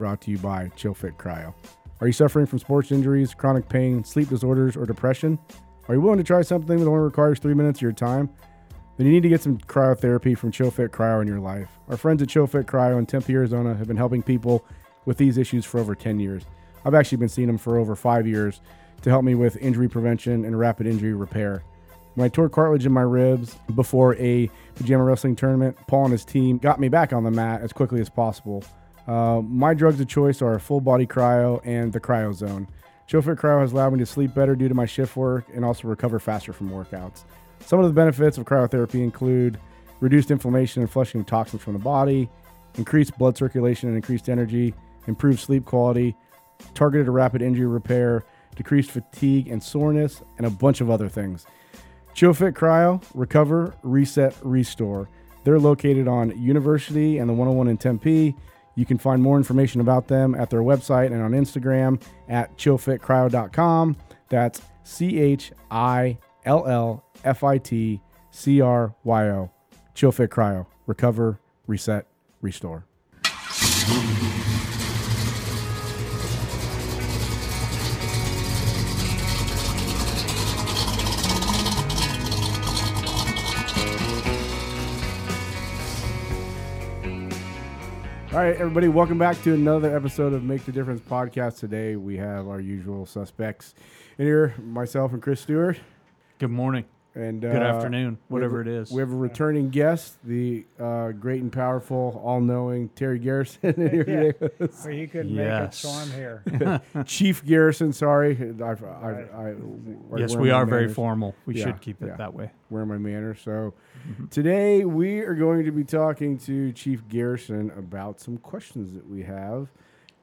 brought to you by ChillFit Cryo. Are you suffering from sports injuries, chronic pain, sleep disorders, or depression? Are you willing to try something that only requires three minutes of your time? Then you need to get some cryotherapy from ChillFit Cryo in your life. Our friends at ChillFit Cryo in Tempe, Arizona have been helping people with these issues for over 10 years. I've actually been seeing them for over five years to help me with injury prevention and rapid injury repair. When I tore cartilage in my ribs before a pajama wrestling tournament, Paul and his team got me back on the mat as quickly as possible. Uh, my drugs of choice are full body cryo and the cryo zone. ChillFit Cryo has allowed me to sleep better due to my shift work and also recover faster from workouts. Some of the benefits of cryotherapy include reduced inflammation and flushing of toxins from the body, increased blood circulation and increased energy, improved sleep quality, targeted rapid injury repair, decreased fatigue and soreness, and a bunch of other things. ChillFit Cryo, Recover, Reset, Restore. They're located on University and the 101 in Tempe. You can find more information about them at their website and on Instagram at chillfitcryo.com. That's C H I L L F I T C R Y O. ChillFit Cryo. Recover, Reset, Restore. All right, everybody, welcome back to another episode of Make the Difference podcast. Today we have our usual suspects in here, myself and Chris Stewart. Good morning. And Good uh, afternoon, we have- whatever it is. We have a returning guest, the uh, great and powerful, all-knowing Terry Garrison in here Yeah. today. Well, you couldn't Yes. make it, so I'm here. Chief Garrison, sorry, I, I, I, I, yes, we my are very formal. We Yeah, should keep it yeah. that way. wear my manners. So Mm-hmm. today we are going to be talking to Chief Garrison about some questions that we have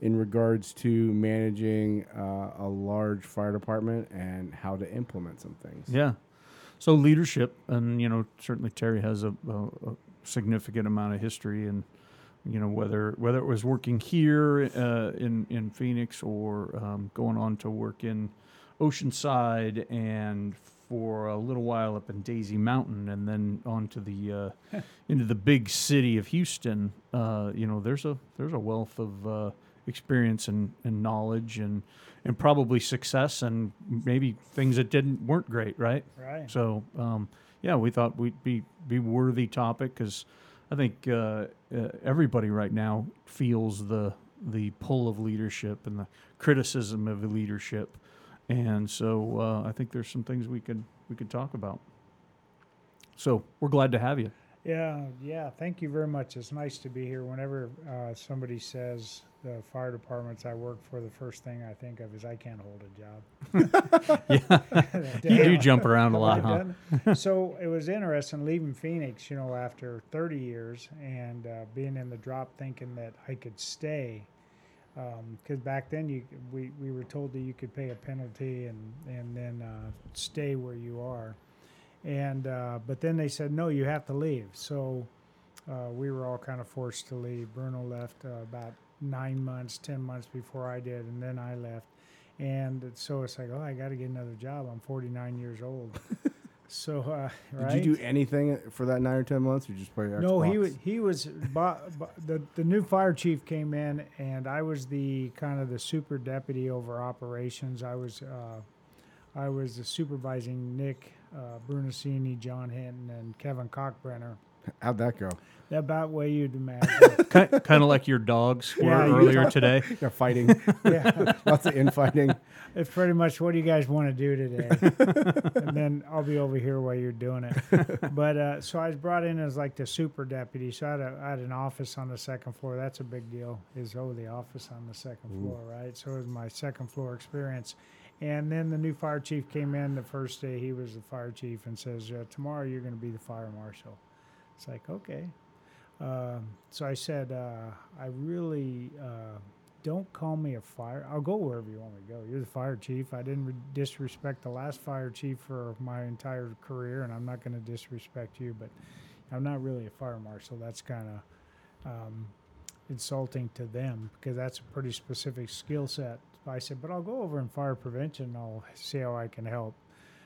in regards to managing uh, a large fire department and how to implement some things. Yeah. So leadership, and you know, certainly Terry has a, a, a significant amount of history, and you know whether whether it was working here uh, in in Phoenix or um, going on to work in Oceanside and for a little while up in Daisy Mountain, and then on to the uh, into the big city of Houston. Uh, you know, there's a there's a wealth of uh, experience and, and knowledge and and probably success and maybe things that didn't weren't great, right? Right. So um, yeah, we thought we'd be be worthy topic because I think uh, uh, everybody right now feels the the pull of leadership and the criticism of leadership, and so uh, I think there's some things we could we could talk about. So we're glad to have you. Yeah, yeah. Thank you very much. It's nice to be here. Whenever uh, somebody says the fire departments I work for, the first thing I think of is I can't hold a job. Yeah, you do jump around a lot, huh? so it was interesting leaving Phoenix, you know, after 30 years and uh, being in the drop, thinking that I could stay. Because back then, you we, we were told that you could pay a penalty and and then uh, stay where you are, and uh, but then they said no, you have to leave. So uh, we were all kind of forced to leave. Bruno left uh, about nine months, ten months before I did, and then I left. And so it's like, oh, I got to get another job. I'm 49 years old. so, uh, right? Did you do anything for that nine or ten months? Or just play Xbox? No, he was he was bo- bo- the the new fire chief came in, and I was the kind of the super deputy over operations. I was uh, I was the supervising Nick uh, Brunacini, John Hinton, and Kevin Kalkbrenner. How'd that go? That About way you'd imagine. kind of like your dogs were Yeah, you earlier talk- today. Yeah, fighting, yeah, lots of infighting. it's pretty much what do you guys want to do today, and then I'll be over here while you're doing it. But uh, so I was brought in as like the super deputy. So I had, a, I had an office on the second floor. That's a big deal. Is oh the office on the second floor, right? So it was my second floor experience. And then the new fire chief came in the first day. He was the fire chief and says, uh, "Tomorrow you're going to be the fire marshal." It's like okay. Um, so I said, uh, "I really uh, don't call me a fire. I'll go wherever you want me to go. You're the fire chief. I didn't re- disrespect the last fire chief for my entire career, and I'm not going to disrespect you. But I'm not really a fire marshal. That's kind of um, insulting to them because that's a pretty specific skill set. I said, but I'll go over in fire prevention. I'll see how I can help.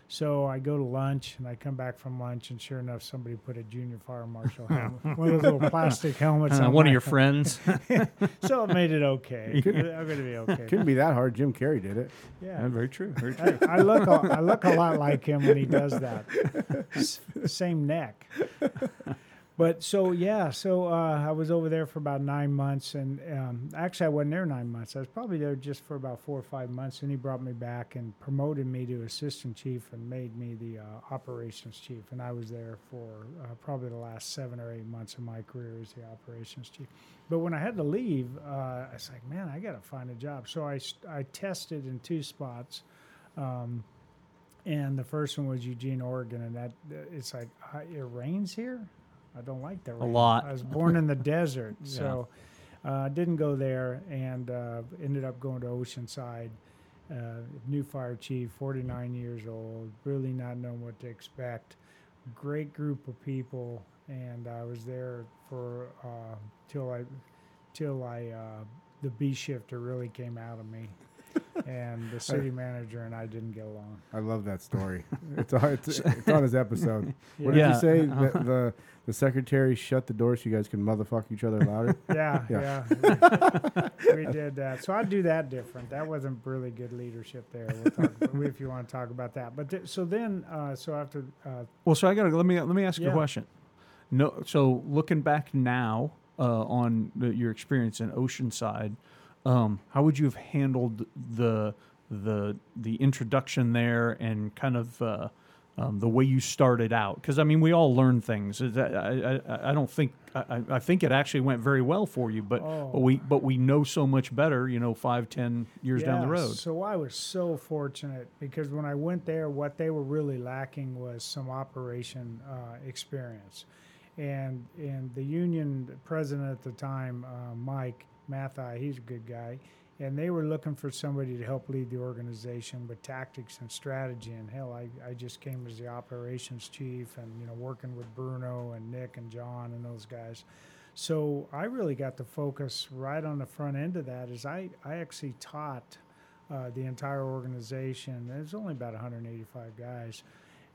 So I go to lunch and I come back from lunch, and sure enough, somebody put a junior fire marshal helmet, one of those little plastic helmets. Uh, on one of my- your friends. so it made it okay. I'm going to be okay. Couldn't be that hard. Jim Carrey did it. Yeah, Yeah. very true. Very true. I, I look a, I look a lot like him when he does that. S- same neck. But so yeah, so uh, I was over there for about nine months, and um, actually I wasn't there nine months. I was probably there just for about four or five months, and he brought me back and promoted me to assistant chief and made me the uh, operations chief. And I was there for uh, probably the last seven or eight months of my career as the operations chief. But when I had to leave, uh, I was like, man, I got to find a job. So I I tested in two spots. Um, and the first one was Eugene, Oregon, and that it's like uh, it rains here. I don't like the rain. lot. I was born in the desert, so uh, didn't go there, and uh, ended up going to Oceanside. Uh, new fire chief, 49 years old, really not knowing what to expect. Great group of people, and I was there for uh, till I till I uh, the B shifter really came out of me. And the city manager and I didn't get along. I love that story. it's, on, it's, it's on his episode. What did Yeah. you say? The, the the secretary shut the door so you guys can motherfuck each other louder. Yeah, Yeah. yeah. we did that. So I'd do that different. That wasn't really good leadership there. We'll talk about, if you want to talk about that. But th- so then, uh, so after, uh, Well, so I got to let me let me ask you a question. No, so looking back now uh, on the, your experience in Oceanside, um, how would you have handled the the the introduction there and kind of uh, um, the way you started out? Because I mean, we all learn things. I, I, I don't think I, I- think it actually went very well for you, but Oh. but we but we know so much better. You know, five ten years down the road. So I was so fortunate because when I went there, what they were really lacking was some operation uh, experience, and and the union president at the time, uh, Mike Mathai, he's a good guy, and they were looking for somebody to help lead the organization with tactics and strategy. And hell, I, I just came as the operations chief, and you know working with Bruno and Nick and John and those guys. So I really got to focus right on the front end of that. Is I I actually taught uh, the entire organization. There's only about 185 guys,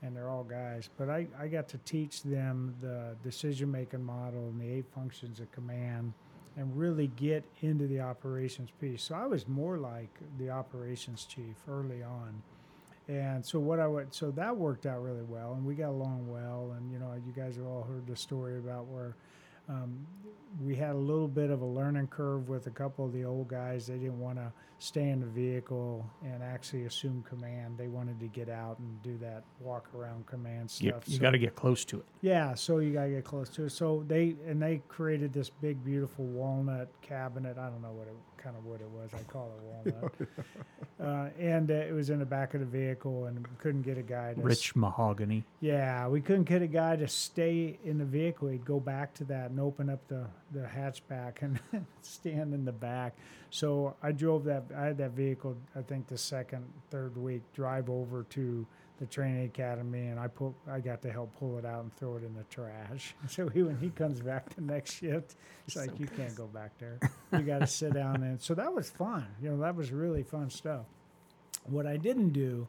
and they're all guys. But I, I got to teach them the decision making model and the eight functions of command, and really get into the operations piece. So I was more like the operations chief early on. And so what I would so that worked out really well, and we got along well. And you know, you guys have all heard the story about where um, we had a little bit of a learning curve with a couple of the old guys. They didn't want to stay in the vehicle and actually assume command. They wanted to get out and do that walk around command stuff. you So- got to get close to it. yeah, so you gotta get close to it. So they and they created this big, beautiful walnut cabinet. I don't know what it, kind of wood it was. I call it walnut. uh, and uh, it was in the back of the vehicle, and we couldn't get a guy to. Rich mahogany. Yeah, we couldn't get a guy to stay in the vehicle. He'd go back to that and open up the the hatchback and stand in the back. So I drove that. I had that vehicle. I think the second, third week, drive over to the training academy, and I put. I got to help pull it out and throw it in the trash. So he, when he comes back the next shift, it's like you can't go back there. You got to sit down and. So that was fun. You know, that was really fun stuff. What I didn't do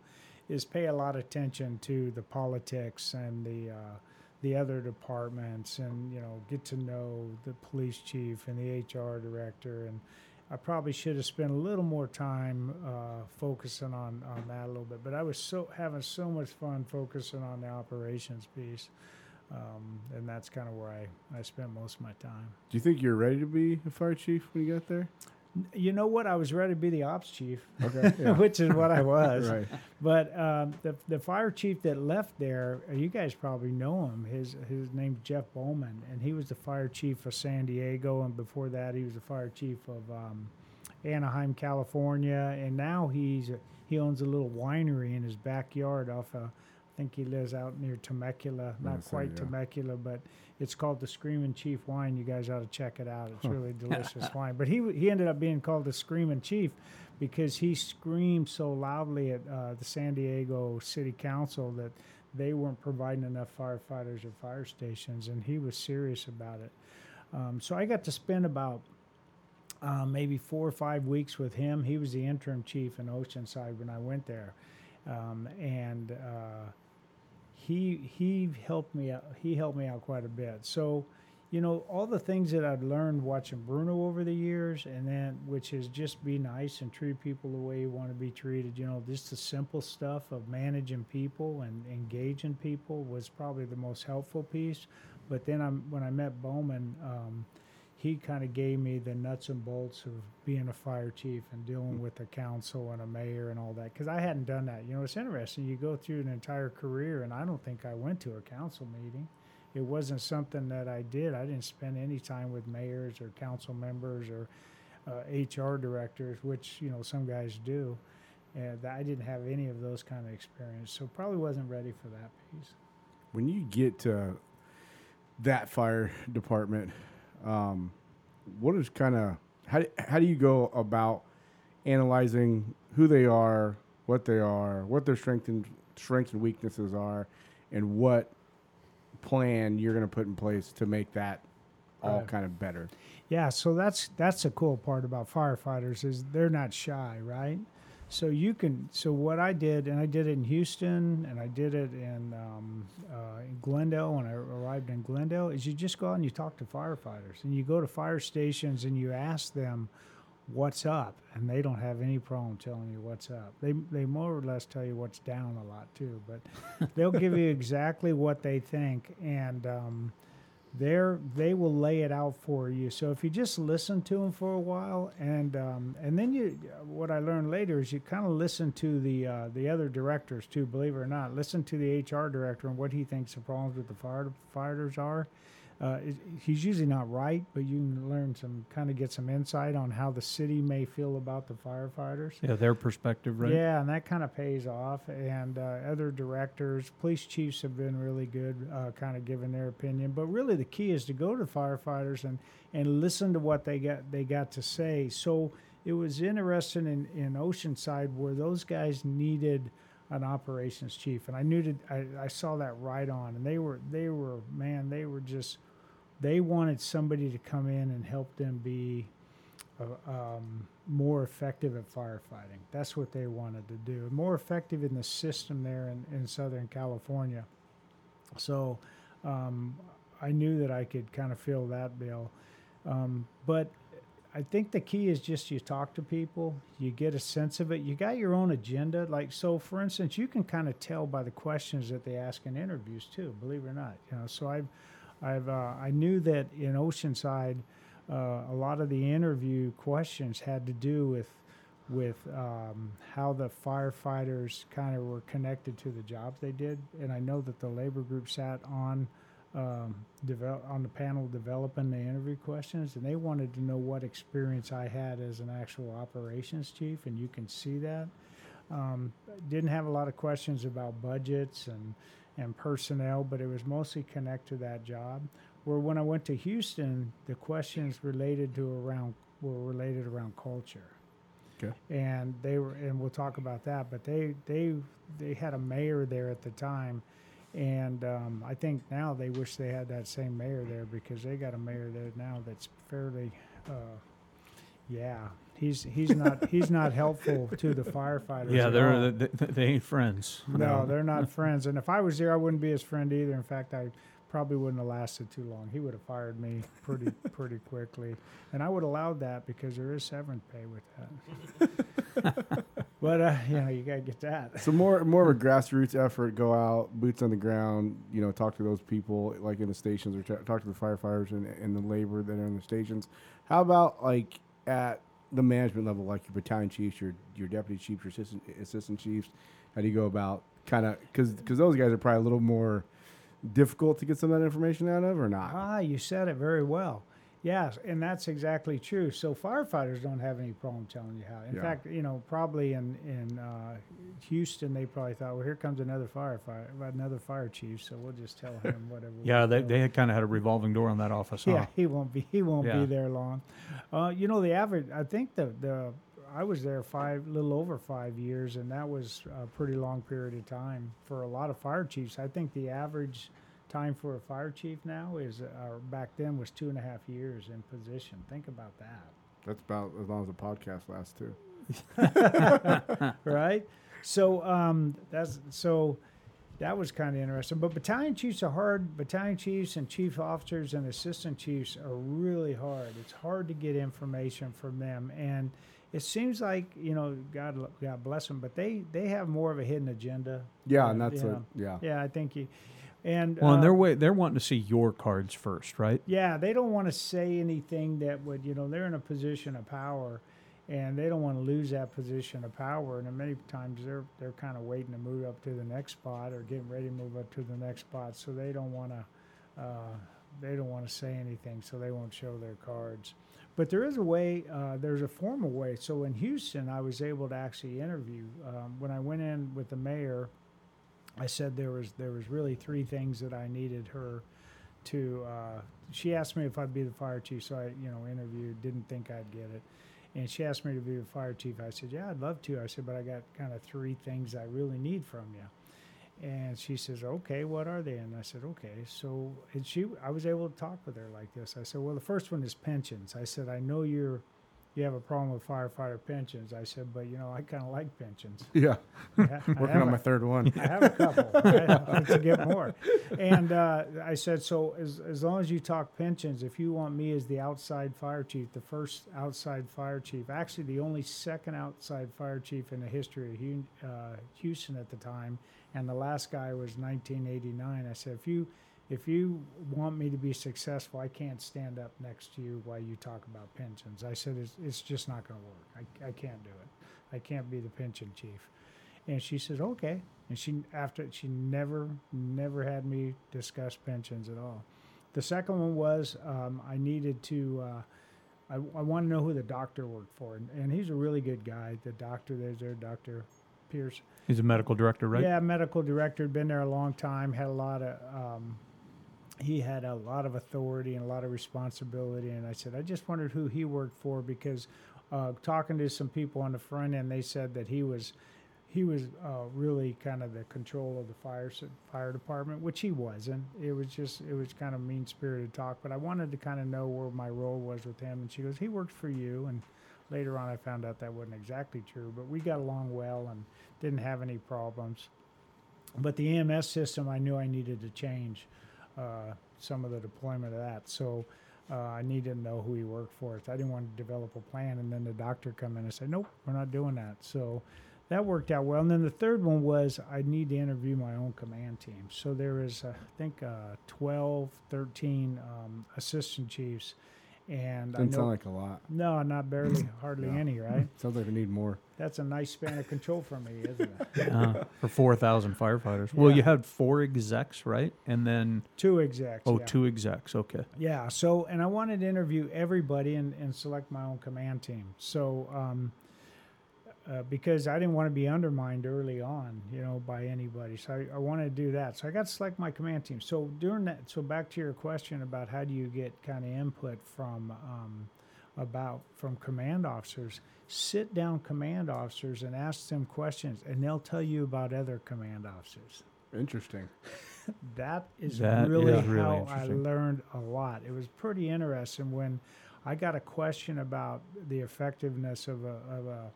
is pay a lot of attention to the politics and the uh, the other departments, and you know, get to know the police chief and the HR director, and I probably should have spent a little more time uh, focusing on on that a little bit. But I was so having so much fun focusing on the operations piece, um, and that's kind of where I I spent most of my time. Do you think you're ready to be a fire chief when you got there? You know what? I was ready to be the ops chief, Okay. Yeah. which is what I was. right. But um, the the fire chief that left there, uh, you guys probably know him. His his name's Jeff Bowman, and he was the fire chief of San Diego, and before that, he was the fire chief of um, Anaheim, California, and now he's he owns a little winery in his backyard off of. I think he lives out near Temecula, not Yes, quite yeah. Temecula, but it's called the Screaming Chief Wine. You guys ought to check it out. It's really delicious wine. But he he ended up being called the Screaming Chief because he screamed so loudly at uh, the San Diego City Council that they weren't providing enough firefighters or fire stations, and he was serious about it. Um, so I got to spend about uh, maybe four or five weeks with him. He was the interim chief in Oceanside when I went there. um, and uh, he he helped me out. He helped me out quite a bit. So, you know, all the things that I've learned watching Bruno over the years, and then which is just be nice and treat people the way you want to be treated. You know, just the simple stuff of managing people and engaging people was probably the most helpful piece. But then I'm when I met Bowman. Um, he kind of gave me the nuts and bolts of being a fire chief and dealing with a council and a mayor and all that because I hadn't done that. You know, it's interesting. You go through an entire career, and I don't think I went to a council meeting. It wasn't something that I did. I didn't spend any time with mayors or council members or uh, HR directors, which you know some guys do. And I didn't have any of those kind of experience, so probably wasn't ready for that piece. When you get to that fire department, um, what is kind of how do, how do you go about analyzing who they are, what they are, what their strengths and strengths and weaknesses are, and what plan you're going to put in place to make that all Right. kind of better. Yeah, so that's that's the cool part about firefighters is they're not shy, right? So you can. So what I did, and I did it in Houston, and I did it in, um, uh, in Glendale when I arrived in Glendale, is you just go out and you talk to firefighters, and you go to fire stations and you ask them what's up, and they don't have any problem telling you what's up. They they more or less tell you what's down a lot too, but they'll give you exactly what they think, and um, they're they will lay it out for you. So if you just listen to them for a while, and um, and then you, what I learned later is you kind of listen to the uh, the other directors too. Believe it or not, listen to the HR director and what he thinks the problems with the firefighters are. Uh, it, he's usually not right, but you can learn some kind of get some insight on how the city may feel about the firefighters. Yeah, their perspective, right? Yeah, and that kind of pays off. And uh, other directors, police chiefs have been really good, uh, kind of giving their opinion. But really, the key is to go to the firefighters and, and listen to what they got they got to say. So it was interesting in, in Oceanside where those guys needed an operations chief, and I knew that I, I saw that right on. And they were they were man, they were just they wanted somebody to come in and help them be uh, um, more effective at firefighting. That's what they wanted to do. More effective in the system there in, in Southern California. So um, I knew that I could kind of fill that bill. Um, but I think the key is just you talk to people, you get a sense of it. You got your own agenda. Like, so for instance, you can kind of tell by the questions that they ask in interviews too, believe it or not. You know, so I've, I've, uh, I knew that in Oceanside, uh, a lot of the interview questions had to do with with um, how the firefighters kind of were connected to the jobs they did, and I know that the labor group sat on um, develop on the panel developing the interview questions, and they wanted to know what experience I had as an actual operations chief, and you can see that. Um, didn't have a lot of questions about budgets and and personnel, but it was mostly connected to that job. Where when I went to Houston, the questions related to around were related around culture. Okay. And they were, and we'll talk about that. But they they they had a mayor there at the time, and um, I think now they wish they had that same mayor there because they got a mayor there now that's fairly, uh, yeah, he's he's not he's not helpful to the firefighters. Yeah, they're they, they ain't friends. No, they're not friends. And if I was there, I wouldn't be his friend either. In fact, I probably wouldn't have lasted too long. He would have fired me pretty pretty quickly, and I would have allowed that because there is severance pay with that. but uh, you know, you gotta get that. So more more of a grassroots effort. Go out, boots on the ground. You know, talk to those people like in the stations, or t- talk to the firefighters and, and the labor that are in the stations. How about like at the management level, like your battalion chiefs, your your deputy chiefs, your assistant assistant chiefs? How do you go about kind of because because those guys are probably a little more difficult to get some of that information out of, or not? Ah, you said it very well. Yes, and that's exactly true. So firefighters don't have any problem telling you how. In Yeah. fact, you know, probably in in uh, Houston, they probably thought, well, here comes another firefighter, another fire chief, so we'll just tell him whatever. Yeah, they they had kind of had a revolving door on that office. Huh? Yeah, he won't be. He won't Yeah. be there long. Uh, you know, the average. I think the the I was there five, little over five years, and that was a pretty long period of time for a lot of fire chiefs. I think the average time for a fire chief now is, uh, or back then was two and a half years in position. Think about that, That's about as long as the podcast lasts too. right? so um, that's so that was kind of interesting. But battalion chiefs are hard. Battalion chiefs and chief officers and assistant chiefs are really hard. It's hard to get information from them, and it seems like you know God God bless them, but they they have more of a hidden agenda. Yeah, Uh, and that's. Yeah. Yeah, I think you. And Well, and uh, they're way, they're wanting to see your cards first, right? yeah, they don't want to say anything that would, you know, they're in a position of power, and they don't want to lose that position of power. And many times they're they're kind of waiting to move up to the next spot or getting ready to move up to the next spot, so they don't want to uh, they don't want to say anything, so they won't show their cards. But there is a way. Uh, there's a formal way. So in Houston, I was able to actually interview um, when I went in with the mayor. I said there was there was really three things that I needed her to. Uh, she asked me if I'd be the fire chief, so I you know interviewed. Didn't think I'd get it, and she asked me to be the fire chief. I said, yeah, I'd love to. I said, but I got kind of three things I really need from you. And she says, okay, what are they? And I said, okay. So and she, I was able to talk with her like this. I said, well, the first one is pensions. I said, I know you're. You have a problem with firefighter pensions. I said, but you know, I kind of like pensions. Yeah. I Working on a- my third one. I have a couple. I need to get more. And uh, I said, so as, as long as you talk pensions, if you want me as the outside fire chief, the first outside fire chief, actually the only second outside fire chief in the history of uh, Houston at the time, and the last guy was 1989. I said, if you if you want me to be successful, I can't stand up next to you while you talk about pensions. I said, it's, it's just not going to work. I, I can't do it. I can't be the pension chief. And she said, okay. And she after she never never had me discuss pensions at all. The second one was um, I needed to. Uh, I, I want to know who the doctor worked for, and, and he's a really good guy. The doctor there's there, Doctor Pierce. He's a medical director, right? Yeah, medical director, been there a long time. Had a lot of. Um, he had a lot of authority and a lot of responsibility, and I said I just wondered who he worked for because uh, talking to some people on the front end, they said that he was he was uh, really kind of the control of the fire fire department, which he wasn't. It was just it was kind of mean spirited talk. But I wanted to kind of know where my role was with him, and she goes, "He worked for you." And later on, I found out that wasn't exactly true, but we got along well and didn't have any problems. But the EMS system, I knew I needed to change uh, some of the deployment of that. So uh, I needed to know who he worked for. I didn't want to develop a plan and then the doctor come in and say, nope, we're not doing that. So that worked out well. And then the third one was I need to interview my own command team. So there is, I think, uh, 12, 13 um, assistant chiefs. And I Doesn't know, sound like a lot. no, not barely, hardly Yeah. any, right? Sounds like we need more. That's a nice span of control for me, isn't it? Uh, for 4,000 firefighters. Well, you had four execs, right? And then, Two execs. oh, yeah. two execs. Okay. Yeah. So, and I wanted to interview everybody and, and select my own command team. So, um, uh, because I didn't want to be undermined early on, you know, by anybody. So I, I wanted to do that. So I got to select my command team. So during that, so back to your question about how do you get kind of input from um, about from command officers, sit down command officers and ask them questions, and they'll tell you about other command officers Interesting. that is That really is really how I learned a lot. It was pretty interesting when I got a question about the effectiveness of a, of a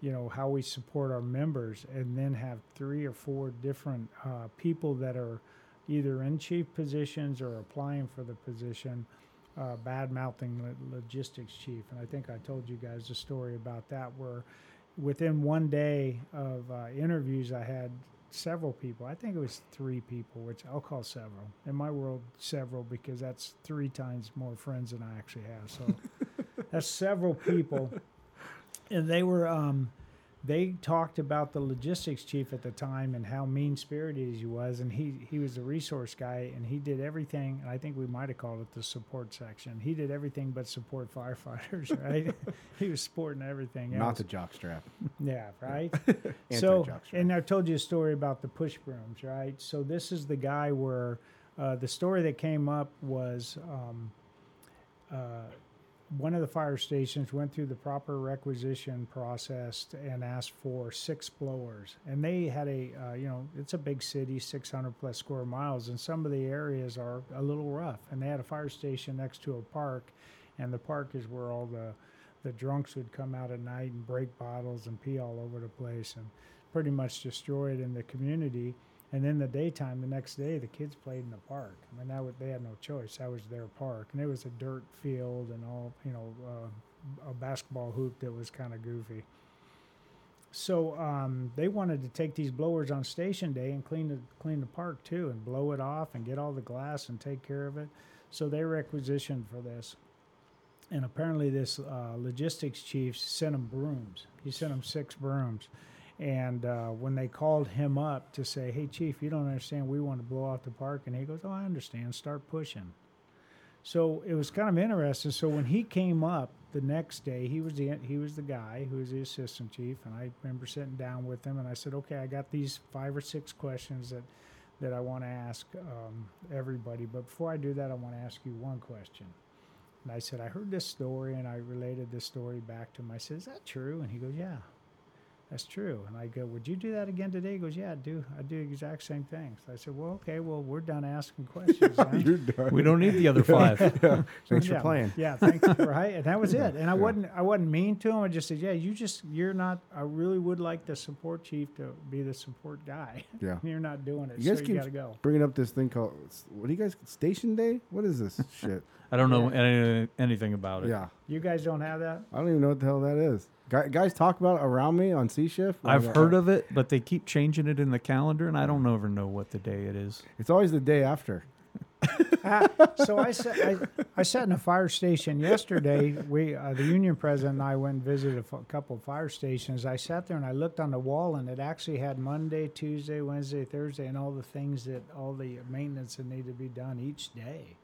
you know, how we support our members, and then have three or four different uh, people that are either in chief positions or applying for the position, uh, bad mouthing logistics chief. And I think I told you guys a story about that where within one day of uh, interviews, I had several people. I think it was three people, which I'll call several. In my world, several because that's three times more friends than I actually have. So that's several people, and they were. Um, they talked about the logistics chief at the time and how mean spirited he was, and he he was the resource guy, and he did everything. And I think we might have called it the support section. He did everything but support firefighters, right? he was supporting everything. Not else. the jockstrap. Yeah, right. so, and I told you a story about the push brooms, right? So this is the guy where uh, the story that came up was um, uh, one of the fire stations went through the proper requisition process and asked for six blowers, and they had a uh, you know it's a big city, 600 plus square miles, and some of the areas are a little rough, and they had a fire station next to a park, and the park is where all the the drunks would come out at night and break bottles and pee all over the place and pretty much destroy it in the community. And then the daytime, the next day, the kids played in the park. I mean, that was, they had no choice. That was their park, and it was a dirt field and all, you know, uh, a basketball hoop that was kind of goofy. So um, they wanted to take these blowers on station day and clean the clean the park too, and blow it off and get all the glass and take care of it. So they requisitioned for this, and apparently this uh, logistics chief sent them brooms. He sent them six brooms, and uh, when they called him up to say, "Hey, chief, you don't understand. We want to blow off the park," and he goes, "Oh, I understand. Start pushing." So it was kind of interesting. So when he came up the next day, he was the he was the guy who was the assistant chief, and I remember sitting down with him, and I said, "Okay, I got these five or six questions that that I want to ask um, everybody, but before I do that, I want to ask you one question." And I said, "I heard this story, and I related this story back to him. I said, "Is that true?" And he goes, "Yeah." That's true. And I go, Would you do that again today? He goes, Yeah, I do. I do the exact same thing. So I said, Well, okay, well, we're done asking questions. then." You're done. We don't need the other five. yeah. Thanks yeah, for playing. Yeah, thanks. right, and that was it. And I Yeah. wasn't I wasn't mean to him. I just said, yeah, you just you're not. I really would like the support chief to be the support guy. Yeah. you're not doing it, You guys so you keep- got to go. Bringing up this thing called what do you guys Station Day? What is this shit? I don't know any, anything about it. Yeah, You guys don't have that. I don't even know what the hell that is. Guy, guys talk about it around me on C shift. I've heard of it, but they keep changing it in the calendar, and I don't ever know what the day it is. It's always the day after. Uh, so I sat, I, I sat in a fire station yesterday. We, uh, the union president and I went and visited a f- couple of fire stations. I sat there and I looked on the wall, and it actually had Monday, Tuesday, Wednesday, Thursday, and all the things that all the maintenance that need to be done each day.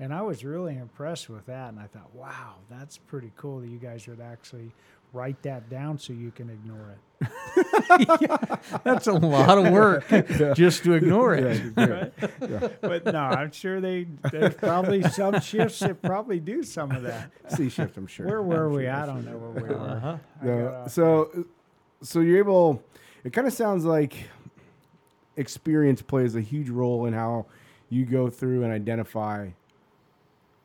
And I was really impressed with that. And I thought, wow, that's pretty cool that you guys would actually write that down so you can ignore it. That's a lot of work just to ignore it. Yeah, yeah. But no, I'm sure they there's probably some shifts that probably do some of that. C shift, I'm sure. Where were I'm we? sure. I don't know where we were. Uh-huh. I Yeah. got off. So, so you're able. It kind of sounds like experience plays a huge role in how you go through and identify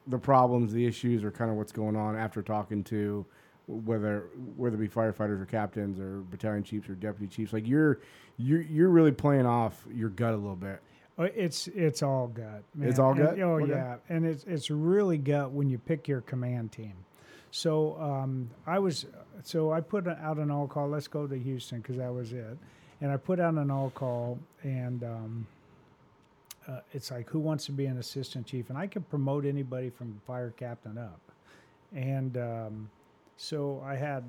the problems, the issues, or kind of what's going on after talking to whether whether it be firefighters or captains or battalion chiefs or deputy chiefs. Like you're you're you're really playing off your gut a little bit. Oh, It's it's all gut. Man. It's all And- gut? oh Okay. yeah, and it's it's really gut when you pick your command team. So um, I was so I put out an all call. Let's go to Houston because that was it, and I put out an all call, and um, uh, it's like who wants to be an assistant chief, and I could promote anybody from fire captain up, and um, so I had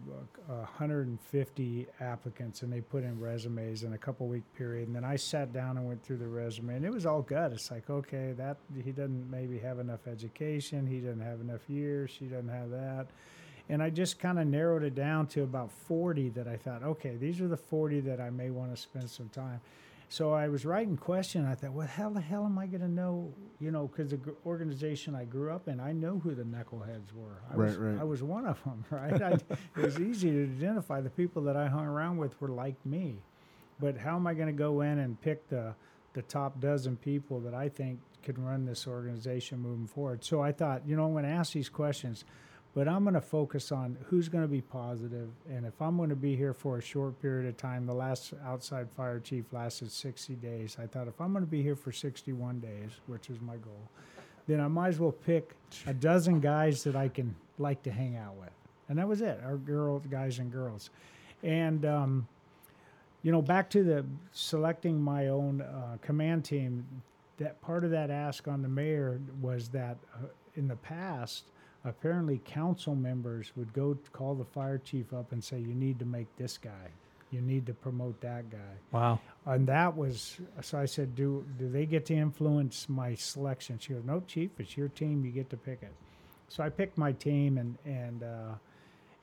uh, 150 applicants, and they put in resumes in a couple week period. And then I sat down and went through the resume, and it was all good. It's like, okay, that he doesn't maybe have enough education, he doesn't have enough years, she doesn't have that. And I just kind of narrowed it down to about 40 that I thought, okay, these are the 40 that I may want to spend some time. So I was writing question. I thought, well, how the hell am I going to know? You know, because the gr- organization I grew up in, I know who the knuckleheads were. I Right, was, right. I was one of them, right? I, it was easy to identify the people that I hung around with were like me. But how am I going to go in and pick the the top dozen people that I think could run this organization moving forward? So I thought, you know, I'm going to ask these questions, but I'm going to focus on who's going to be positive, and if I'm going to be here for a short period of time, the last outside fire chief lasted 60 days. I thought if I'm going to be here for 61 days, which is my goal, then I might as well pick a dozen guys that I can like to hang out with, and that was it. Our girls, guys, and girls, and um, you know, back to the selecting my own uh, command team. That part of that ask on the mayor was that uh, in the past, apparently council members would go call the fire chief up and say, "You need to make this guy. You need to promote that guy." Wow. And that was so. I said, "Do do they get to influence my selection?" She goes, "No, chief. It's your team. You get to pick it." So I picked my team, and and uh,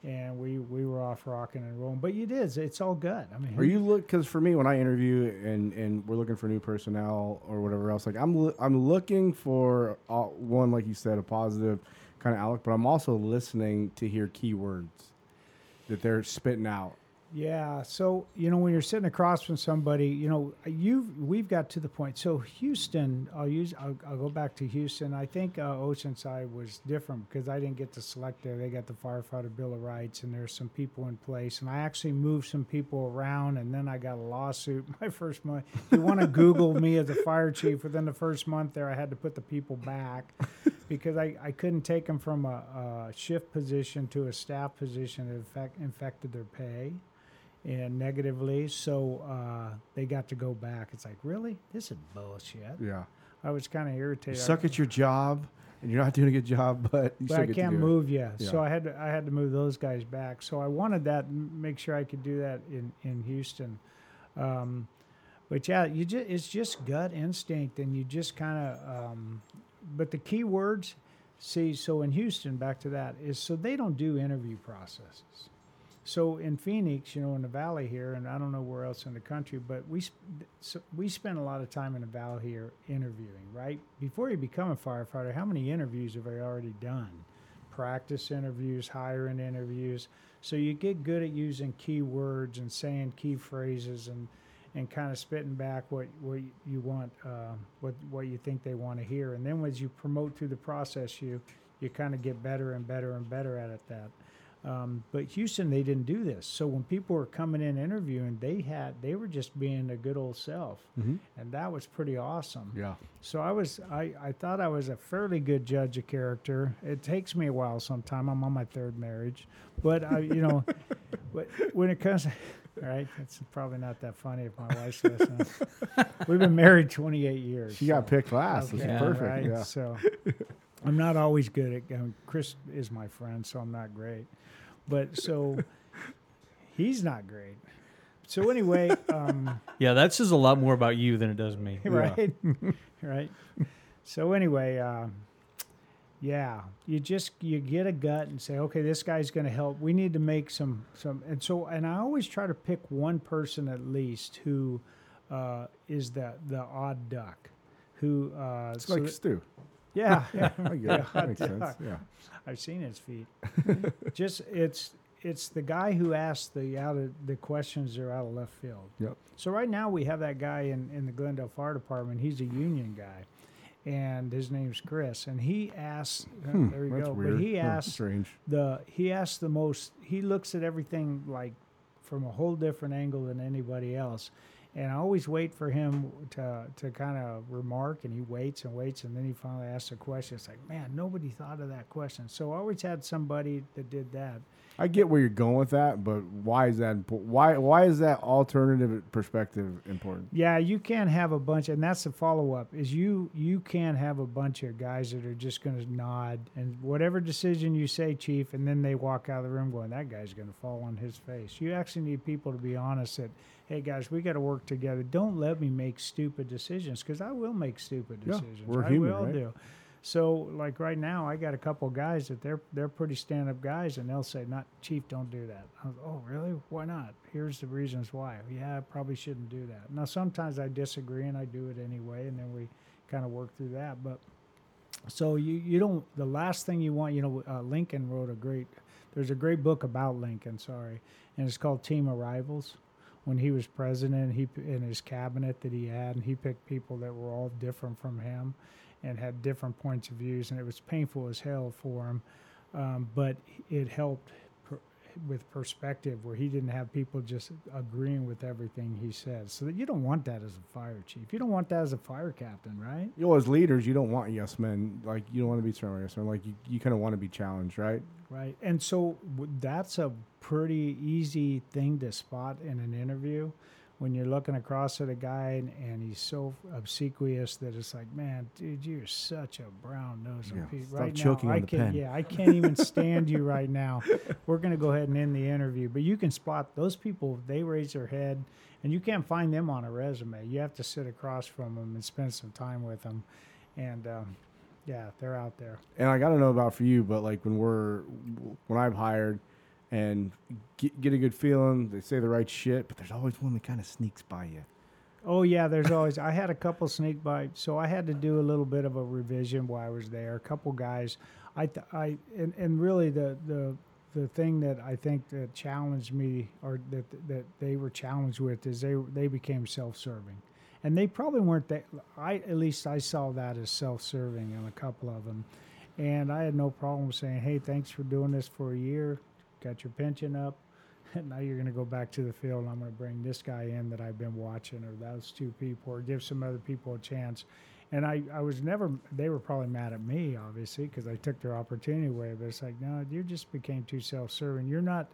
and we we were off rocking and rolling. But it is. It's all good. I mean, Are you look? Because for me, when I interview and and we're looking for new personnel or whatever else, like I'm I'm looking for uh, one like you said, a positive kind of outlook, but I'm also listening to hear keywords that they're spitting out. Yeah. So you know when you're sitting across from somebody, you know you we've got to the point. So Houston, I'll use I'll, I'll go back to Houston. I think uh, Oceanside was different because I didn't get to select there. They got the firefighter bill of rights, and there's some people in place. And I actually moved some people around, and then I got a lawsuit my first month. You want to Google me as a fire chief, within the first month there, I had to put the people back because I, I couldn't take them from a, a shift position to a staff position. It infect, infected their pay and negatively. So uh, they got to go back. It's like, really? This is bullshit. Yeah. I was kind of irritated. You suck at your job, and you're not doing a good job, but you but still I can't move you. Yeah. So I had to I had to move those guys back. So I wanted that make sure I could do that in in Houston. Um, but yeah, you just it's just gut instinct, and you just kind of. Um, but the key words, see, so in Houston, back to that is so they don't do interview processes. So in Phoenix, you know, in the valley here, and I don't know where else in the country, but we so we spend a lot of time in the valley here interviewing. Right before you become a firefighter, how many interviews have I already done? Practice interviews, hiring interviews. So you get good at using keywords and saying key phrases and and kind of spitting back what what you want, uh, what what you think they want to hear. And then as you promote through the process, you you kind of get better and better and better at it. That. Um, but Houston, they didn't do this. So when people were coming in interviewing, they had they were just being a good old self, Mhm. and that was pretty awesome. Yeah. So I was I, I thought I was a fairly good judge of character. It takes me a while sometime. I'm on my third marriage. But I you know but when it comes right, it's probably not that funny if my wife's listening. We've been married 28 years. She got picked last. Okay, is perfect. right? Yeah. So I'm not always good at. Um, Chris is my friend, so I'm not great. But so he's not great. So anyway, um, Yeah, that says a lot more about you than it does me. right, right. So anyway, um, yeah, you just you get a gut and say, okay, this guy's going to help. We need to make some some, and so and I always try to pick one person at least who uh, is the the odd duck, who uh, It's so like that- Stu. yeah, yeah. yeah, yeah that makes sense. Yeah, I've seen his feet. Just it's it's the guy who asked the out of the questions that are out of left field. Yep. So right now we have that guy in, in the Glendale Fire Department. He's a union guy, and his name's Chris. And he asks, uh, Hmm, there you go. weird. But he Huh, asks strange. the he asks the most. He looks at everything like from a whole different angle than anybody else. And I always wait for him to to kind of remark, and he waits and waits, and then he finally asks a question. It's like, man, nobody thought of that question. So I always had somebody that did that. I get where you're going with that, but why is that important? Why why is that alternative perspective important? Yeah, you can't have a bunch, and that's the follow up. Is you you can't have a bunch of guys that are just going to nod and whatever decision you say, chief, and then they walk out of the room going, "That guy's going to fall on his face." You actually need people to be honest that, hey guys, we got to work together. Don't let me make stupid decisions because I will make stupid decisions. Yeah, we're I human, will right? do. So like right now, I got a couple guys that they're they're pretty stand up guys, and they'll say, "Not chief, don't do that." I was, oh, really? Why not? Here's the reasons why. Yeah, I probably shouldn't do that. Now sometimes I disagree, and I do it anyway, and then we kind of work through that. But so you you don't. The last thing you want, you know, uh, Lincoln wrote a great. There's a great book about Lincoln. Sorry, and it's called Team of Rivals. When he was president, he in his cabinet that he had, and he picked people that were all different from him, and had different points of views, and it was painful as hell for him, um, but it helped with perspective where he didn't have people just agreeing with everything he said. So that you don't want that as a fire chief. You don't want that as a fire captain, right? You know, as leaders, you don't want yes men. Like you don't want to be surrounded by yes men. Like you, you kind of want to be challenged, right? Right. And so w- that's a pretty easy thing to spot in an interview when you're looking across at a guy and, and he's so obsequious that it's like, man, dude, you're such a brown nose Yeah, Pete. stop Right choking now, on I the can pen. yeah, I can't even stand you right now. We're gonna go ahead and end the interview. But you can spot those people, they raise their head and you can't find them on a resume. You have to sit across from them and spend some time with them. And um, yeah, they're out there. And I got to know about for you, but like when we're when I've hired and get, get a good feeling, they say the right shit, but there's always one that kind of sneaks by you. Oh yeah, there's always. I had a couple sneak by, so I had to do a little bit of a revision while I was there. A couple guys, I, th- I, and, and really the the the thing that I think that challenged me, or that that they were challenged with, is they they became self-serving, and they probably weren't that. I at least I saw that as self-serving in a couple of them, and I had no problem saying, "Hey, thanks for doing this for a year, got your pension up." And now you're going to go back to the field. And I'm going to bring this guy in that I've been watching, or those two people, or give some other people a chance. And I, I was never, they were probably mad at me, obviously, because I took their opportunity away. But it's like, no, you just became too self serving. You're not,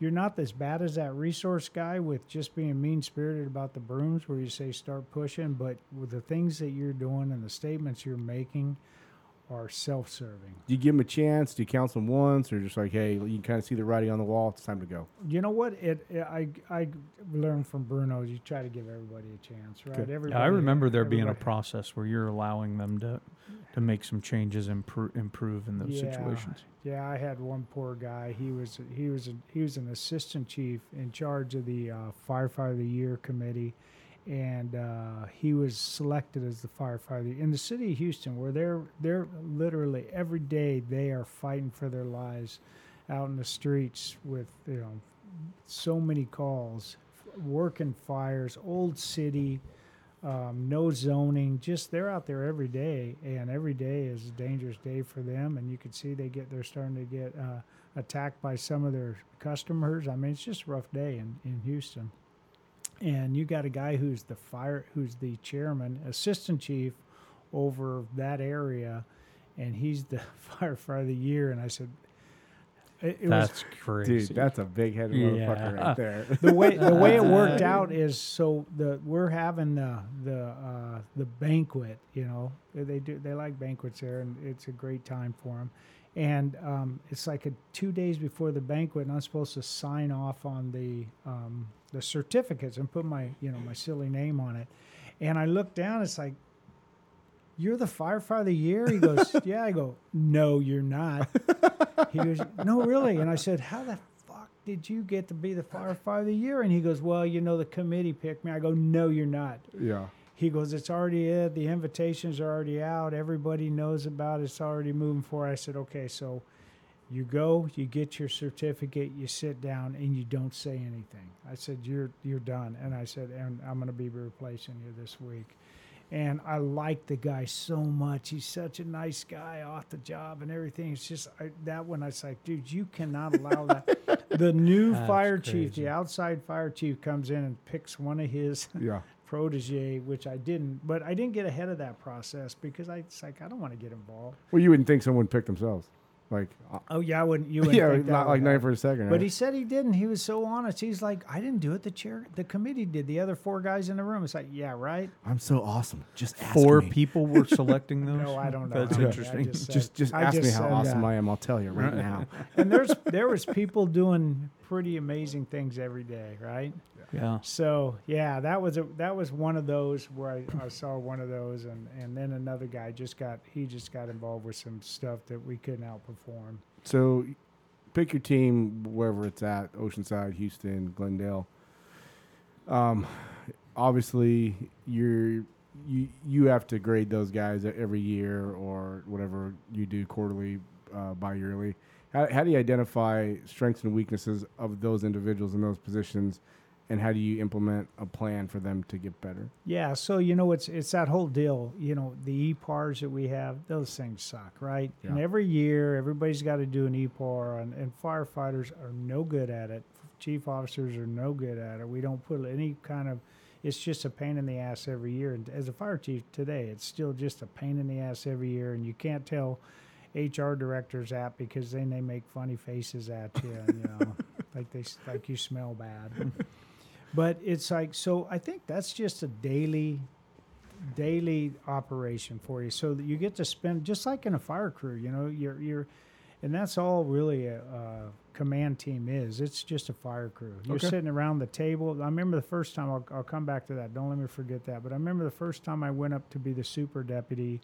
you're not as bad as that resource guy with just being mean spirited about the brooms where you say start pushing. But with the things that you're doing and the statements you're making are self serving. Do you give them a chance? Do you counsel them once, or just like, hey, you kind of see the writing on the wall? It's time to go. You know what? It, it I I learned from Bruno. You try to give everybody a chance, right? Good. Everybody. Yeah, I remember there being a process where you're allowing them to to make some changes, improve improve in those Yeah. situations. Yeah, I had one poor guy. He was he was a, he was an assistant chief in charge of the uh, firefighter of the year committee, and uh, he was selected as the firefighter in the city of Houston, where they're they're literally every day they are fighting for their lives, out in the streets with you know so many calls, working fires, old city um, no zoning. Just they're out there every day, and every day is a dangerous day for them. And you can see they get they're starting to get uh, attacked by some of their customers. I mean, it's just a rough day in in Houston. And you got a guy who's the fire, who's the chairman, assistant chief over that area, and he's the firefighter of the year. And I said, it, it was That's crazy. Dude, that's a big headed motherfucker Yeah. right there. the way the way it worked out is so the we're having the the uh, the banquet. You know, they do they like banquets there, and it's a great time for them. And um, it's like a two days before the banquet, and I'm supposed to sign off on the um, the certificates and put my you know my silly name on it. And I look down, it's like. You're the firefighter of the year? He goes, Yeah. I go, No, you're not. He goes, No, really? And I said, How the fuck did you get to be the firefighter of the year? And he goes, Well, you know, the committee picked me. I go, No, you're not. yeah. He goes, It's already it. The invitations are already out. Everybody knows about it. It's already moving forward. I said, Okay, so you go, you get your certificate, you sit down, and you don't say anything. I said, You're you're done. And I said, And I'm gonna be replacing you this week. And I like the guy so much. He's such a nice guy off the job and everything. It's just I, that one. I was like, dude, you cannot allow that. the new That's fire chief, the outside fire chief, comes in and picks one of his Yeah. protege, which I didn't. But I didn't get ahead of that process because I, it's like I don't want to get involved. Well, you wouldn't think someone picked themselves. Like, uh, Oh yeah, I wouldn't. You wouldn't yeah, think that not like night happen. for a second. But right? he said he didn't. He was so honest. He's like, I didn't do it. The chair, the committee did. The other four guys in the room. It's like, yeah, right. I'm so awesome. Just ask Four me. people were selecting those. No, I don't know. That's how interesting. just said- Just, just I ask me how said awesome that. I am. I'll tell you right now. And there's there was people doing pretty amazing things every day, right? Yeah. So yeah, that was a that was one of those where I, I saw one of those, and and then another guy just got he just got involved with some stuff that we couldn't outperform. So, pick your team wherever it's at: Oceanside, Houston, Glendale. Um, obviously, you're you you have to grade those guys every year or whatever you do quarterly, uh, bi-yearly. How, how do you identify strengths and weaknesses of those individuals in those positions, and how do you implement a plan for them to get better? Yeah, so you know it's it's that whole deal. You know the EPARs that we have; those things suck, right? And every year, everybody's got to do an EPAR, and, and firefighters are no good at it. Chief officers are no good at it. We don't put any kind of. It's just a pain in the ass every year. And as a fire chief today, it's still just a pain in the ass every year, and you can't tell HR directors that because then they make funny faces at you, and you know, like they like you smell bad. But it's like so. I think that's just a daily, daily operation for you. So that you get to spend just like in a fire crew. You know, you're you're, and that's all really a, a command team is. It's just a fire crew. You're Okay. sitting around the table. I remember the first time. I'll, I'll come back to that. Don't let me forget that. But I remember the first time I went up to be the super deputy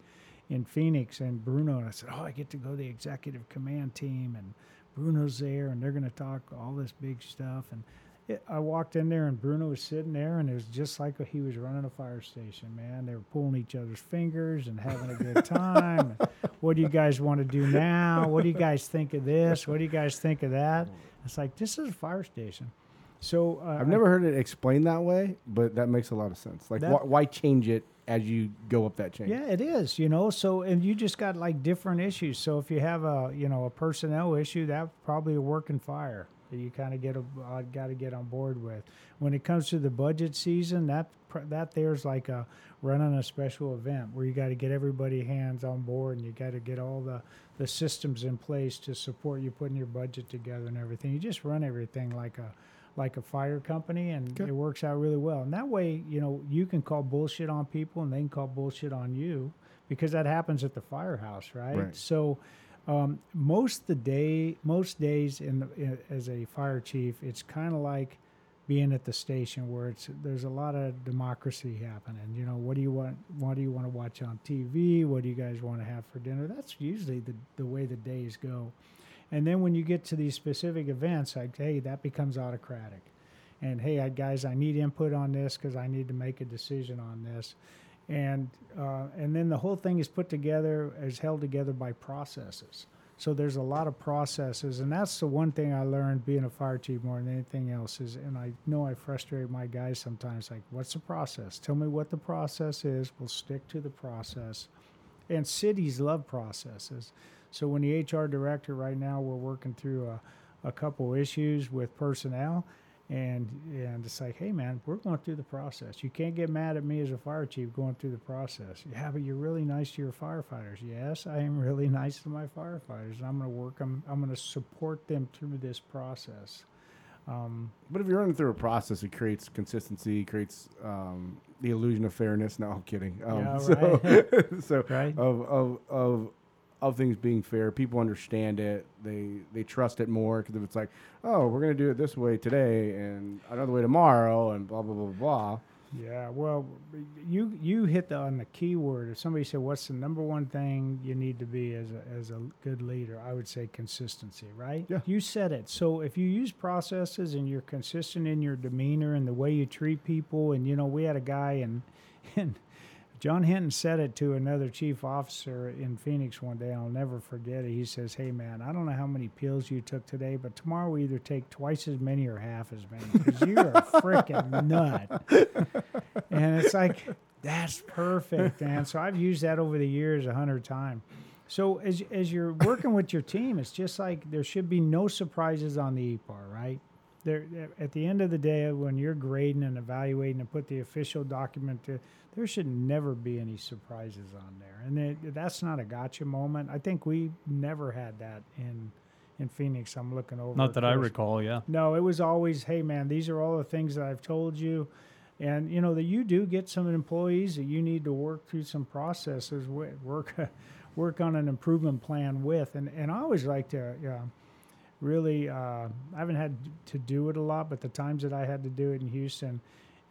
in Phoenix and Bruno, and I said, "Oh, I get to go to the executive command team and." Bruno's there, and they're going to talk all this big stuff, and it, I walked in there and Bruno was sitting there, and it was just like he was running a fire station. Man, they were pulling each other's fingers and having a good time. what do you guys want to do now? What do you guys think of this? What do you guys think of that? It's like this is a fire station. So uh, I've never heard it explained that way, but that makes a lot of sense. Like, That- why, why change it as you go up that chain? Yeah, it is. You know, so and you just got like different issues. So if you have a you know a personnel issue, that's probably a working fire that you kind of get a uh, got to get on board with. When it comes to the budget season, that pr- that there's like a running a special event where you got to get everybody hands on board and you got to get all the the systems in place to support you putting your budget together and everything. You just run everything like a like a fire company and Okay. it works out really well. And that way, you know, you can call bullshit on people and they can call bullshit on you because that happens at the firehouse, right? Right. So um, most the day, most days in, the, in as a fire chief, it's kind of like being at the station where it's there's a lot of democracy happening. You know, what do you want? What do you want to watch on TV? What do you guys want to have for dinner? That's usually the the way the days go. And then when you get to these specific events, like hey, that becomes autocratic. And hey, guys, I need input on this because I need to make a decision on this. And uh, and then the whole thing is put together, is held together by processes. So there's a lot of processes, and that's the one thing I learned being a fire chief more than anything else is. And I know I frustrate my guys sometimes. Like, what's the process? Tell me what the process is. We'll stick to the process. And cities love processes. So when the HR director right now, we're working through a, a couple issues with personnel, and and it's like, hey man, we're going through the process. You can't get mad at me as a fire chief going through the process. Yeah, but you're really nice to your firefighters. Yes, I am really nice to my firefighters. And I'm going to work them. I'm going to support them through this process. Um, But if you're running through a process, it creates consistency, creates um, the illusion of fairness. No, I'm kidding. Um, Yeah, so, so Right. of, of of of things being fair, people understand it. They they trust it more because if it's like, oh, we're gonna do it this way today and another way tomorrow, and blah blah blah blah. Yeah, well, you you hit the, on the key word. If somebody said, "What's the number one thing you need to be as a as a good leader?" I would say consistency. Right? Yeah. You said it. So if you use processes and you're consistent in your demeanor and the way you treat people, and you know, we had a guy and and John Hinton said it to another chief officer in Phoenix one day. I'll never forget it. He says, "Hey man, I don't know how many pills you took today, but tomorrow we either take twice as many or half as many because you're a freaking nut." and it's like that's perfect, man. So I've used that over the years a hundred times. So as as you're working with your team, it's just like there should be no surprises on the EPAR, right? There, at the end of the day, when you're grading and evaluating and put the official document, to, there should never be any surprises on there, and it, that's not a gotcha moment. I think we never had that in in Phoenix. I'm looking over. Not that I recall. Yeah. No, it was always, hey man, these are all the things that I've told you, and you know that you do get some employees that you need to work through some processes with, work, work on an improvement plan with, and and I always like to. Uh, Really, uh, I haven't had to do it a lot, but the times that I had to do it in Houston,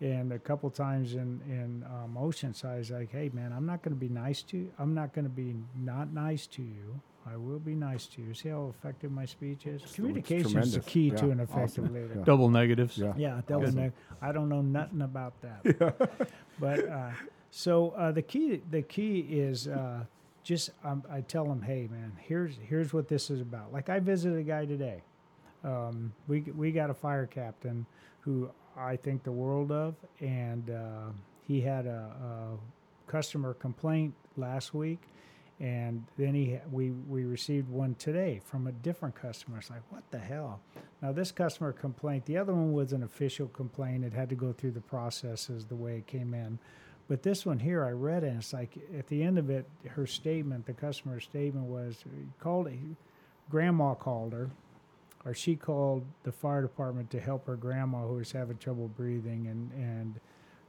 and a couple times in in um, Oceanside, I was like, "Hey, man, I'm not going to be nice to you. I'm not going to be not nice to you. I will be nice to you." See how effective my speech is. Communication is the tremendous. key to an effective awesome. leader. Yeah. Double negatives. Yeah. Yeah, double Awesome. neg- I don't know nothing about that. But uh, so uh, the key the key is uh, just um, I tell them, hey man, here's here's what this is about. Like I visited a guy today. Um, we we got a fire captain who I think the world of, and uh, he had a, a customer complaint last week. And then he, we, we received one today from a different customer. It's like, what the hell? Now, this customer complaint, the other one was an official complaint. It had to go through the processes the way it came in. But this one here, I read it, and it's like at the end of it, her statement, the customer's statement was called, grandma called her, or she called the fire department to help her grandma who was having trouble breathing, and, and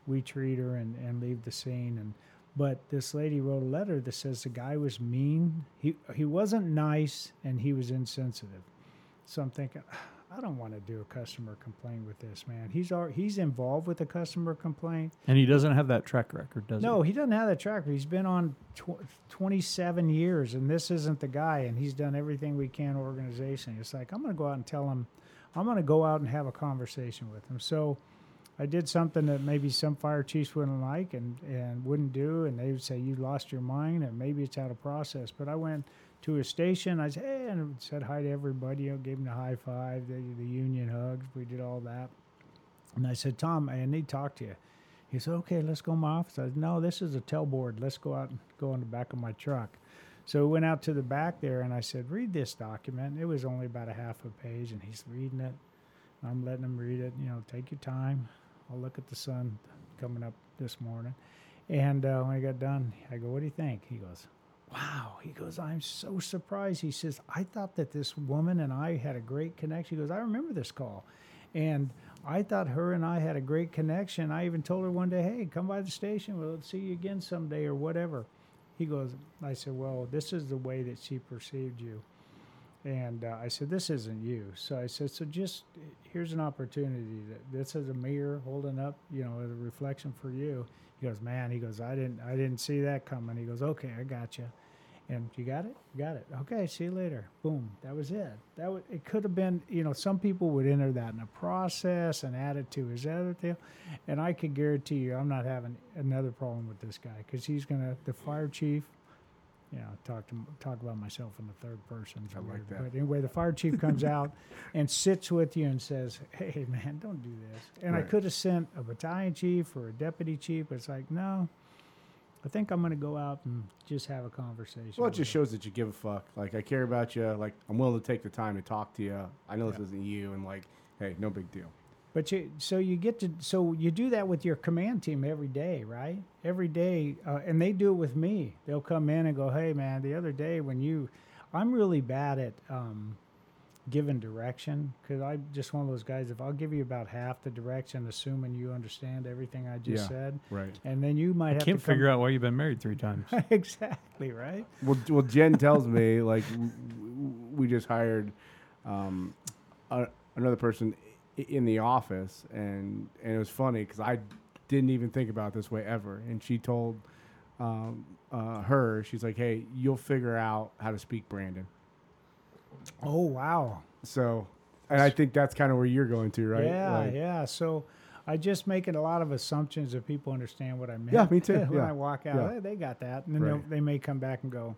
we treat her and, and leave the scene. And but this lady wrote a letter that says the guy was mean. He he wasn't nice and he was insensitive. So I'm thinking, I don't want to do a customer complaint with this man. He's al- he's involved with a customer complaint. And he doesn't have that track record, does No, he? No, he doesn't have that track record. He's been on tw- 27 years, and this isn't the guy. And he's done everything we can organization. It's like I'm going to go out and tell him. I'm going to go out and have a conversation with him. So I did something that maybe some fire chiefs wouldn't like and, and wouldn't do, and they would say you lost your mind, and maybe it's out of process. But I went to a station. I said, hey, and said hi to everybody. You know, gave him the high five, the, the union hugs. We did all that. And I said, Tom, I need to talk to you. He said, okay, let's go in my office. I said, no, this is a tailboard. Let's go out and go in the back of my truck. So we went out to the back there, and I said, read this document. It was only about a half a page, and he's reading it. I'm letting him read it. You know, take your time. I'll look at the sun coming up this morning. And uh, when I got done, I go, what do you think? He goes, wow. He goes, I'm so surprised. He says, I thought that this woman and I had a great connection. He goes, I remember this call. And I thought her and I had a great connection. I even told her one day, hey, come by the station. We'll see you again someday or whatever. He goes, I said, well, this is the way that she perceived you. And uh, I said, this isn't you. So I said, so just here's an opportunity that this is a mirror holding up, you know, a reflection for you. He goes, man, he goes, I didn't, I didn't see that coming. He goes, okay, I got you. And you got it? You got it. Okay, see you later. Boom. That was it. That was, it could have been, you know, some people would enter that in a process and add it to his other deal. And I could guarantee you, I'm not having another problem with this guy because he's going to, the fire chief, you know, talk to talk about myself in the third person. I like weird. that. But anyway, the fire chief comes out and sits with you and says, "Hey, man, don't do this." And I could have sent a battalion chief or a deputy chief, but it's like, no. I think I'm going to go out and just have a conversation. Well, it just him." shows that you give a fuck. Like I care about you. Like I'm willing to take the time to talk to you. I know this Yeah. isn't you, and like, hey, no big deal. But you, so you get to, so you do that with your command team every day, right? Every day, uh, and they do it with me. They'll come in and go, "Hey, man, the other day when you, I'm really bad at um, giving direction because I'm just one of those guys. If I'll give you about half the direction, assuming you understand everything I just Yeah. said, Right. and then you might have Can't to come, figure out why you've been married three times. exactly right. Well, well, Jen tells me like w- w- we just hired um, a, another person i- in the office, and and it was funny because I didn't even think about it this way ever. And she told um, uh, her, she's like, "Hey, you'll figure out how to speak Brandon." Oh wow. So, and I think that's kind of where you're going to, right? Yeah, Like, yeah. So I just making a lot of assumptions that people understand what I mean. Yeah, me too, when yeah, I walk out, yeah. "Hey, they got that, and then Right. they'll may come back and go.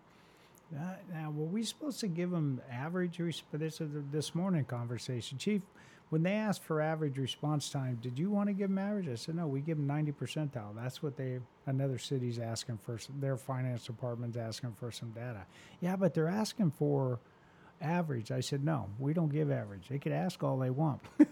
Uh, now, were we supposed to give them average? This is this morning conversation, Chief. When they asked for average response time, did you want to give them average? I said no. We give them ninety percentile. That's what they another city's asking for. Their finance department's asking for some data. Yeah, but they're asking for average. I said, no, we don't give average. They could ask all they want. the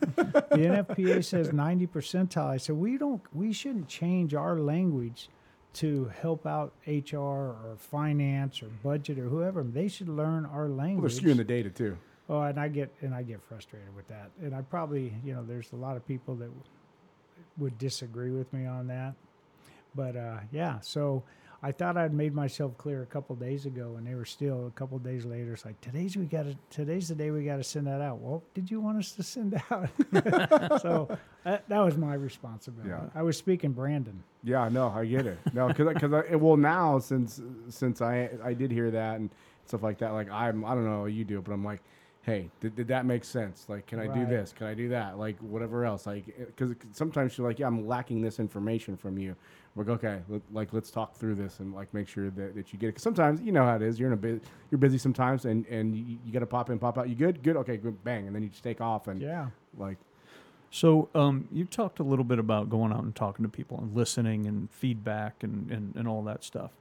NFPA says 90 percentile. I said, we don't, we shouldn't change our language to help out HR or finance or budget or whoever. They should learn our Well, language. they're skewing the data too. Oh, and I get and I get frustrated with that. And I probably, you know, there's a lot of people that w- would disagree with me on that. But uh, yeah, so I thought I'd made myself clear a couple days ago, and they were still a couple days later. It's like today's we got to today's the day we got to send that out. Well, did you want us to send out? so that, that was my responsibility. Yeah. I was speaking Brandon. Yeah, no, I get it. No, because because I, well now since since I I did hear that and stuff like that, like I'm I don't know how you do, it, but I'm like, hey, did, did that make sense? Like, can I do this? Can I do that? Like whatever else, like because sometimes you're like, yeah, I'm lacking this information from you. We're like, okay, let, like let's talk through this and like make sure that, that you get it. Because sometimes you know how it is. You're in a bit, you're busy sometimes, and and you, you got to pop in, pop out. You good? Good. Okay, good. Bang, and then you just take off and Yeah. like So um, you talked a little bit about going out and talking to people and listening and feedback and, and, and all that stuff.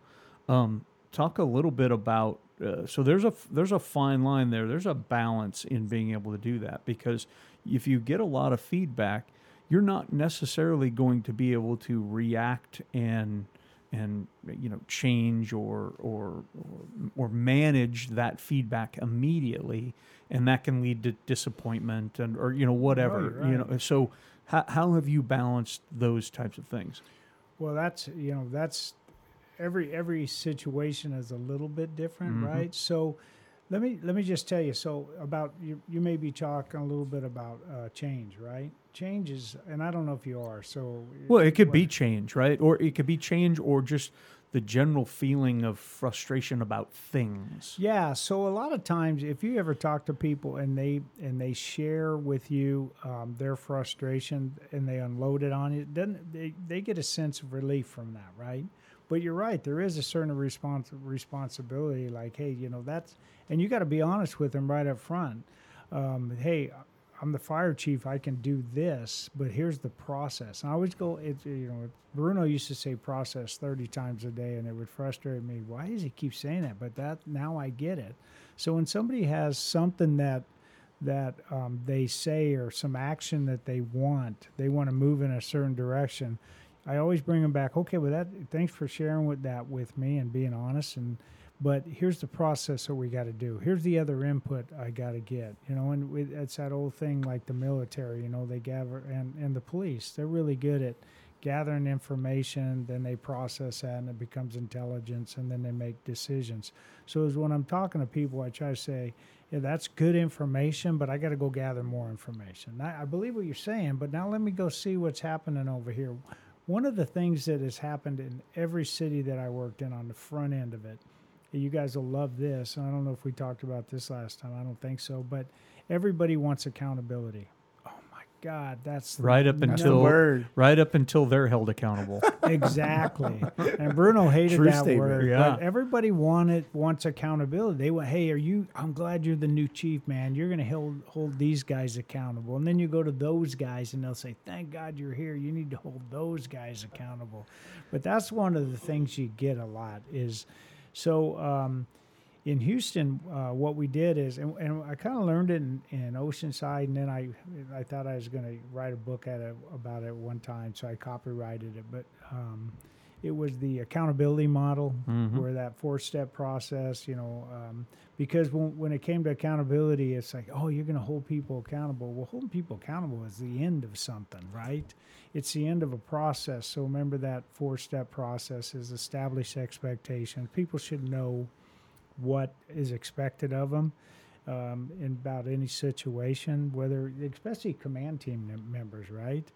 Um, talk a little bit about uh, so there's a there's a fine line there. There's a balance in being able to do that because if you get a lot of feedback, you're not necessarily going to be able to react and and you know change or or or, manage that feedback immediately. And that can lead to disappointment and or you know whatever Right, you know. so how, how have you balanced those types of things? Well, that's you know that's every every situation is a little bit different, Mhm. right? So Let me let me just tell you. So about you, you may be talking a little bit about uh, change, right? Change is, and I don't know if you are. So Well, it could what- be change, right? Or it could be change, or just the general feeling of frustration about things. Yeah, so a lot of times, if you ever talk to people and they and they share with you um, their frustration and they unload it on you, then they they get a sense of relief from that, right? But you're right, there is a certain respons- responsibility. Like, hey, you know that's, and you got to be honest with them right up front. Um, hey, I'm the fire chief. I can do this, but here's the process. And I always go, you know, Bruno used to say process 30 times a day, and it would frustrate me. Why does he keep saying that? But that now I get it. So when somebody has something that that um, they say or some action that they want, they want to move in a certain direction. I always bring them back. Okay, well, that thanks for sharing with that with me and being honest. And but here's the process that we got to do. Here's the other input I got to get. You know, and it's that old thing like the military. You know, they gather and and the police. They're really good at gathering information. Then they process that, and it becomes intelligence, and then they make decisions. So as when I'm talking to people, I try to say, yeah, that's good information, but I got to go gather more information. I, I believe what you're saying, but now let me go see what's happening over here. One of the things that has happened in every city that I worked in on the front end of it, you guys will love this. And I don't know if we talked about this last time. I don't think so, but everybody wants accountability. My God, that's the Right up number- until word. right up until they're held accountable. exactly. And Bruno hated True that statement. word. Yeah. But everybody wanted wants accountability. They went, "Hey, are you? I'm glad you're the new chief, man. You're going to hold hold these guys accountable." And then you go to those guys, and they'll say, "Thank God you're here. You need to hold those guys accountable." But that's one of the things you get a lot is so. Um, in Houston, uh, what we did is, and, and I kind of learned it in, in Oceanside, and then I, I thought I was going to write a book at it about it one time, so I copyrighted it. But um, it was the accountability model, Mhm. where that four-step process, you know, um, because when, when it came to accountability, it's like, oh, you're going to hold people accountable. Well, holding people accountable is the end of something, right? It's the end of a process. So remember that four-step process is establish expectations. People should know what is expected of them um, in about any situation, whether especially command team members, right?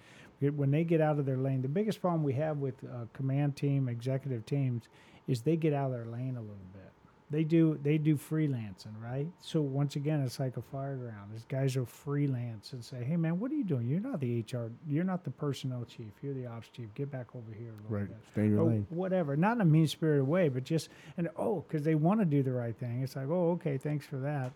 When they get out of their lane, the biggest problem we have with uh, command team, executive teams, is they get out of their lane a little bit. They do they do freelancing, right? So once again, it's like a fire ground. These guys will freelance and say, "Hey, man, what are you doing? You're not the HR. You're not the personnel chief. You're the ops chief. Get back over here a little Right. bit." Stay in your or lane. whatever. Not in a mean spirited way, but just and oh, because they want to do the right thing. It's like, oh, okay, thanks for that.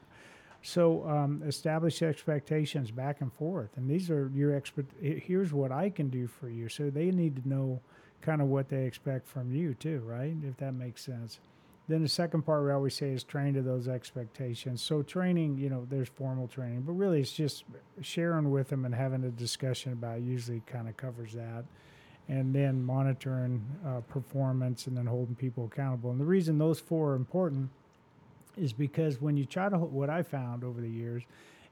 So um, establish expectations back and forth, and these are your expect. Here's what I can do for you. So they need to know kind of what they expect from you too, right? If that makes sense. Then the second part we always say is train to those expectations. So training, you know, there's formal training, but really it's just sharing with them and having a discussion about. Usually kind of covers that and then monitoring uh, performance and then holding people accountable. And the reason those four are important is because when you try to, ho- what I found over the years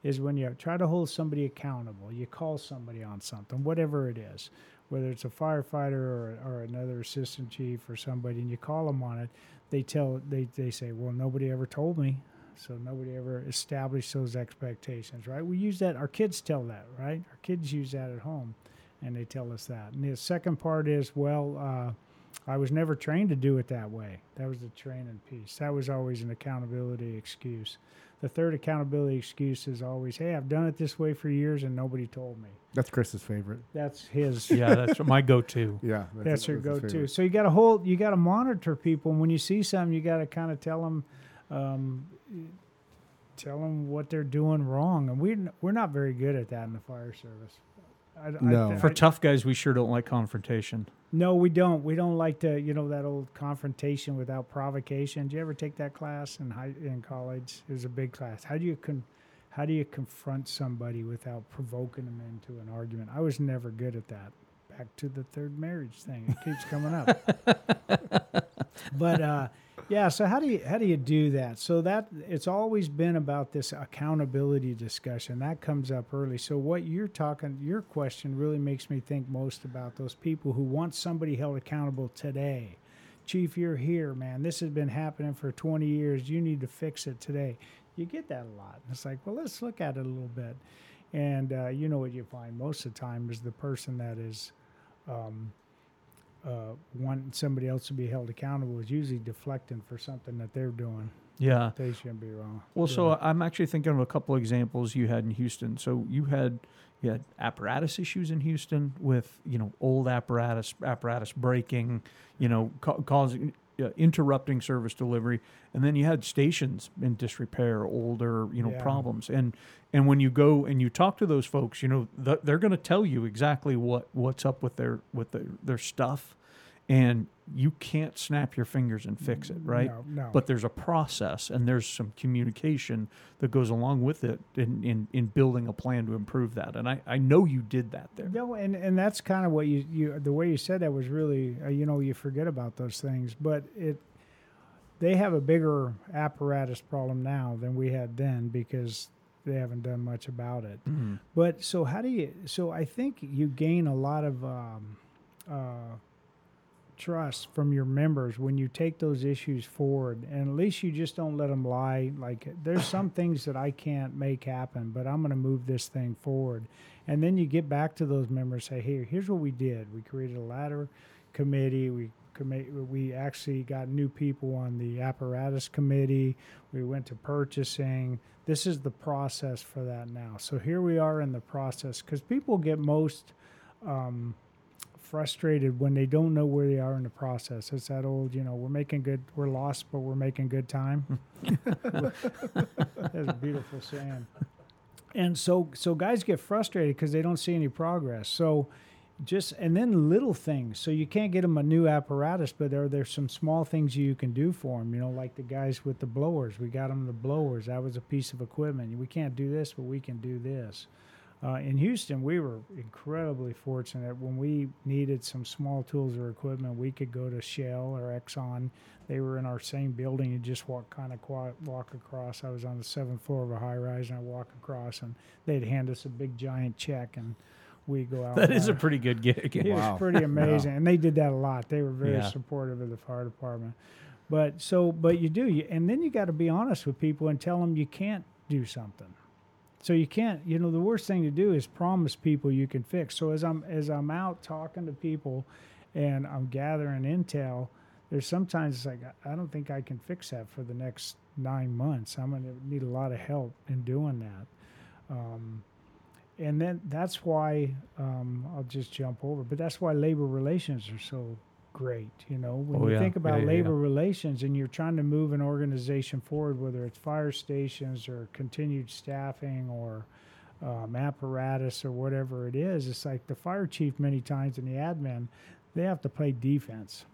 is when you try to hold somebody accountable, you call somebody on something, whatever it is, whether it's a firefighter or, or another assistant chief or somebody, and you call them on it, they tell, they, they say, well, nobody ever told me. So nobody ever established those expectations, right? We use that. Our kids tell that, right? Our kids use that at home and they tell us that. And the second part is, well, uh, I was never trained to do it that way. That was the training piece. That was always an accountability excuse. The third accountability excuse is always, hey, I've done it this way for years and nobody told me. That's Chris's favorite. That's his. yeah, that's my go-to. Yeah, That's your his go-to. So you got to hold, you got to monitor people. And when you see something, you got to kind of tell them, um, tell them what they're doing wrong. And we're we're not very good at that in the fire service. I, I No. thi- For tough guys, we sure don't like confrontation. no, we don't. We don't like to, you know, that old confrontation without provocation. Did you ever take that class in high in college? It was a big class. How do you con, how do you confront somebody without provoking them into an argument? I was never good at that. Back to the third marriage thing. It keeps coming up. but uh, yeah, so how do you how do you do that? So that it's always been about this accountability discussion that comes up early. So what you're talking, your question really makes me think most about those people who want somebody held accountable today. Chief, you're here, man. This has been happening for 20 years. You need to fix it today. You get that a lot. It's like, well, let's look at it a little bit. And uh, you know what you find most of the time is the person that is um, uh, wanting somebody else to be held accountable is usually deflecting for something that they're doing. Yeah. They shouldn't be wrong. Well, so I'm actually thinking of a couple examples you had in Houston. So you had you had apparatus issues in Houston with you know old apparatus apparatus breaking, you know ca- causing uh, interrupting service delivery, and then you had stations in disrepair, older you know Yeah. problems, and and when you go and you talk to those folks, you know th- they're going to tell you exactly what what's up with their with their, their stuff, and you can't snap your fingers and fix it, right? No, no. but there's a process and there's some communication that goes along with it in, in, in building a plan to improve that. And I, I know you did that there. No, and, and that's kind of what you, you the way you said that was really uh, you know you forget about those things, but it they have a bigger apparatus problem now than we had then because they haven't done much about it. Mhm. But so how do you? So I think you gain a lot of um, uh, trust from your members when you take those issues forward, and at least you just don't let them lie. Like there's some things that I can't make happen, but I'm going to move this thing forward. And then you get back to those members, say, "Hey, here's what we did. We created a ladder committee. We we actually got new people on the apparatus committee. We went to purchasing. This is the process for that now. So here we are in the process because people get most um, frustrated when they don't know where they are in the process. It's that old, you know, we're making good, we're lost, but we're making good time. That's a beautiful saying. And so, so guys get frustrated because they don't see any progress. So, just and then little things. So you can't get them a new apparatus, but there there's some small things you can do for them. You know, like the guys with the blowers. We got them the blowers. That was a piece of equipment. We can't do this, but we can do this. Uh, in Houston, we were incredibly fortunate when we needed some small tools or equipment. We could go to Shell or Exxon. They were in our same building. You just walk kind of walk across. I was on the seventh floor of a high rise, and I walk across, and they'd hand us a big giant check, and we go out. That is a pretty good gig. it Wow. was pretty amazing, and they did that a lot. They were very Yeah. supportive of the fire department. But so, but you do, you, and then you got to be honest with people and tell them you can't do something. So you can't, you know, the worst thing to do is promise people you can fix. So as I'm as I'm out talking to people, and I'm gathering intel, there's sometimes it's like I don't think I can fix that for the next nine months. I'm going to need a lot of help in doing that. Um, and then that's why um, I'll just jump over. But that's why labor relations are so great. You know, when Oh, you yeah. think about Yeah, labor relations and you're trying to move an organization forward, whether it's fire stations or continued staffing or um, apparatus or whatever it is, it's like the fire chief many times and the admin, they have to play defense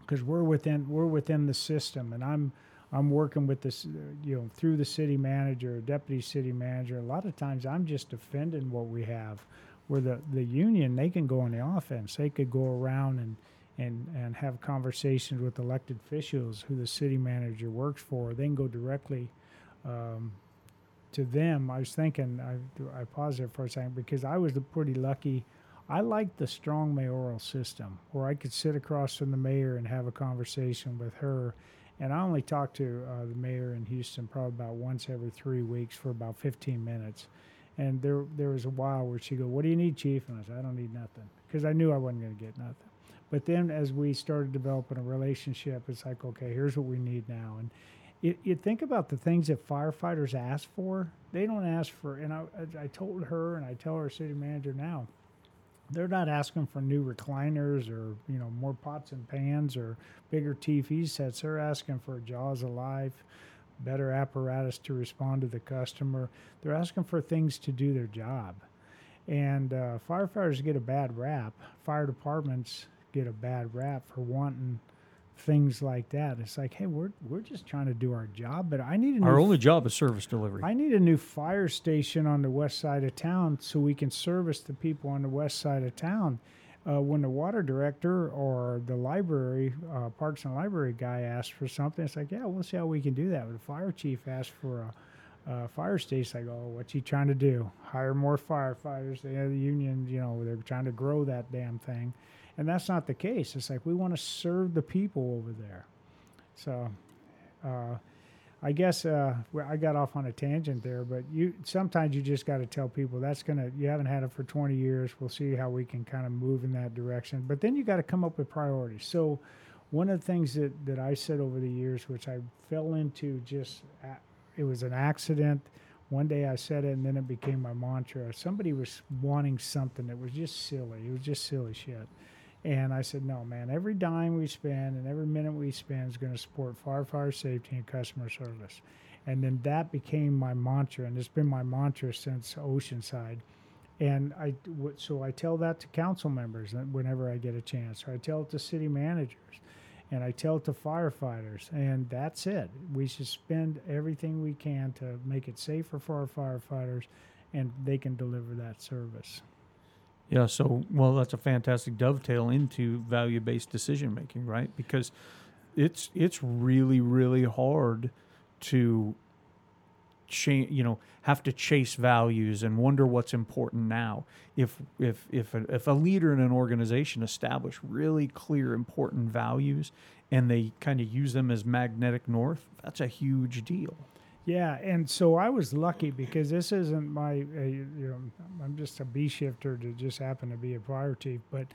because we're within we're within the system, and I'm I'm working with this, you know, through the city manager, deputy city manager. A lot of times, I'm just defending what we have. Where the the union, they can go on the offense. They could go around and and and have conversations with elected officials who the city manager works for. They can go directly. Um, to them, I was thinking, I, I paused there for a second because I was pretty lucky. I liked the strong mayoral system where I could sit across from the mayor and have a conversation with her. And I only talked to uh, the mayor in Houston probably about once every three weeks for about 15 minutes. And there, there was a while where she'd go, What do you need, Chief? And I said, I don't need nothing because I knew I wasn't going to get nothing. But then as we started developing a relationship, it's like, okay, here's what we need now. And you, you think about the things that firefighters ask for. They don't ask for, and I, I told her, and I tell our city manager now, they're not asking for new recliners or you know more pots and pans or bigger TV sets. They're asking for jaws of life, better apparatus to respond to the customer. They're asking for things to do their job, and uh, firefighters get a bad rap. Fire departments get a bad rap for wanting things like that. It's like, hey, we're we're just trying to do our job, but I need a Our only job is service delivery. I need a new fire station on the west side of town so we can service the people on the west side of town. Uh, when the water director or the library, uh, Parks and Library guy asks for something, it's like, yeah, we'll see how we can do that. But the fire chief asked for a, uh, fire station. I go, what's he trying to do? Hire more firefighters. They the union, you know, they're trying to grow that damn thing. And that's not the case. It's like we want to serve the people over there. So, uh, I guess uh, I got off on a tangent there, but you sometimes you just got to tell people that's gonna you haven't had it for 20 years. We'll see how we can kind of move in that direction. But then you got to come up with priorities. So one of the things that that I said over the years, which I fell into just it was an accident. One day I said it, and then it became my mantra. Somebody was wanting something that was just silly. It was just silly shit. And I said, no, man, every dime we spend and every minute we spend is going to support firefighter safety and customer service. And then that became my mantra, and it's been my mantra since Oceanside. And I, so I tell that to council members whenever I get a chance. Or I tell it to city managers, and I tell it to firefighters, and that's it. We should spend everything we can to make it safer for our firefighters, and they can deliver that service. Yeah, so well, that's a fantastic dovetail into value-based decision making, right? Because it's it's really really hard to change, you know, have to chase values and wonder what's important now. If if if a, if a leader in an organization establish really clear important values and they kind of use them as magnetic north, that's a huge deal. Yeah, and so I was lucky because this isn't my, uh, you know, I'm just a B shifter to just happen to be a fire chief, but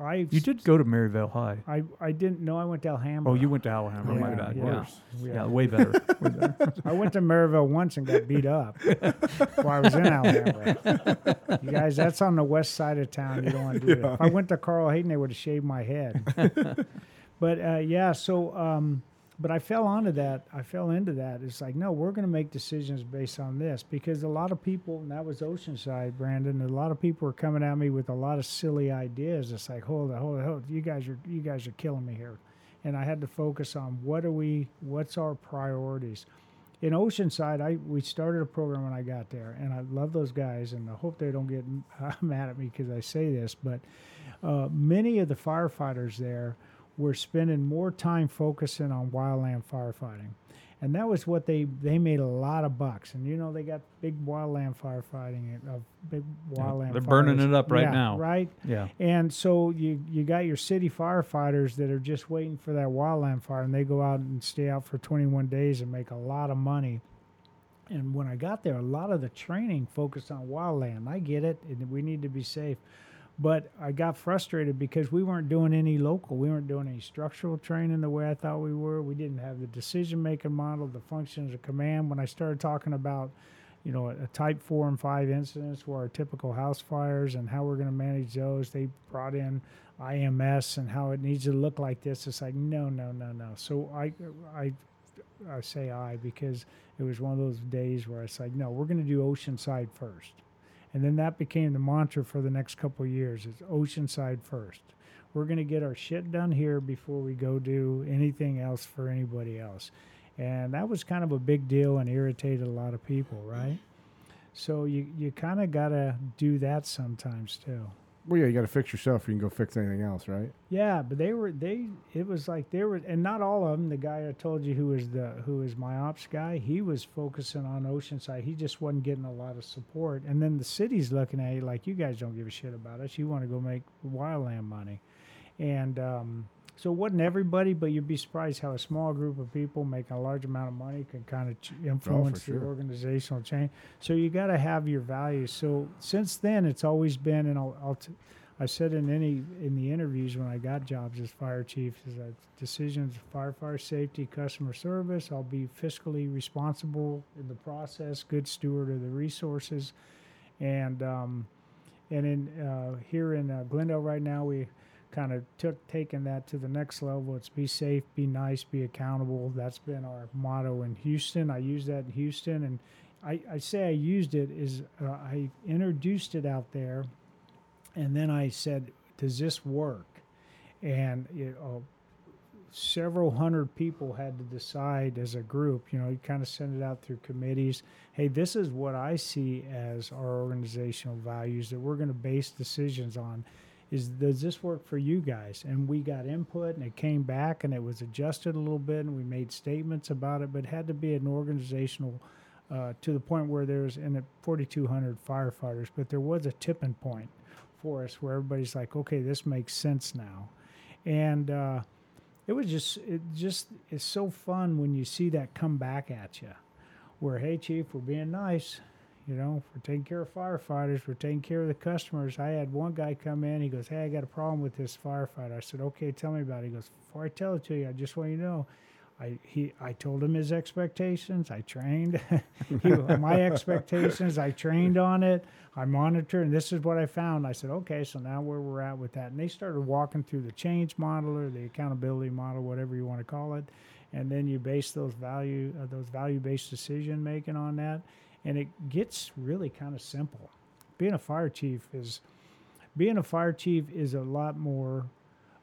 I. You did go to Maryvale High. I, I didn't know I went to Alhambra. Oh, you went to Alhambra. Yeah, my bad. yeah, Yeah. yeah. Yeah, way better. way better. I went to Maryvale once and got beat up while I was in Alhambra. You guys, that's on the west side of town. You don't want to do that. If I went to Carl Hayden, they would have shaved my head. but uh, yeah, so um, but I fell onto that. I fell into that. It's like, no, we're going to make decisions based on this because a lot of people, and that was Oceanside, Brandon. A lot of people were coming at me with a lot of silly ideas. It's like, hold on, hold on, hold. You guys are, you guys are killing me here. And I had to focus on what are we, what's our priorities. In Oceanside, I we started a program when I got there, and I love those guys, and I hope they don't get mad at me because I say this, but uh, many of the firefighters there were spending more time focusing on wildland firefighting. And that was what they they made a lot of bucks. And you know they got big wildland firefighting of uh, big wildland. Yeah, they're fires. burning it up right yeah, now. Right. Yeah. And so you you got your city firefighters that are just waiting for that wildland fire, and they go out and stay out for 21 days and make a lot of money. And when I got there, a lot of the training focused on wildland. I get it, and we need to be safe. But I got frustrated because we weren't doing any local. We weren't doing any structural training the way I thought we were. We didn't have the decision making model, the functions of command. When I started talking about, you know, a, a type four and five incidents were our typical house fires and how we're going to manage those, they brought in IMS and how it needs to look like this. It's like no, no, no, no. So I, I, I say I because it was one of those days where it's like no, we're going to do Oceanside first and then that became the mantra for the next couple years. It's Oceanside first. We're going to get our shit done here before we go do anything else for anybody else. And that was kind of a big deal and irritated a lot of people, right? So you, you kind of got to do that sometimes too. Well, yeah, you got to fix yourself. You can go fix anything else, right? Yeah, but they were they. It was like they were, and not all of them. The guy I told you who was the who is my ops guy, he was focusing on Oceanside. He just wasn't getting a lot of support. And then the city's looking at you like, you guys don't give a shit about us. You want to go make wildland money, and um, so it wasn't everybody, but you'd be surprised how a small group of people making a large amount of money can kind of ch- influence sure. the organizational change. So you got to have your values. So since then, it's always been, and I'll, I'll t- I said in any in the interviews when I got jobs as fire chief, is that decisions firefighter safety, customer service. I'll be fiscally responsible in the process, good steward of the resources, and um, and in uh, here in uh, Glendale right now we kind of took taking that to the next level. It's be safe, be nice, be accountable. That's been our motto in Houston. I use that in Houston, and I, I say I used it is uh, I introduced it out there, and then I said, "Does this work?" And you know, several hundred people had to decide as a group. You know, you kind of send it out through committees. Hey, this is what I see as our organizational values that we're going to base decisions on is does this work for you guys? And we got input and it came back and it was adjusted a little bit and we made statements about it but it had to be an organizational uh, to the point where there's in the 4,200 firefighters, but there was a tipping point for us where everybody's like, okay, this makes sense now, and uh, it was just it just it's so fun when you see that come back at you, where hey chief, we're being nice, you know, we're taking care of firefighters, we're taking care of the customers. I had one guy come in, he goes, hey, I got a problem with this firefighter. I said, okay, tell me about it. He goes, before I tell it to you, I just want you to know. I, he, I told him his expectations. I trained he, my expectations. I trained on it. I monitored, and this is what I found. I said, okay, so now where we're at with that. And they started walking through the change model or the accountability model, whatever you want to call it. And then you base those value, uh, those value-based decision making on that, and it gets really kind of simple. Being a fire chief is, being a fire chief is a lot more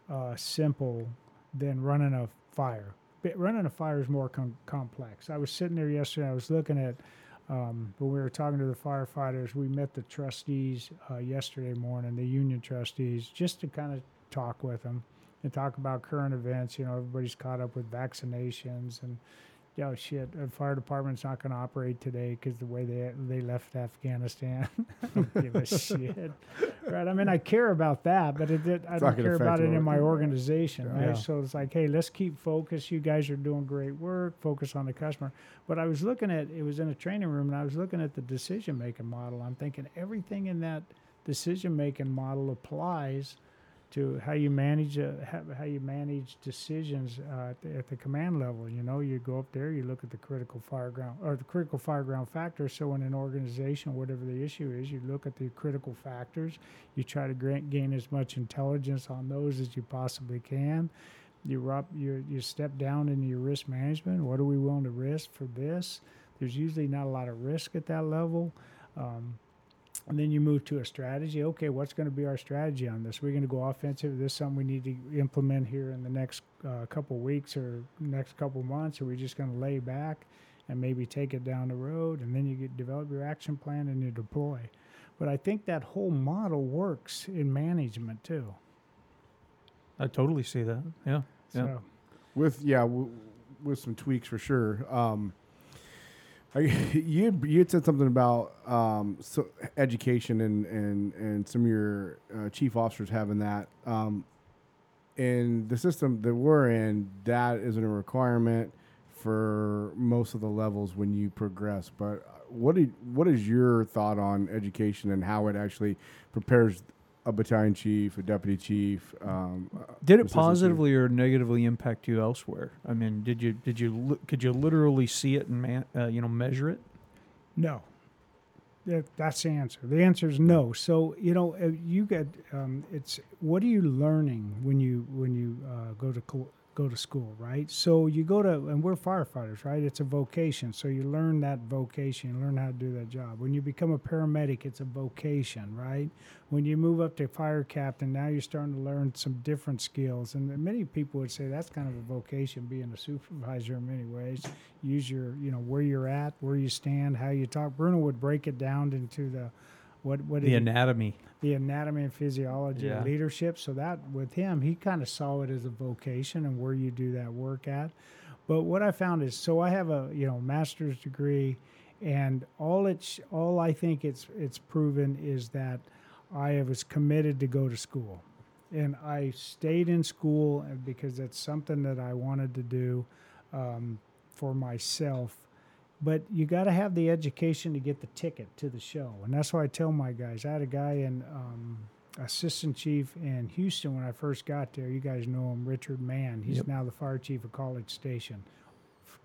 uh, simple than running a fire but running a fire is more com- complex. I was sitting there yesterday. I was looking at um, when we were talking to the firefighters. We met the trustees uh, yesterday morning, the union trustees, just to kind of talk with them and talk about current events. You know, everybody's caught up with vaccinations and oh shit, the fire department's not going to operate today because the way they they left Afghanistan. I don't give a shit, right? I mean, I care about that, but it, it, I It's don't care about it in my organization, Yeah. right? So it's like, hey, let's keep focus. You guys are doing great work. Focus on the customer. But I was looking at it was in a training room, and I was looking at the decision making model. I'm thinking everything in that decision making model applies to how you manage uh, how, you manage decisions uh, at, the, at the command level. You know, you go up there, you look at the critical fire ground or the critical fire ground factors. So in an organization, whatever the issue is, you look at the critical factors. You try to gain as much intelligence on those as you possibly can. You up, you you step down into your risk management. What are we willing to risk for this? There's usually not a lot of risk at that level. Um, and then you move to a strategy. Okay, what's going to be our strategy on this? We're going to go offensive. Is this something we need to implement here in the next uh, couple weeks or next couple months? Or are we just going to lay back and maybe take it down the road? And then you get develop your action plan and you deploy. But I think that whole model works in management too. I totally see that. Yeah. Yeah. With yeah w- with some tweaks for sure um I, you had- you had said something about um, so education and, and, and some of your uh, chief officers having that. Um, in the system that we're in, that isn't a requirement for most of the levels when you progress. But what do, what is your thought on education and how it actually prepares a battalion chief, a deputy chief? Um, uh, Did it assistant chief? positively or negatively impact you elsewhere? I mean, did you did you li- could you literally see it and man, uh, you know measure it? No. That, that's the answer. The answer is no. So you know, uh, you get um, it's what are you learning when you when you uh, go to co- go to school, right? So you go to and we're firefighters, right? It's a vocation. So you learn that vocation, learn how to do that job. When you become a paramedic, it's a vocation, right? When you move up to fire captain, now you're starting to learn some different skills. And many people would say that's kind of a vocation, being a supervisor in many ways use your you know where you're at where you stand how you talk bruno would break it down into the what what The anatomy. the anatomy and physiology Yeah. of leadership so that with him he kind of saw it as a vocation and where you do that work at but what i found is so i have a you know master's degree and all it's all i think it's it's proven is that i was committed to go to school and i stayed in school because that's something that i wanted to do um, for myself but you got to have the education to get the ticket to the show. And that's why i tell my guys i had a guy in um, assistant chief in houston when i first got there. You guys know him richard mann. He's Yep. now the fire chief of college station.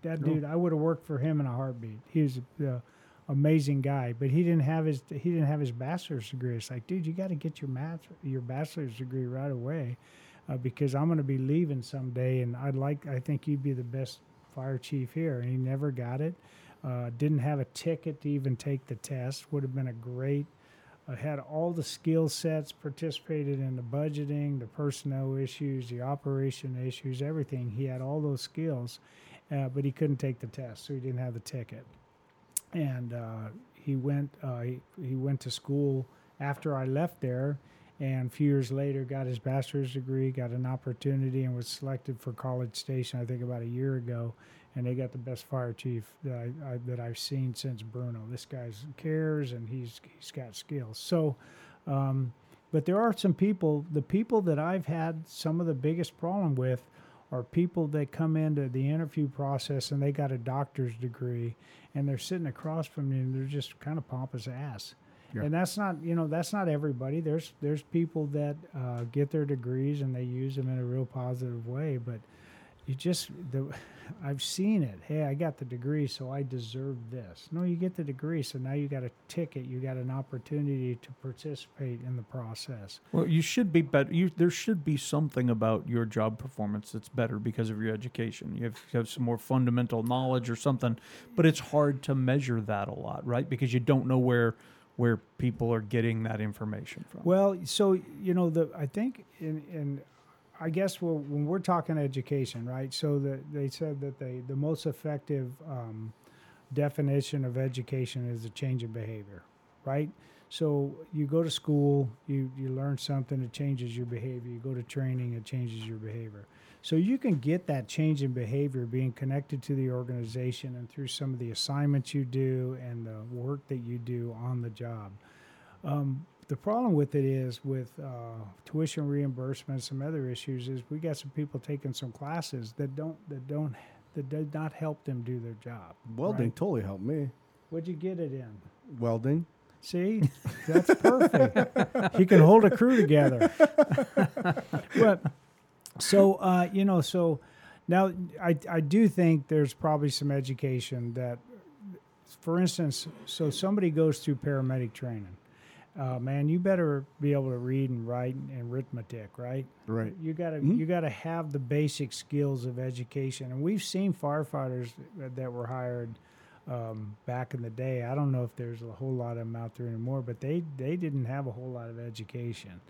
That Oh. dude i would have worked for him in a heartbeat. He was a amazing guy but he didn't have his he didn't have his bachelor's degree. It's like dude you got to get your math your bachelor's degree right away uh, because i'm going to be leaving someday and i'd like i think you'd be the best fire chief here. And he never got it uh, didn't have a ticket to even take the test would have been a great uh, had all the skill sets participated in the budgeting the personnel issues the operation issues everything. He had all those skills uh, but he couldn't take the test so he didn't have the ticket. And uh, he went uh, he, he went to school after I left there and a few years later got his bachelor's degree got an opportunity and was selected for college station I think about a year ago and they got the best fire chief that I, I that I've seen since Bruno. This guy's cares and he's he's got skills. So, um, but there are some people. The people that I've had some of the biggest problem with are people that come into the interview process and they got a doctor's degree and they're sitting across from you and they're just kind of pompous ass. Yeah. And that's not, you know, that's not everybody. There's there's people that uh, get their degrees and they use them in a real positive way, but you just the I've seen it. Hey, I got the degree, so I deserve this. No, you get the degree, so now you got a ticket. You got an opportunity to participate in the process. Well, you should be better. You, there should be something about your job performance that's better because of your education. You have, you have some more fundamental knowledge or something, but it's hard to measure that a lot, right? Because you don't know where where people are getting that information from. Well, so you know, the I think in in I guess we're, when we're talking education, right? So the, they said that they the most effective um, definition of education is a change in behavior, right? So you go to school, you you learn something, it changes your behavior. You go to training, it changes your behavior. So you can get that change in behavior being connected to the organization and through some of the assignments you do and the work that you do on the job. Um, the problem with it is with uh, tuition reimbursement, some other issues is we got some people taking some classes that don't that don't that did not help them do their job. Welding right? totally helped me. What'd you get it in? Welding. See, that's perfect. he can hold a crew together. but so uh, you know, so now I I do think there's probably some education that, for instance, so somebody goes through paramedic training. Uh, man, you better be able to read and write and arithmetic, right? Right. You gotta Mhm. you gotta have the basic skills of education, and we've seen firefighters that were hired um, back in the day. I don't know if there's a whole lot of them out there anymore, but they they didn't have a whole lot of education.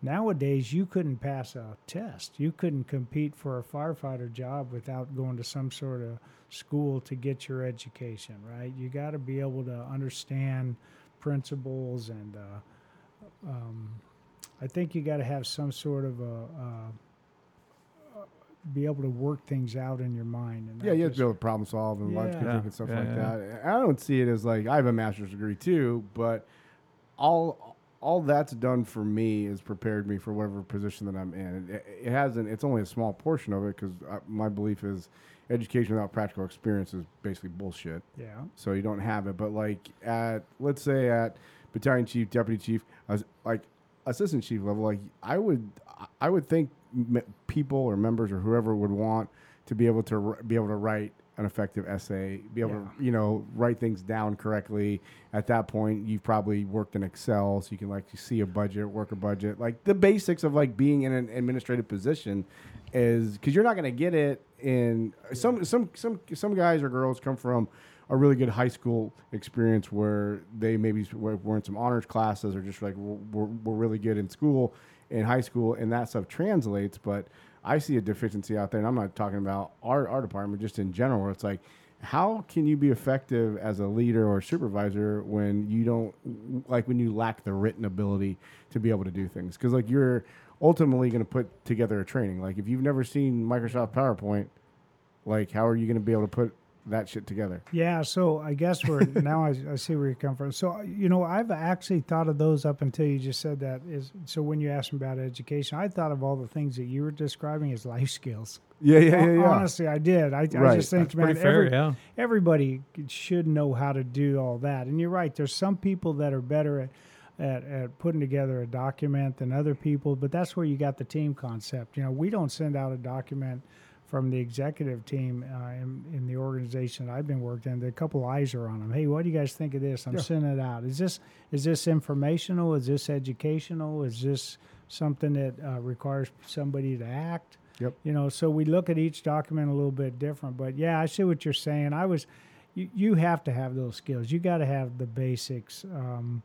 Nowadays, you couldn't pass a test. You couldn't compete for a firefighter job without going to some sort of school to get your education, right? You got to be able to understand principles and uh, um, I think you got to have some sort of a, uh, be able to work things out in your mind. And Yeah, not you have to be able to problem solve and logical Yeah. think and stuff Yeah, like yeah. that. I don't see it as like I have a master's degree too, but all all that's done for me is prepared me for whatever position that I'm in. It, it hasn't. It's only a small portion of it because my belief is education without practical experience is basically bullshit. yeah. So you don't have it. But like at let's say at battalion chief, deputy chief, as like assistant chief level, like I would I would think people or members or whoever would want to be able to be able to write an effective essay, be able Yeah. to you know write things down correctly. At that point, you've probably worked in Excel, so you can like see a budget, work a budget, like the basics of like being in an administrative position is because you're not going to get it in some some some some guys or girls come from a really good high school experience where they maybe were, in some honors classes or just like were, were, were really good in school in high school and that stuff translates but i see a deficiency out there and i'm not talking about our, our department just in general where it's like how can you be effective as a leader or supervisor when you don't like when you lack the written ability to be able to do things? Because like you're ultimately going to put together a training like if you've never seen microsoft powerpoint like how are you going to be able to put that shit together Yeah, so I guess we're now I, I see where you come from. So you know, I've actually thought of those up until you just said that. Is so when you asked me about education, I thought of all the things that you were describing as life skills. yeah yeah yeah, yeah. Honestly, I did. I, I just think, That's man, fair, every- yeah. everybody should know how to do all that. And you're right. There's some people that are better at, at, at putting together a document than other people, but that's where you got the team concept. You know, we don't send out a document from the executive team uh, in, in the organization that I've been working. in. A couple eyes are on them. Hey, what do you guys think of this? I'm Yeah. sending it out. Is this is this informational? Is this educational? Is this something that uh, requires somebody to act? Yep. You know, so we look at each document a little bit different. But yeah, I see what you're saying. I was, you, you have to have those skills. You got to have the basics. Um,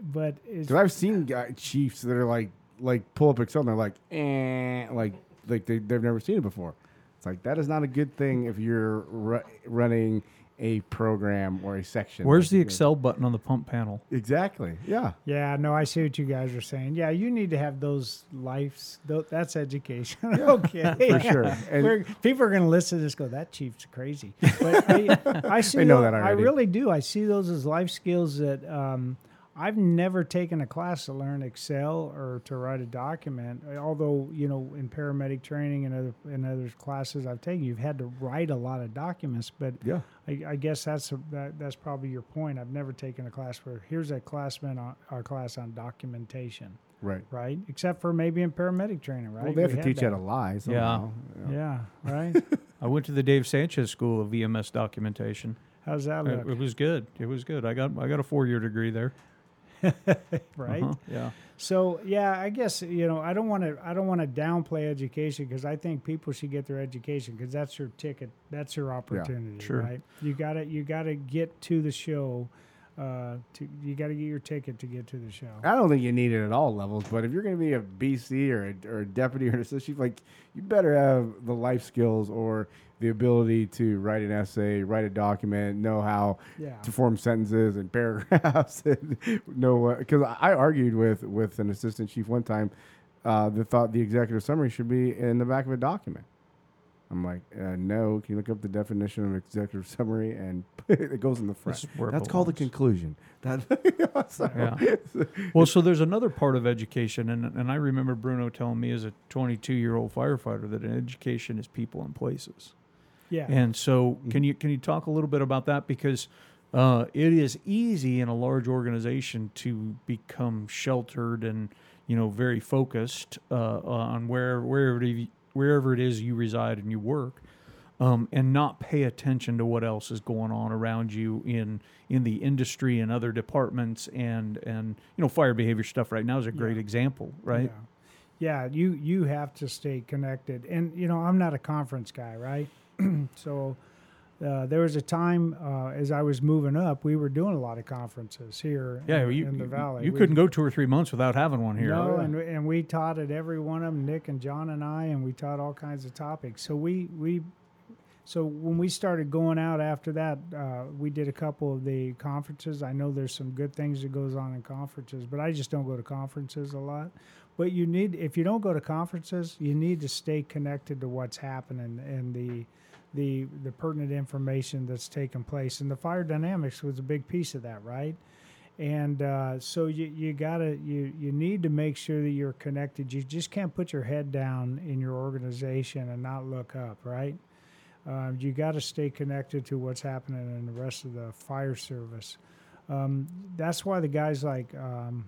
but it's, Because I've seen guy, chiefs that are like, like pull up Excel and they're like, eh, like, like they, they've never seen it before. It's like that is not a good thing if you're ru- running a program or a section. Where's like the you- Excel button on the pump panel? Exactly. Yeah. Yeah, no, I see what you guys are saying. Yeah, you need to have those lives. tho- That's education. okay, For sure. And- We're, people are going to listen to this. Go, that chief's crazy. But I, I see. They know tho- that I really do. I see those as life skills that um, I've never taken a class to learn Excel or to write a document. Uh, although you know, in paramedic training and other in other classes I've taken, you've had to write a lot of documents. But Yeah. I, I guess that's a, that, that's probably your point. I've never taken a class where here's a classman on our class on documentation, Right. right? Except for maybe in paramedic training, right? Well, they have We to had teach you how to lie. Somehow. Yeah, right. I went to the Dave Sanchez School of EMS documentation. How's that It, look? it was good. It was good. I got I got a four year degree there. right. Uh-huh, Yeah. So yeah, I guess you know I don't want to I don't want to downplay education because I think people should get their education because that's your ticket, that's your opportunity, sure. right? You got to you got to get to the show. Uh, to you got to get your ticket to get to the show. I don't think you need it at all levels, but if you're going to be a BC or a, or a deputy or an assistant chief, like you better have the life skills or the ability to write an essay, write a document, know how Yeah. to form sentences and paragraphs, and know because I argued with with an assistant chief one time uh, that thought the executive summary should be in the back of a document. I'm like, uh, no. Can you look up the definition of executive summary and it goes in the front? This is That's called the conclusion. That so- Yeah. Well, so there's another part of education, and and I remember Bruno telling me as a 22 year old firefighter that an education is people and places. Yeah. And so, can you can you talk a little bit about that because uh, it is easy in a large organization to become sheltered and you know very focused uh, on where wherever it, wherever it is you reside and you work, um, and not pay attention to what else is going on around you in in the industry and other departments and and you know fire behavior stuff right now is a great Yeah. example, right? Yeah. yeah, you you have to stay connected, and you know I'm not a conference guy, right? so uh, there was a time uh, as I was moving up, we were doing a lot of conferences here Yeah, in, you, in the valley. You We- couldn't go two or three months without having one here. No, yeah. and and we taught at every one of them, Nick and John and I, and we taught all kinds of topics. So we we, so when we started going out after that, uh, we did a couple of the conferences. I know there's some good things that goes on in conferences, but I just don't go to conferences a lot. But you need, if you don't go to conferences, you need to stay connected to what's happening and the the the pertinent information that's taking place. And the fire dynamics was a big piece of that, right? and uh, so you, you gotta you you need to make sure that you're connected you just can't put your head down in your organization and not look up right um, you got to stay connected to what's happening in the rest of the fire service um, that's why the guys like um,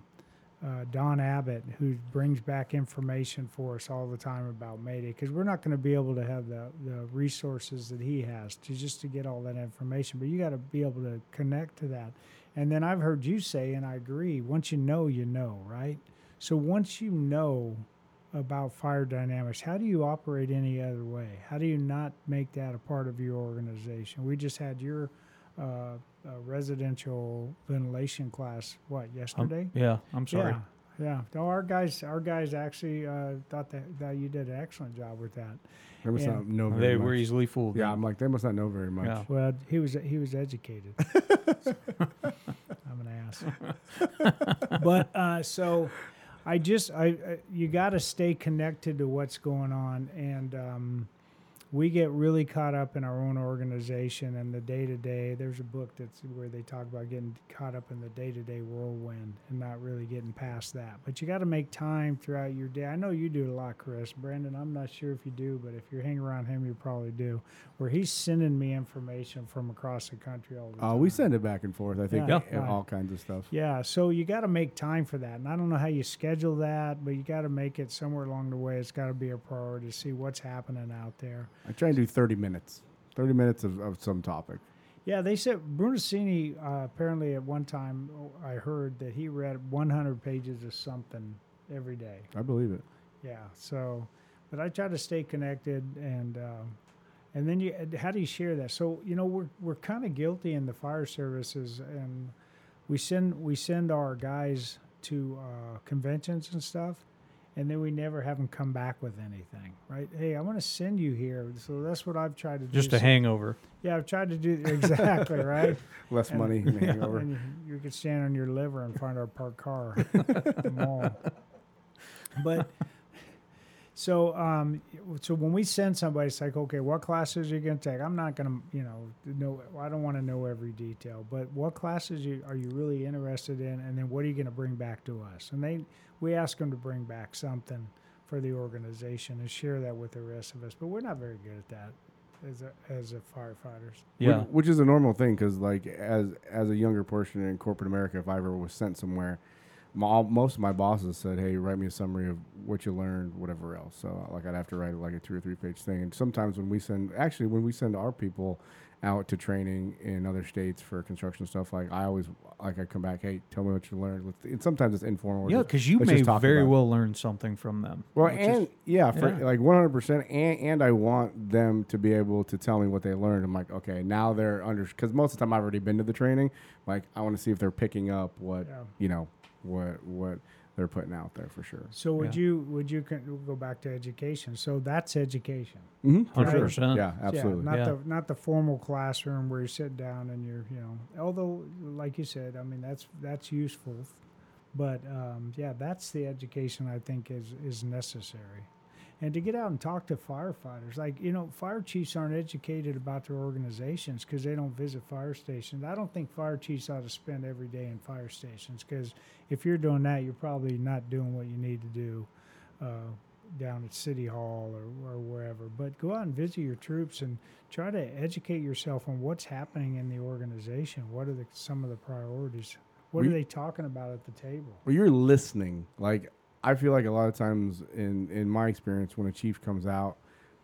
uh, Don Abbott, who brings back information for us all the time about Mayday, because we're not going to be able to have the, the resources that he has to just to get all that information. But you got to be able to connect to that. And then I've heard you say, and I agree, once you know, you know, right? So once you know about fire dynamics, how do you operate any other way? How do you not make that a part of your organization? We just had your uh, uh, residential ventilation class, what, Um, yesterday? yeah, I'm sorry. Yeah, yeah. No, our guys, our guys actually uh, thought that, that you did an excellent job with that. They must Yeah. not know very They much. were easily fooled. yeah, I'm like they must not know very much. Yeah. Well, he was he was educated. I'm an ass. but uh, so, I just I, I you got to stay connected to what's going on, and um, we get really caught up in our own organization and the day to day. There's a book that's where they talk about getting caught up in the day to day whirlwind and not really getting past that. But you got to make time throughout your day. I know you do a lot, Chris. Brandon, I'm not sure if you do, but if you're hanging around him, you probably do. Where he's sending me information from across the country all the Uh, time. we send it back and forth. I think Yeah. uh, Yeah. all kinds of stuff. Yeah, so you got to make time for that. And I don't know how you schedule that, but you got to make it somewhere along the way. It's got to be a priority to see what's happening out there. I try and do 30 minutes. 30 minutes of, of some topic. Yeah, they said Brunacini uh, apparently at one time I heard that he read 100 pages of something every day. I believe it. Yeah, so, but I try to stay connected and. Um, and then you, how do you share that? So you know we're we're kind of guilty in the fire services, and we send we send our guys to uh, conventions and stuff, and then we never have them come back with anything, right? Hey, I want to send you here. So that's what I've tried to do. Just a So- hangover. Yeah, I've tried to do exactly right. Less And- money in the hangover. And you, you could stand on your liver and find our parked car at the mall. But so um, so when we send somebody, it's like, okay, what classes are you going to take? I'm not going to, you know, know. I don't want to know every detail, but what classes you, are you really interested in? And then what are you going to bring back to us? And they, we ask them to bring back something for the organization and share that with the rest of us. But we're not very good at that as a, as a firefighters. Yeah. Which, which is a normal thing because, like, as as a younger person in corporate America, if I ever was sent somewhere, my, most of my bosses said, "Hey, write me a summary of what you learned, whatever else." So, uh, like, I'd have to write like a two or three page thing. And sometimes when we send, actually, when we send our people out to training in other states for construction stuff, like I always like I come back, "Hey, tell me what you learned." And sometimes it's informal. Yeah, because you may very about it. well learn something from them. Well, which is- and yeah, for yeah. like one hundred percent, and and I want them to be able to tell me what they learned. I'm like, okay, now they're under because most of the time I've already been to the training. Like, I want to see if they're picking up what Yeah. you know what what they're putting out there for sure. So would Yeah. you would you con- go back to education? So that's education. Mm-hmm, for Hundred sure. percent. Yeah, absolutely. Yeah, not Yeah. the not the formal classroom where you sit down and you're you know. Although, like you said, I mean that's that's useful, but um, yeah, that's the education I think is is necessary, and to get out and talk to firefighters, like you know, fire chiefs aren't educated about their organizations because they don't visit fire stations. I don't think fire chiefs ought to spend every day in fire stations because if you're doing that, you're probably not doing what you need to do. Uh, down at City Hall or, or wherever. But go out and visit your troops and try to educate yourself on what's happening in the organization. What are the, some of the priorities? What We- are they talking about at the table? Well, you're listening. Like I feel like a lot of times in in my experience, when a chief comes out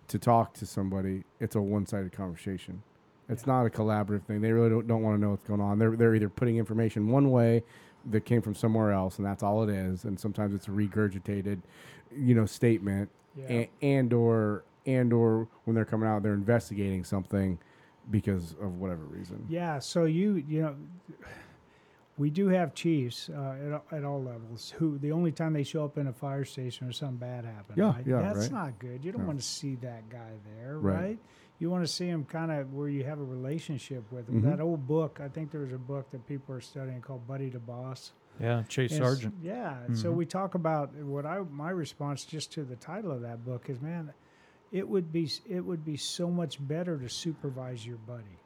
to talk to somebody, it's a one sided conversation. It's not a collaborative thing. They really don't, don't want to know what's going on. They're they're either putting information one way that came from somewhere else, and that's all it is. And sometimes it's a regurgitated, you know, statement, Yeah. and, and or and or when they're coming out, they're investigating something because of whatever reason. Yeah, so you you know, we do have chiefs uh, at, all- at all levels who the only time they show up in a fire station or something bad happened. Yeah, right? yeah, that's right. not good. You don't No. want to see that guy there, Right. right? You want to see him kind of where you have a relationship with him. Mhm. That old book, I think there was a book that people are studying called Buddy the Boss. Yeah, Chase And Sargent. Yeah. So Mhm. we talk about what I my response just to the title of that book is, man, it would be it would be so much better to supervise your buddy,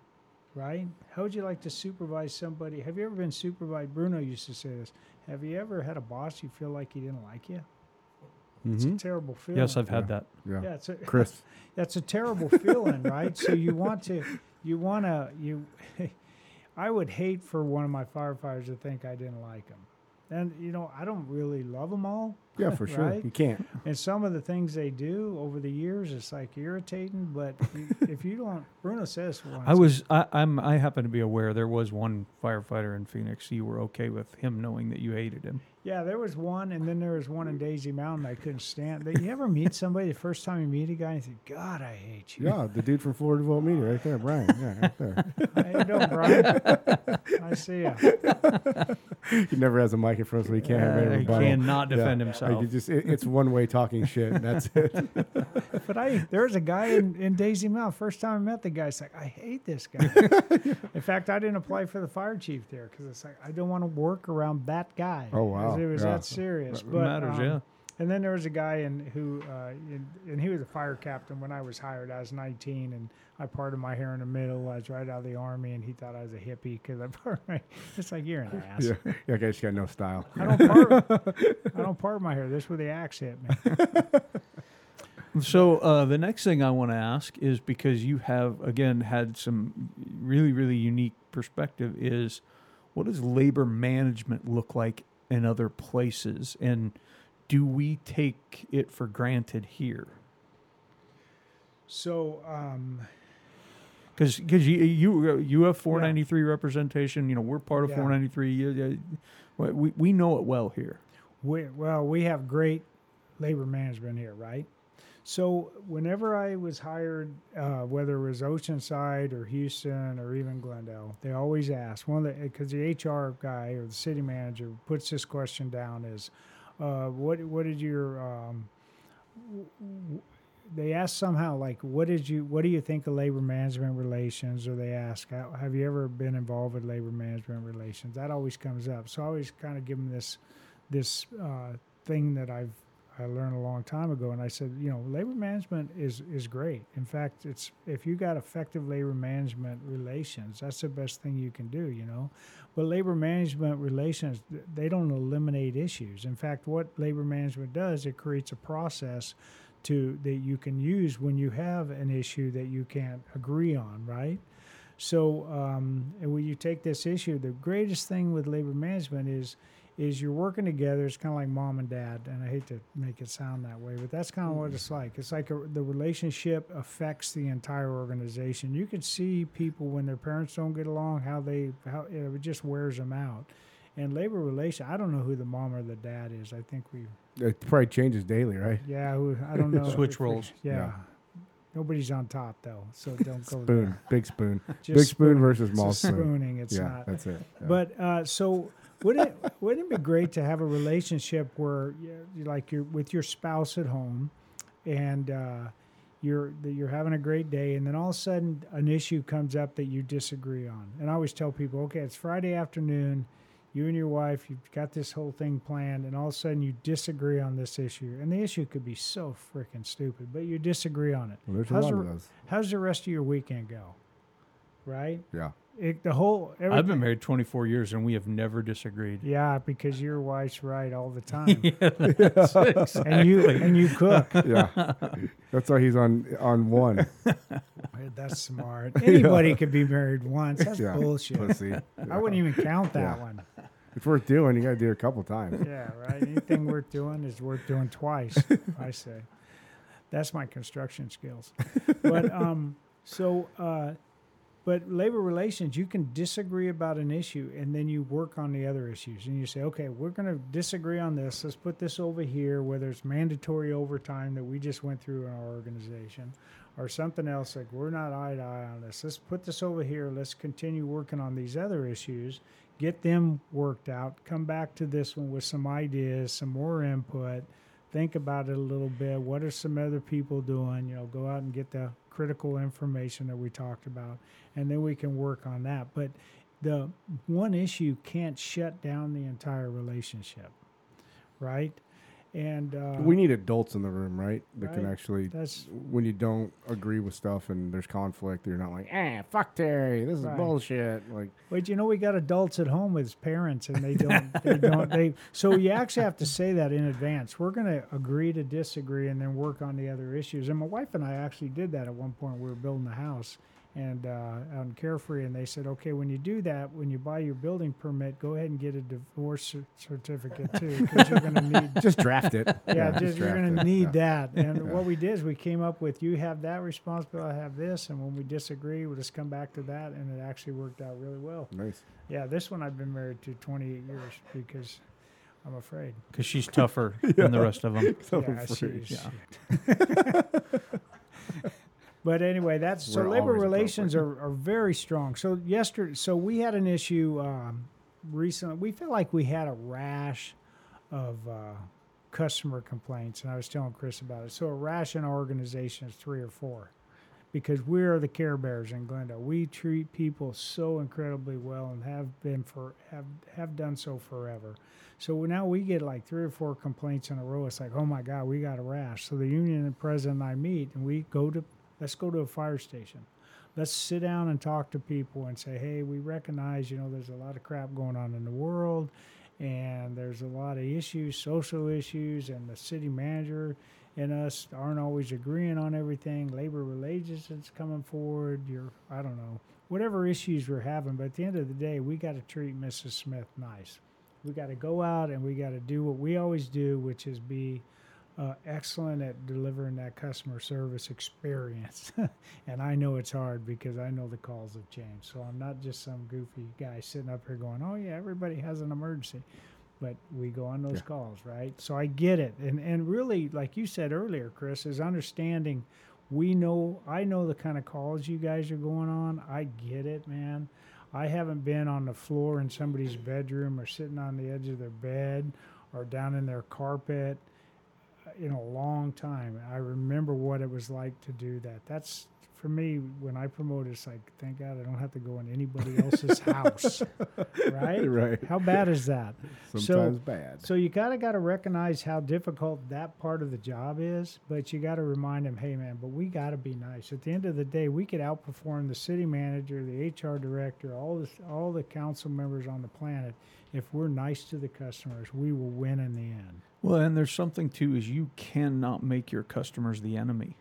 right? How would you like to supervise somebody? Have you ever been supervised? Bruno used to say this. Have you ever had a boss you feel like he didn't like you? It's a mm-hmm. terrible feeling. Yes, I've had Yeah. that. Yeah. yeah, it's a, Chris. that's a terrible feeling, right? So you want to, you want to, you. I would hate for one of my firefighters to think I didn't like him, and you know I don't really love them all. Yeah, for sure. Right? You can't. And some of the things they do over the years, it's like irritating. But if you don't, Bruno says once. I was I, I'm I happen to be aware there was one firefighter in Phoenix. You were okay with him knowing that you hated him. Yeah, there was one, and then there was one in Daisy Mountain I couldn't stand. But you ever meet somebody the first time you meet a guy and you think, God, I hate you. Yeah, the dude from Florida Volt Media, right there, Brian. Yeah, right there. How you doing, Brian? I see ya. he never has a mic in front, so he can't have Uh, any he cannot defend Like, himself. you just it, it's one way talking shit. and That's it. But I, there was a guy in, in Daisy Mountain. First time I met the guy, it's like I hate this guy. in fact, I didn't apply for the fire chief there because it's like I don't want to work around that guy. Oh, wow. 'Cause it was Yeah. that serious. It But, matters, um, yeah. And then there was a guy in who, uh, in, and he was a fire captain when I was hired. I was 19, and I parted my hair in the middle. I was right out of the army, and he thought I was a hippie because I parted my. It's like you're an ass. yeah, yeah, okay, she's got no style. I don't part. I don't part my hair. This is where the axe hit me. So uh, the next thing I want to ask is because you have again had some really really unique perspective is what does labor management look like in other places and do we take it for granted here? So, um, Because because you you you have 493 representation. You know we're part of Yeah. 493. You- you- We we know it well here. We, well, we have great labor management here, right? So whenever I was hired, uh, whether it was Oceanside or Houston or even Glendale, they always ask one of the because the HR guy or the city manager puts this question down is, uh, what what did your um, w- they ask somehow like what did you what do you think of labor management relations? Or they ask have you ever been involved with labor management relations? That always comes up. So i always kind of give them this this uh, thing that i've i learned a long time ago and i said you know labor management is is great. In fact it's if you got effective labor management relations that's the best thing you can do you know? But labor management relations they don't eliminate issues. In fact what labor management does it creates a process to that you can use when you have an issue that you can't agree on, right? So, um, when you take this issue, the greatest thing with labor management is is you're working together. It's kind of like mom and dad, and I hate to make it sound that way, but that's kind of what it's like. It's like a, the relationship affects the entire organization. You can see people when their parents don't get along, how they how it just wears them out. And labor relation, I don't know who the mom or the dad is. I think we It probably changes daily, right? yeah, I don't know. Switch if roles. Yeah. Yeah. Nobody's on top though, so don't go Spoon, there. big spoon, Just big spoon versus small spoon. spooning. It's yeah, not. that's it. Yeah. But uh, so wouldn't it, wouldn't it be great to have a relationship where you you like you're with your spouse at home, and uh, you're you're having a great day, and then all of a sudden an issue comes up that you disagree on. And I always tell people, okay, it's Friday afternoon. You and your wife, you've got this whole thing planned, and all of a sudden you disagree on this issue. And the issue could be so freaking stupid, but you disagree on it. well, there's a how's lot the- of those. How's the rest of your weekend go? Right? Yeah. It, the whole I've been married 24 years and we have never disagreed. Yeah, because your wife's right all the time, yeah, that's exactly. and you and you cook. Yeah, that's why he's on on one. That's smart. Anybody could be married once. That's Yeah, bullshit. Pussy. I wouldn't even count that Yeah. one. It's worth doing. You got to do it a couple times. Yeah, right. Anything worth doing is worth doing twice. I say. That's my construction skills. But um, so uh, but labor relations, you can disagree about an issue and then you work on the other issues and you say, okay, we're going to disagree on this. Let's put this over here, whether it's mandatory overtime that we just went through in our organization or something else like we're not eye to eye on this. Let's put this over here. Let's continue working on these other issues, get them worked out, come back to this one with some ideas, some more input. Think about it a little bit. What are some other people doing? You know, go out and get the critical information that we talked about, and then we can work on that. But the one issue can't shut down the entire relationship, right? And uh, We need adults in the room, right? That can actually, that's when you don't agree with stuff and there's conflict, you're not like, eh, fuck Terry, this is Right. bullshit. Like, But you know, we got adults at home with parents, and they don't. they don't. They so you actually have to say that in advance. We're going to agree to disagree, and then work on the other issues. And my wife and I actually did that at one point. We were building a house, and uh, out in Carefree, and they said, okay, when you do that, when you buy your building permit, go ahead and get a divorce cer- certificate too, because you're going to need. just draft it. Yeah, just, you're going to need Yeah. that. And Yeah. what we did is we came up with you have that responsibility, I have this, and when we disagree, we'll just come back to that, and it actually worked out really well. Nice. Yeah, this one I've been married to 28 years because I'm afraid. Because she's tougher than the rest of them. So yeah, afraid. she- Yeah. But anyway, that's so We're labor relations are, are very strong. So yesterday, so we had an issue um, recently. We felt like we had a rash of uh, customer complaints, and I was telling Chris about it. So a rash in our organization is three or four, because we are the Care Bears in Glendale. We treat people so incredibly well and have been for have have done so forever. So now we get like three or four complaints in a row. It's like, oh my God, we got a rash. So the union and president and I meet, and we go to let's go to a fire station. Let's sit down and talk to people and say, hey, we recognize, you know, there's a lot of crap going on in the world, and there's a lot of issues, social issues, and the city manager and us aren't always agreeing on everything. Labor relations is coming forward. You're, I don't know, whatever issues we're having. But at the end of the day, we got to treat Mrs. Smith nice. We got to go out and we got to do what we always do, which is be uh, excellent at delivering that customer service experience. and I know it's hard because I know the calls have changed. So I'm not just some goofy guy sitting up here going, "Oh yeah, everybody has an emergency." But we go on those Yeah. calls, right? So I get it. And and really like you said earlier, Chris, is understanding we know I know the kind of calls you guys are going on. I get it, man. I haven't been on the floor in somebody's bedroom or sitting on the edge of their bed or down in their carpet in a long time. I remember what it was like to do that. That's for me when I promote. It's like thank God I don't have to go in anybody else's house, right? Right. How bad is that? Sometimes bad. So you kind of got to recognize how difficult that part of the job is, but you got to remind them, hey man, but we got to be nice. At the end of the day, we could outperform the city manager, the HR director, all the all the council members on the planet. If we're nice to the customers, we will win in the end. Well, and there's something too is you cannot make your customers the enemy.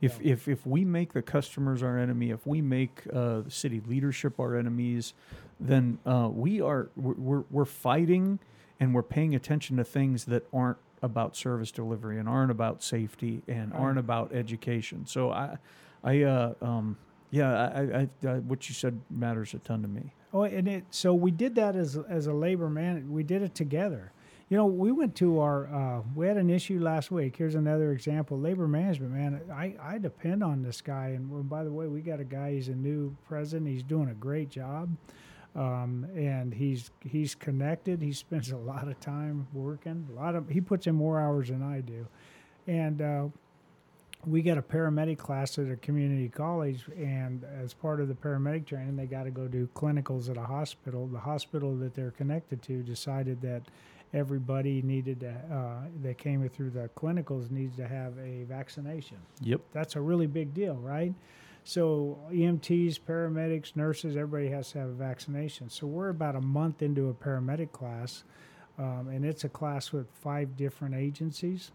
If Yeah. if if we make the customers our enemy, if we make uh, the city leadership our enemies, then uh, we are we're, we're fighting and we're paying attention to things that aren't about service delivery and aren't about safety and Right. aren't about education. So I I uh, um yeah I, I, I what you said matters a ton to me. Oh, and it so we did that as as a labor man. We did it together. You know, we went to our. Uh, we had an issue last week. Here's another example. Labor management, man. I I depend on this guy. And by the way, we got a guy. He's a new president. He's doing a great job, um, and he's he's connected. He spends a lot of time working. A lot of he puts in more hours than I do, and. Uh, we got a paramedic class at a community college, and as part of the paramedic training, they got to go do clinicals at a hospital. The hospital that they're connected to decided that everybody needed to, uh, that came through the clinicals needs to have a vaccination. Yep. That's a really big deal, right? So EMTs, paramedics, nurses, everybody has to have a vaccination. So we're about a month into a paramedic class, um, and it's a class with five different agencies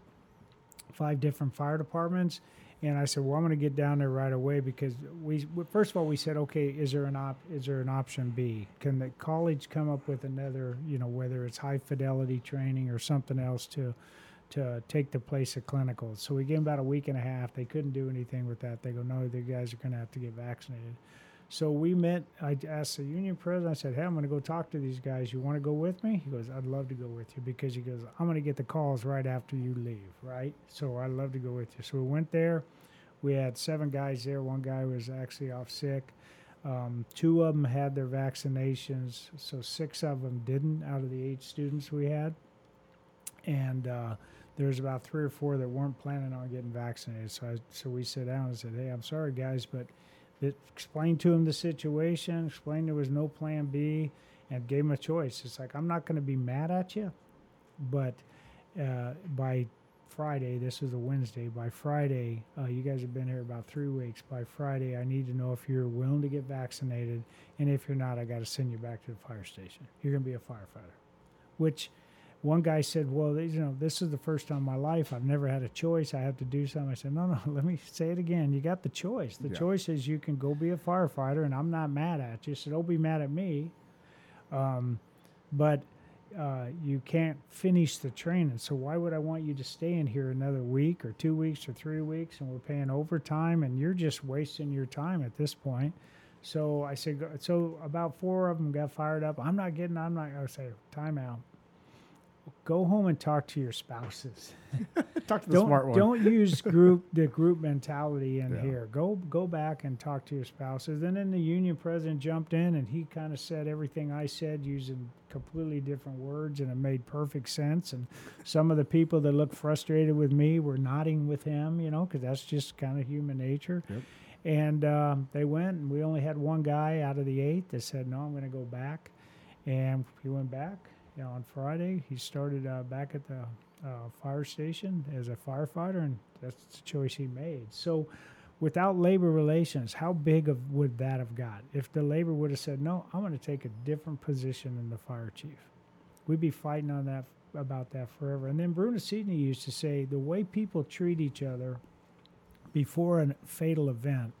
five different fire departments. And I said, well, I'm going to get down there right away because we first of all we said, okay, is there an op is there an option B? Can the college come up with another, you know, whether it's high fidelity training or something else to to take the place of clinicals? So we gave them about a week and a half. They couldn't do anything with that. They go, no, the guys are going to have to get vaccinated. So we met. I asked the union president. I said, "Hey, I'm going to go talk to these guys. You want to go with me?" He goes, "I'd love to go with you because he goes, I'm going to get the calls right after you leave, right? So I'd love to go with you." So we went there. We had seven guys there. One guy was actually off sick. Um, two of them had their vaccinations, so six of them didn't out of the eight students we had. And uh, there was about three or four that weren't planning on getting vaccinated. So I, so we sat down and said, "Hey, I'm sorry, guys, but." It explained to him the situation, explained there was no plan B, and gave him a choice. It's like, I'm not going to be mad at you, but uh, by Friday, this is a Wednesday, by Friday, uh, you guys have been here about three weeks. By Friday, I need to know if you're willing to get vaccinated, and if you're not, I got to send you back to the fire station. You're going to be a firefighter. Which one guy said, "Well, you know, this is the first time in my life I've never had a choice. I have to do something." I said, "No, no, let me say it again. You got the choice. The Yeah. choice is you can go be a firefighter, and I'm not mad at you. So don't be mad at me. Um, but uh, you can't finish the training. So why would I want you to stay in here another week or two weeks or three weeks, and we're paying overtime, and you're just wasting your time at this point." So I said, so about four of them got fired up. I'm not getting. I'm not. I say, time out go home and talk to your spouses. Talk to the don't smart one. don't use group the group mentality in Yeah. here. Go go back and talk to your spouses. And then the union president jumped in and he kind of said everything I said using completely different words and it made perfect sense. And some of the people that looked frustrated with me were nodding with him, you know, because that's just kind of human nature. Yep. And um, they went, and we only had one guy out of the eight that said, "No, I'm going to go back." And he went back. You know, on Friday, he started uh, back at the uh, fire station as a firefighter, and that's the choice he made. So, without labor relations, how big of would that have got? If the labor would have said, "No, I'm going to take a different position than the fire chief," we'd be fighting on that about that forever. And then Brunacini used to say, "The way people treat each other before a fatal event."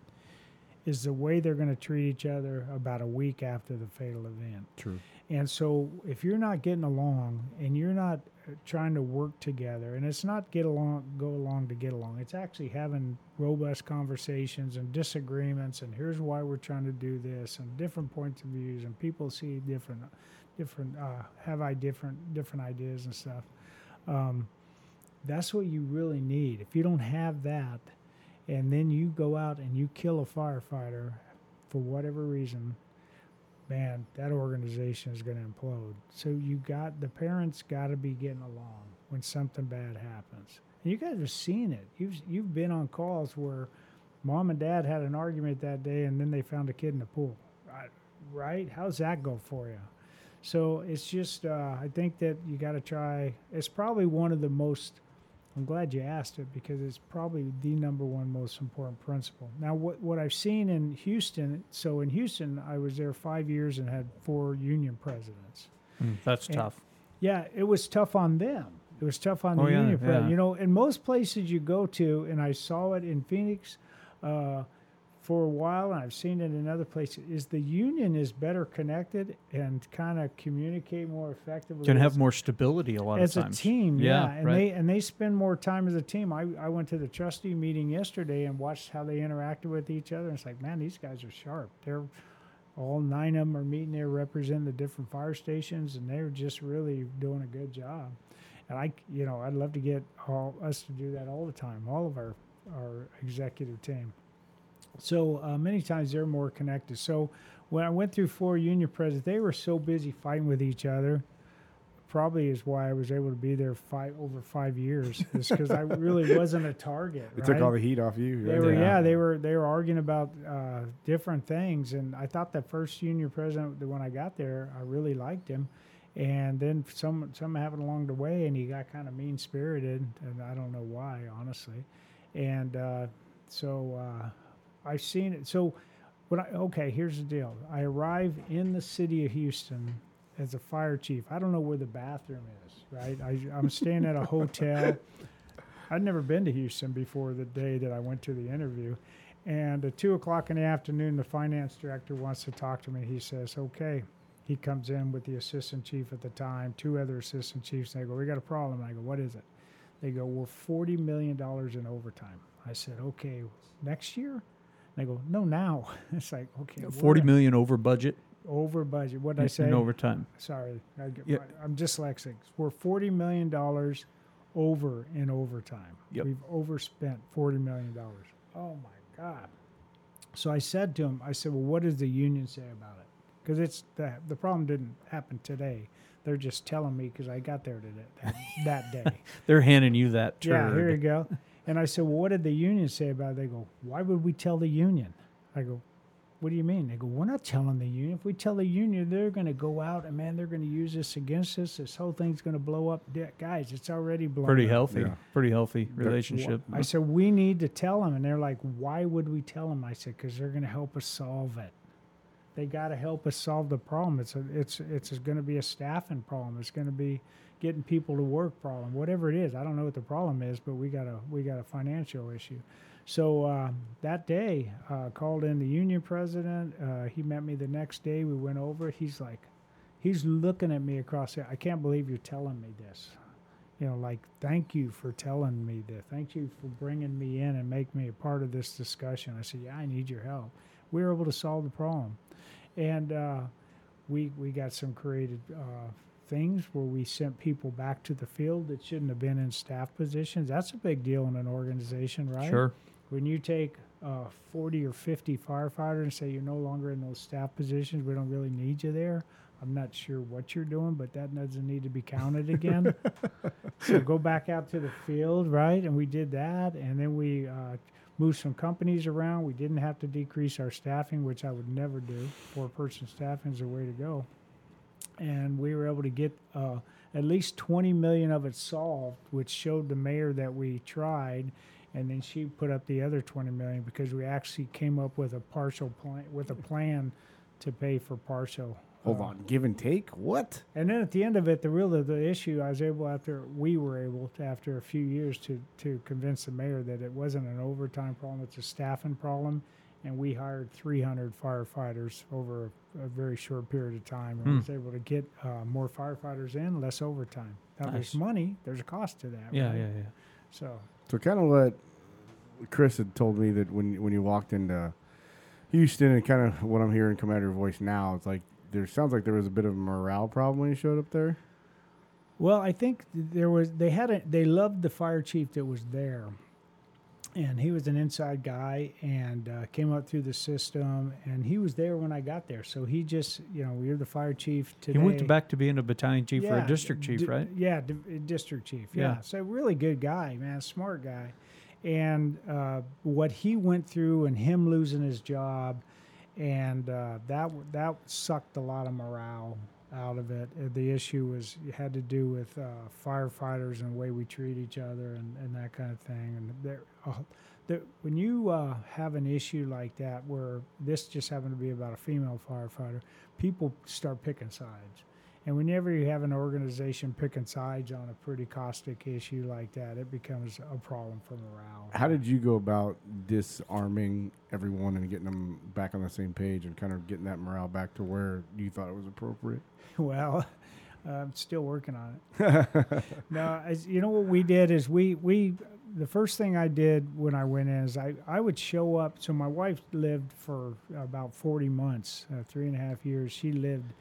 Is the way they're going to treat each other about a week after the fatal event. True. And so, if you're not getting along and you're not uh, trying to work together, and it's not get along, go along to get along, it's actually having robust conversations and disagreements, and here's why we're trying to do this, and different points of views, and people see different, different, uh, have I different, different ideas and stuff. Um, that's what you really need. If you don't have that, and then you go out and you kill a firefighter for whatever reason, man, that organization is going to implode. So you got the parents got to be getting along when something bad happens. And you guys have seen it. You've you've been on calls where mom and dad had an argument that day, and then they found a kid in the pool. Right? How's that go for you? So it's just, uh, I think that you got to try. It's probably one of the most. I'm glad you asked it because it's probably the number one most important principle. Now, what what I've seen in Houston. So in Houston, I was there five years and had four union presidents. Mm, that's And- tough. Yeah, it was tough on them. It was tough on Oh, the yeah, union president. yeah. You know, in most places you go to, and I saw it in Phoenix uh, for a while, and I've seen it in other places. Is the union is better connected and kind of communicate more effectively. Can have more stability a lot as of times. As a team, yeah, and right. they and they spend more time as a team. I, I went to the trustee meeting yesterday and watched how they interacted with each other. And it's like, man, these guys are sharp. They're all nine of them are meeting there representing the different fire stations, and they're just really doing a good job. And I, you know, I'd love to get all us to do that all the time, all of our our executive team. So uh, many times they're more connected. So when I went through four union presidents, they were so busy fighting with each other. Probably is why I was able to be there five over five years, is because I really wasn't a target. It right? took all the heat off you. They were, yeah. they were, they were arguing about uh, different things, and I thought the first union president, the when I got there, I really liked him, and then some, some happened along the way, and he got kind of mean spirited, and I don't know why, honestly, and uh, so uh, I've seen it. So, when I okay, here's the deal: I arrive in the city of Houston as a fire chief. I don't know where the bathroom is. Right, I, I'm staying at a hotel. I'd never been to Houston before the day that I went to the interview. And at two o'clock in the afternoon, the finance director wants to talk to me. He says, okay. He comes in with the assistant chief at the time, two other assistant chiefs, and they go, We got a problem. And I go, What is it? They go, We're $40 million in overtime. I said, Okay, next year? And they go, No, now. It's like, Okay. Forty million over budget Over budget. What did I say? in overtime. Sorry, I get, Yeah. I'm dyslexic. We're forty million dollars over in overtime. Yep. We've overspent forty million dollars. Oh my god! So I said to him, I said, "Well, what does the union say about it?" Because it's the the problem didn't happen today. They're just telling me because I got there today that, that day. They're handing you that turd. yeah, here you go. And I said, "Well, what did the union say about it?" They go, "Why would we tell the union?" I go, what do you mean? They go, we're not telling the union. If we tell the union, they're going to go out and man, they're going to use this against us. This whole thing's going to blow up. Yeah, guys, it's already blown Pretty up. healthy. Yeah. Pretty healthy They're- relationship. I said, we need to tell them. And they're like, why would we tell them? I said, because they're going to help us solve it. They got to help us solve the problem. It's a, it's it's going to be a staffing problem. It's going to be getting people to work problem. Whatever it is, I don't know what the problem is, but we got a we got a financial issue. So uh, that day, uh, called in the union president. Uh, he met me the next day. We went over. He's like, he's looking at me across the. I can't believe you're telling me this. You know, like, thank you for telling me this. Thank you for bringing me in and make me a part of this discussion. I said, yeah, I need your help. We were able to solve the problem, and uh, we we got some creative uh, things where we sent people back to the field that shouldn't have been in staff positions. That's a big deal in an organization, right? Sure. when you take uh, 40 or 50 firefighters and say you're no longer in those staff positions, we don't really need you there. I'm not sure what you're doing, but that doesn't need to be counted again. so go back out to the field, right? And we did that, and then we uh, moved some companies around. We didn't have to decrease our staffing, which I would never do. Four-person staffing is the way to go. And we were able to get uh, at least 20 million of it solved, which showed the mayor that we tried and then she put up the other 20 million because we actually came up with a partial plan with a plan to pay for partial Hold uh, on, give and take. What? and then at the end of it the real the issue i was able after we were able to after a few years to to convince the mayor that it wasn't an overtime problem it's a staffing problem and we hired 300 firefighters over a, a very short period of time and Hmm. was able to get uh, more firefighters in less overtime now there's money there's a cost to that Yeah, right? yeah, yeah. so So kind of what Chris had told me that when when you walked into Houston and kind of what I'm hearing come out of your voice now, it's like there sounds like there was a bit of a morale problem when you showed up there. Well, I think there was they had a they loved the fire chief that was there, and he was an inside guy and uh, came up through the system and he was there when I got there. So he just, you know, you're the fire chief today. He went back to being a battalion chief or a district chief, di- right? Yeah, di- district chief. Yeah. Yeah. So really good guy, man, smart guy. And uh, what he went through and him losing his job, and uh, that that sucked a lot of morale out of it. Uh, The issue was it had to do with uh, firefighters and the way we treat each other and, and that kind of thing. And there, uh, there, when you uh, have an issue like that, where this just happened to be about a female firefighter, people start picking sides. And whenever you have an organization picking sides on a pretty caustic issue like that, it becomes a problem for morale. How did you go about disarming everyone and getting them back on the same page and kind of getting that morale back to where you thought it was appropriate? Well, I'm still working on it. no, as, you know what we did is we we the first thing I did when I went in is I I would show up. So my wife lived for about 40 months, uh, three and a half years. She lived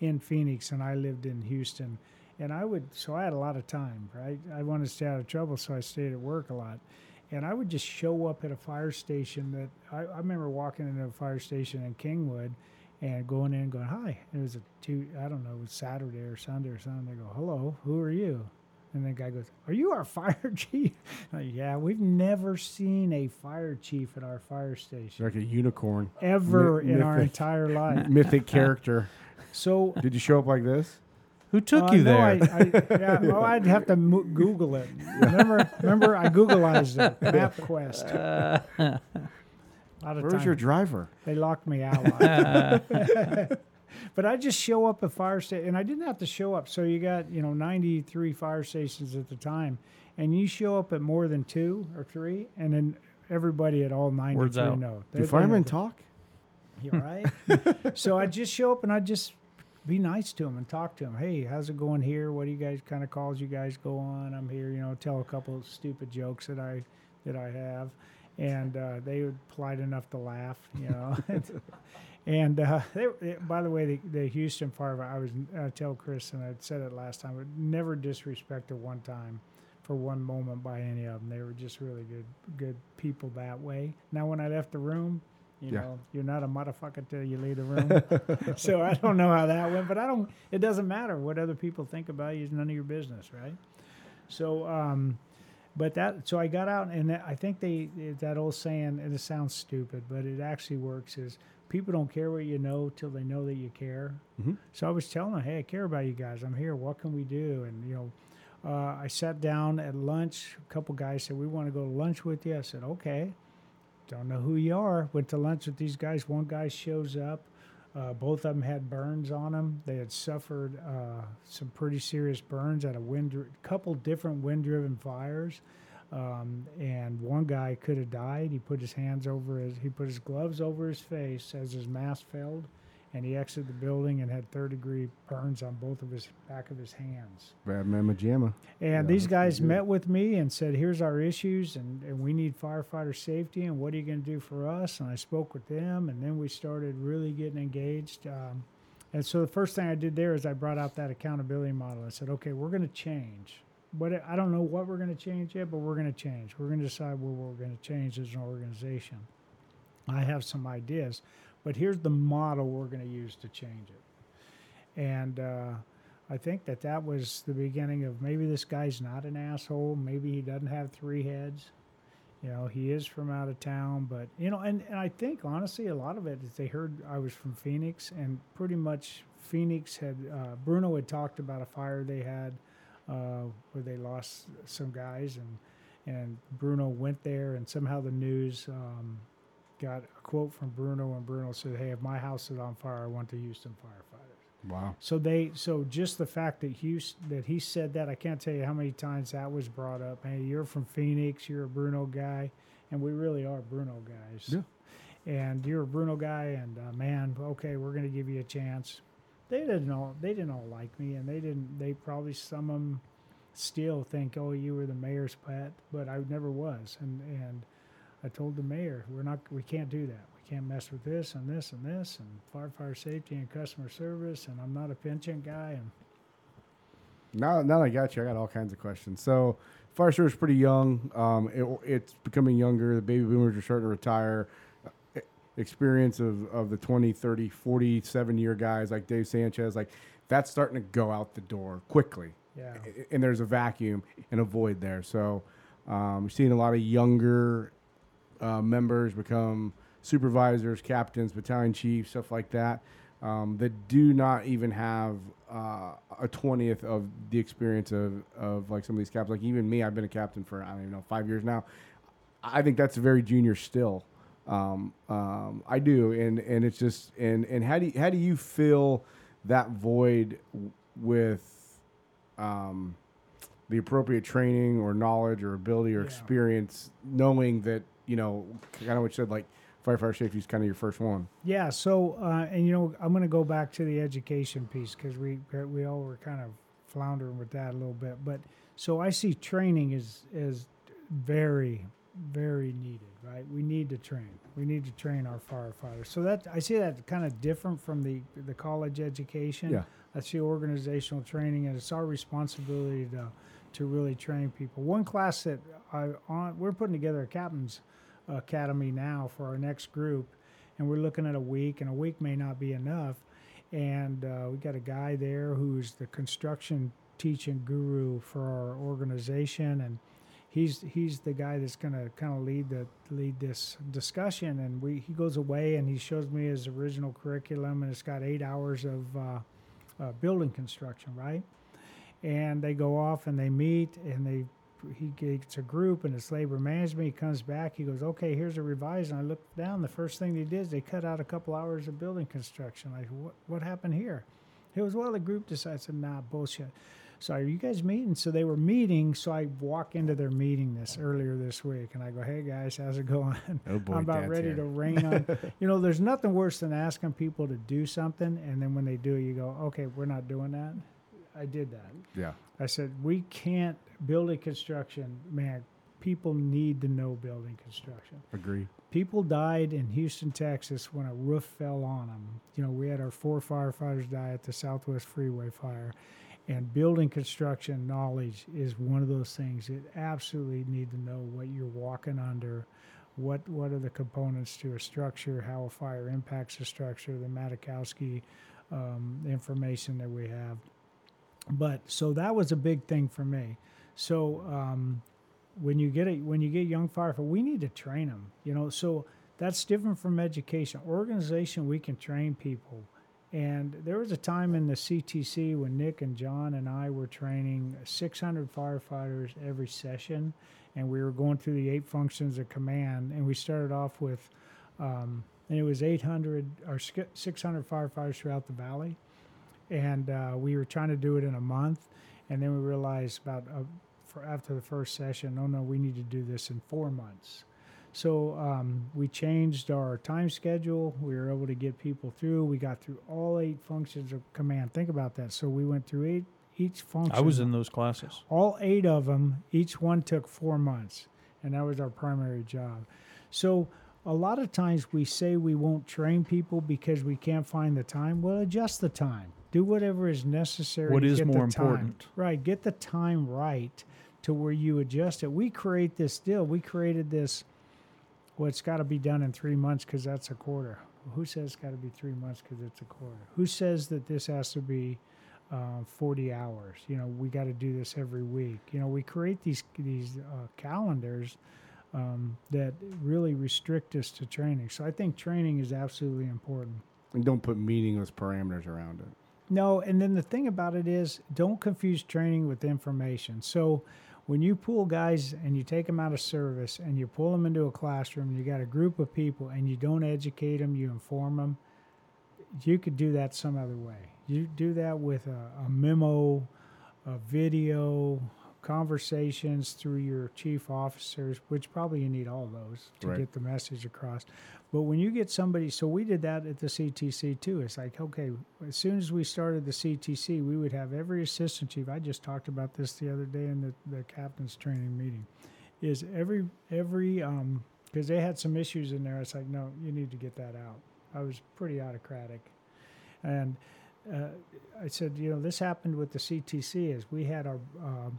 in Phoenix and I lived in Houston, and I would so I had a lot of time. Right, I wanted to stay out of trouble, so I stayed at work a lot. And I would just show up at a fire station that I, I remember walking into a fire station in Kingwood and going in and going, hi. It was a two, I don't know, it was Saturday or Sunday or something. They go, hello, who are you? And the guy goes, are you our fire chief? Like, yeah, we've never seen a fire chief at our fire station Like a unicorn, ever Mi- in our entire life. mythic character. So Did you show up like this? Who took uh, you no, there? I, I, yeah, well, I'd have to mo- Google it. Remember, remember, I Googleized it. MapQuest. A lot of Where's time. your driver? They locked me out. A lot. but I just show up at fire station, and I didn't have to show up. So you got you know 93 fire stations at the time, and you show up at more than two or three, and then everybody at all 93 Words out. know. Do They- they firemen know. talk? You all right? so I just show up and I just be nice to them and talk to them. Hey, how's it going here? What do you guys kind of calls you guys go on? I'm here, you know, tell a couple of stupid jokes that I that I have, and uh, they were polite enough to laugh, you know. and uh, they, they, by the way, the, the Houston fire, I was I tell Chris and I said it last time, but never disrespected one time for one moment by any of them. They were just really good good people that way. Now when I left the room, you Yeah. know, you're not a motherfucker till you leave the room. so I don't know how that went, but I don't. It doesn't matter what other people think about you. It's none of your business, right? So, um, but that. So I got out, and I think they that old saying, and it sounds stupid, but it actually works. Is people don't care what you know till they know that you care. Mhm. So I was telling them, hey, I care about you guys. I'm here. What can we do? And you know. Uh, I sat down at lunch. A couple guys said, We want to go to lunch with you. I said, Okay. Don't know who you are. Went to lunch with these guys. One guy shows up. Uh, both of them had burns on them. They had suffered uh, some pretty serious burns at a wind, couple different wind-driven fires. Um, and one guy could have died. He put his hands over his, he put his gloves over his face as his mask failed, and he exited the building and had third-degree burns on both of his back of his hands. Bad Mama Jamma. And Yeah, these guys met with me and said, "Here's our issues, and, and we need firefighter safety, and what are you going to do for us?" And I spoke with them, and then we started really getting engaged. Um, and so the first thing I did there is I brought out that accountability model. I said, "Okay, we're going to change. But I don't know what we're going to change yet, but we're going to change. We're going to decide what we're going to change as an organization. I have some ideas, but here's the model we're going to use to change it." And uh, I think that that was the beginning of maybe this guy's not an asshole. Maybe he doesn't have three heads. You know, he is from out of town, but you know, and, and I think honestly, a lot of it is they heard I was from Phoenix, and pretty much Phoenix had uh, Bruno had talked about a fire they had uh, where they lost some guys, and and Bruno went there, and somehow the news um, got a quote from Bruno, and Bruno said, "Hey, if my house is on fire, I want the Houston firefighters." Wow. So they so just the fact that Houston that he said that I can't tell you how many times that was brought up. Hey, you're from Phoenix, you're a Bruno guy, and we really are Bruno guys. Yeah. And you're a Bruno guy, and uh, man, okay, we're gonna give you a chance. They didn't all they didn't all like me, and they didn't. They probably some of them still think, oh, you were the mayor's pet, but I never was. And and I told the mayor, we're not, we can't do that. We can't mess with this and this and this and firefighter safety and customer service. And I'm not a pension guy. And Now, now that I got you, I got all kinds of questions. So, fire service pretty young. Um, it, it's becoming younger. The baby boomers are starting to retire. Experience of, of the 20, 30, 47 year guys like Dave Sanchez, like that's starting to go out the door quickly. Yeah. And there's a vacuum and a void there. So, um, we're seeing a lot of younger uh, members become supervisors, captains, battalion chiefs, stuff like that, um, that do not even have uh, a twentieth of the experience of, of like some of these captains. Like even me, I've been a captain for I don't even know five years now. I think that's very junior still. Um, um, I do, and and it's just and and how do you, how do you fill that void with um, the appropriate training or knowledge or ability or Yeah. experience, knowing that you know kind of what you said like firefighter safety is kind of your first one. Yeah. So, uh, and you know, I'm going to go back to the education piece because we we all were kind of floundering with that a little bit. But so I see training is is very very needed. Right. We need to train. We need to train our firefighters. So that I see that kind of different from the the college education. Yeah. I see organizational training, and it's our responsibility to to really train people. One class that I on we're putting together a captain's academy now for our next group, and we're looking at a week, and a week may not be enough. And uh, we got a guy there who's the construction teaching guru for our organization, and he's he's the guy that's going to kind of lead the lead this discussion. And we he goes away and he shows me his original curriculum, and it's got eight hours of uh, uh, building construction, right? And they go off and they meet and they he gets a group and it's labor management. He comes back. He goes, okay, here's a revise. And I look down. The first thing they did is they cut out a couple hours of building construction. Like, what what happened here? it was well, the group decided. to nah, bullshit. So are you guys meeting? So they were meeting. So I walk into their meeting this earlier this week, and I go, "Hey guys, how's it going? Oh boy, I'm about ready here. to rain on." you know, there's nothing worse than asking people to do something, and then when they do, you go, "Okay, we're not doing that." I did that. Yeah, I said, "We can't building construction, man. People need to know building construction." agree. People died in Houston, Texas when a roof fell on them. You know, we had our four firefighters die at the Southwest Freeway fire. And building construction knowledge is one of those things that absolutely need to know what you're walking under, what what are the components to a structure, how a fire impacts a structure, the Matakowski um, information that we have. But so that was a big thing for me. So um, when you get it when you get young firefighters we need to train them you know so that's different from education organization we can train people and there was a time in the ctc when nick and john and i were training 600 firefighters every session and we were going through the eight functions of command and we started off with um, and it was 800 or 600 firefighters throughout the valley. And uh, we were trying to do it in a month and then we realized about uh, for after the first session oh no we need to do this in four months so um, we changed our time schedule. We were able to get people through. We got through all eight functions of command. Think about that. So we went through eight each function. I was in those classes. all eight of them each one took four months and that was our primary job. So a lot of times we say we won't train people because we can't find the time. Well adjust the time. Do whatever is necessary What to is get more the time. important? right. Get the time right to where you adjust it. We create this deal. We created this well it's got to be done in three months because that's a quarter who says it's got to be three months because it's a quarter who says that this has to be uh, 40 hours. You know, we got to do this every week. You know, we create these these uh, calendars um, that really restrict us to training. So I think training is absolutely important. And don't put meaningless parameters around it. No, and then the thing about it is, don't confuse training with information. So when you pull guys and you take them out of service and you pull them into a classroom, you got a group of people and you don't educate them, you inform them. You could do that some other way. You do that with a, a memo, a video, conversations through your chief officers, which probably you need all those to Right. get the message across. But when you get somebody, so we did that at the CTC too. It's like, okay, as soon as we started the CTC, we would have every assistant chief. I just talked about this the other day in the, the captain's training meeting. Is every every um because they had some issues in there. It's like, no, you need to get that out. I was pretty autocratic, and uh, I said, you know, this happened with the CTC is we had our um,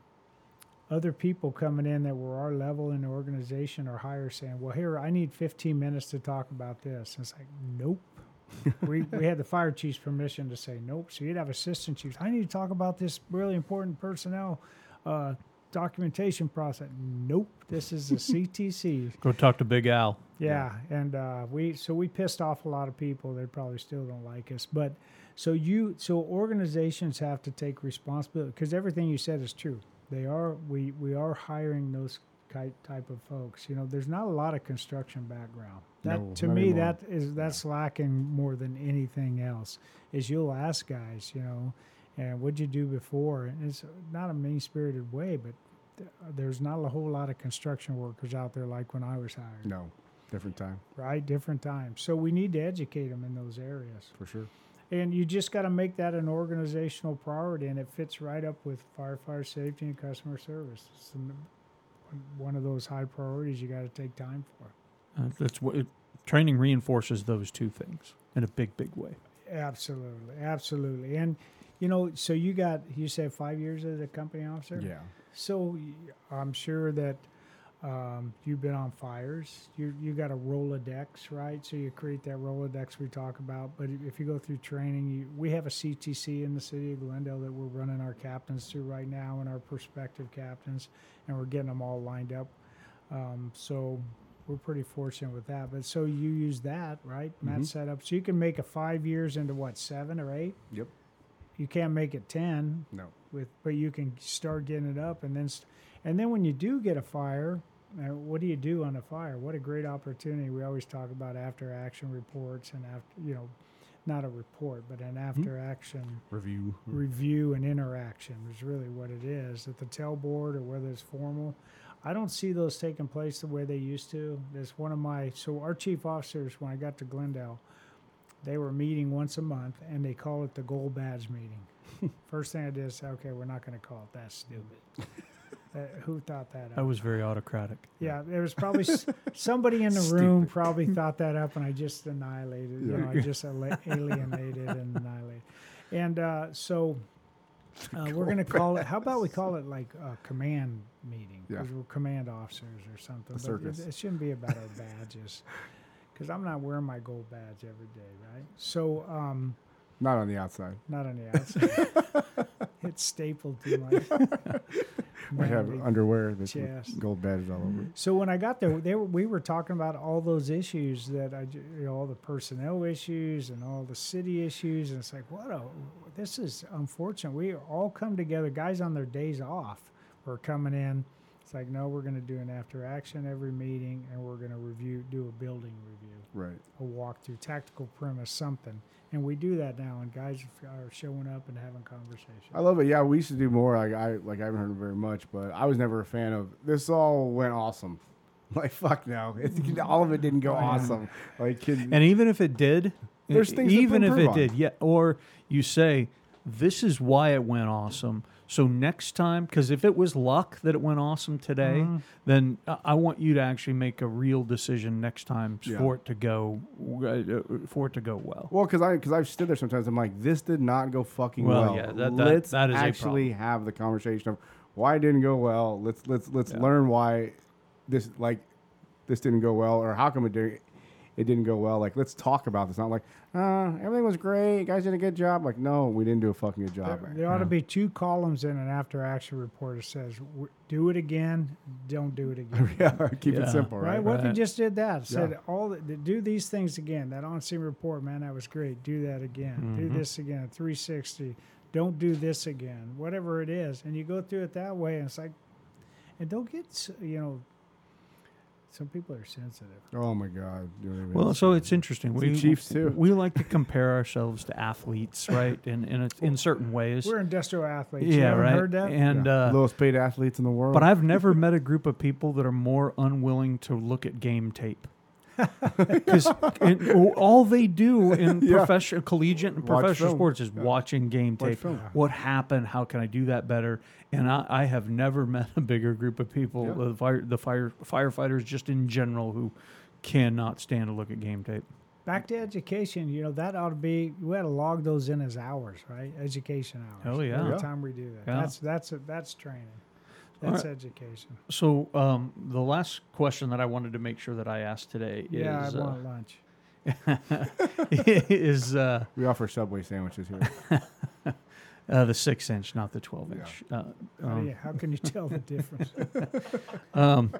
other people coming in that were our level in the organization or higher saying, well, here, I need 15 minutes to talk about this. And it's like, nope. we, we had the fire chief's permission to say nope. So you'd have assistant chiefs. I need to talk about this really important personnel uh, documentation process. Nope. This is the CTC. Go talk to Big Al. Yeah, and uh, we so we pissed off a lot of people. They probably still don't like us, but so you so organizations have to take responsibility because everything you said is true. They are we we are hiring those type of folks. You know, there's not a lot of construction background. That No, to me anymore. that is that's lacking more than anything else. Is you'll ask guys, you know, and what'd you do before? And it's not a mean spirited way, but th- there's not a whole lot of construction workers out there like when I was hired No, different time right? Different time. So we need to educate them in those areas. for sure. And you just got to make that an organizational priority, and it fits right up with firefighter safety and customer service. It's one of those high priorities you got to take time for. Uh, that's what it, training reinforces those two things in a big, big way. Absolutely, absolutely. And you know, so you got you said five years as a company officer. Yeah. So i'm sure that um, you've been on fires. You you got a Rolodex, right? So you create that Rolodex we talk about. But if you go through training, you, we have a CTC in the city of Glendale that we're running our captains through right now and our prospective captains, and we're getting them all lined up. Um, so we're pretty fortunate with that. But so you use that, right? Matt Mhm. set up so you can make a five years into what seven or eight. Yep. You can't make it ten No. with but you can start getting it up and then st- and then when you do get a fire what do you do on a fire? What a great opportunity. We always talk about after action reports and after you know not a report but an mm-hmm. after action Review. review and interaction is really what it is. At the tailboard or whether it's formal. I don't see those taking place the way they used to. There's one of my so our chief officers when i got to glendale they were meeting once a month and they call it the gold badge meeting. First thing i did is say okay we're not going to call it that stupid uh, who thought that up I was very autocratic. yeah, there was probably s- somebody in the room probably thought that up, and I just annihilated. You know, I just alienated and annihilated. And uh, so uh, we're going to call it. How about we call it like a command meeting? Yeah. We're command officers or something. A But circus. It, it shouldn't be about our badges. Because I'm not wearing my gold badge every day, right? So, um, Not on the outside. not on the outside. it's stapled to my. We have underwear that's chest. gold badges all over. So when I got there, they were, we were talking about all those issues that I, you know, all the personnel issues and all the city issues, and it's like, what a, this is unfortunate. We all come together, guys on their days off, are coming in. It's like, no, we're going to do an after action every meeting, and we're going to review, do a building review, Right. a walkthrough, tactical premise, something, and we do that now, and guys are showing up and having conversations. I love it. Yeah, we used to do more. Like I like I haven't heard very much, but I was never a fan of. This all went awesome. Like fuck no, it, all of it didn't go awesome. Like kid, And even if it did, There's things to even if it on. did, yeah. Or you say, "This is why it went awesome." So next time, because if it was luck that it went awesome today, Mm-hmm. then I want you to actually make a real decision next time Yeah. for it to go uh, for it to go well. Well, because I because I've stood there sometimes. I'm like, this did not go fucking Well, well. yeah, that- that- let's that is actually have the conversation of why it didn't go well. Let's let's let's Yeah. learn why this like this didn't go well, or how come it did it didn't go well. Like let's talk about this. Not like uh, everything was great. You guys did a good job. Like no, we didn't do a fucking good job. There, there ought to be two columns in an after action report that says, do it again, don't do it again. yeah, keep Yeah. it simple, Right? right? What if you just did that? Said Yeah. all the, do these things again. That on scene report, man, that was great. Do that again. Do Mhm. this again. 360. Don't do this again. Whatever it is, and you go through it that way, and it's like, and don't get you know. Some people are sensitive. Oh my god. You know what I mean? Well, so it's interesting. We Chiefs, too. We like to compare ourselves to athletes, right? In in a, in certain ways. We're industrial athletes. yeah, haven't right. heard that? And Yeah. uh, lowest paid athletes in the world. But I've never met a group of people that are more unwilling to look at game tape. Because all they do in Yeah. professional, collegiate, and Watch professional film. sports is Yeah. watching game Watch tape. film. What happened? How can I do that better? And I, I have never met a bigger group of people, Yeah. the fire, the fire firefighters, just in general, who cannot stand to look at game tape. back to education. You know that ought to be. We had to log those in as hours, right? Education hours. Hell yeah. Every Yeah. time we do that, Yeah. that's that's that's training. All That's right. education. So um, the last question that I wanted to make sure that I asked today Yeah, is I uh, lunch. is uh, We offer Subway sandwiches here. uh, the six inch, not the twelve inch. Uh, How, do um, you- how can you tell the difference? um,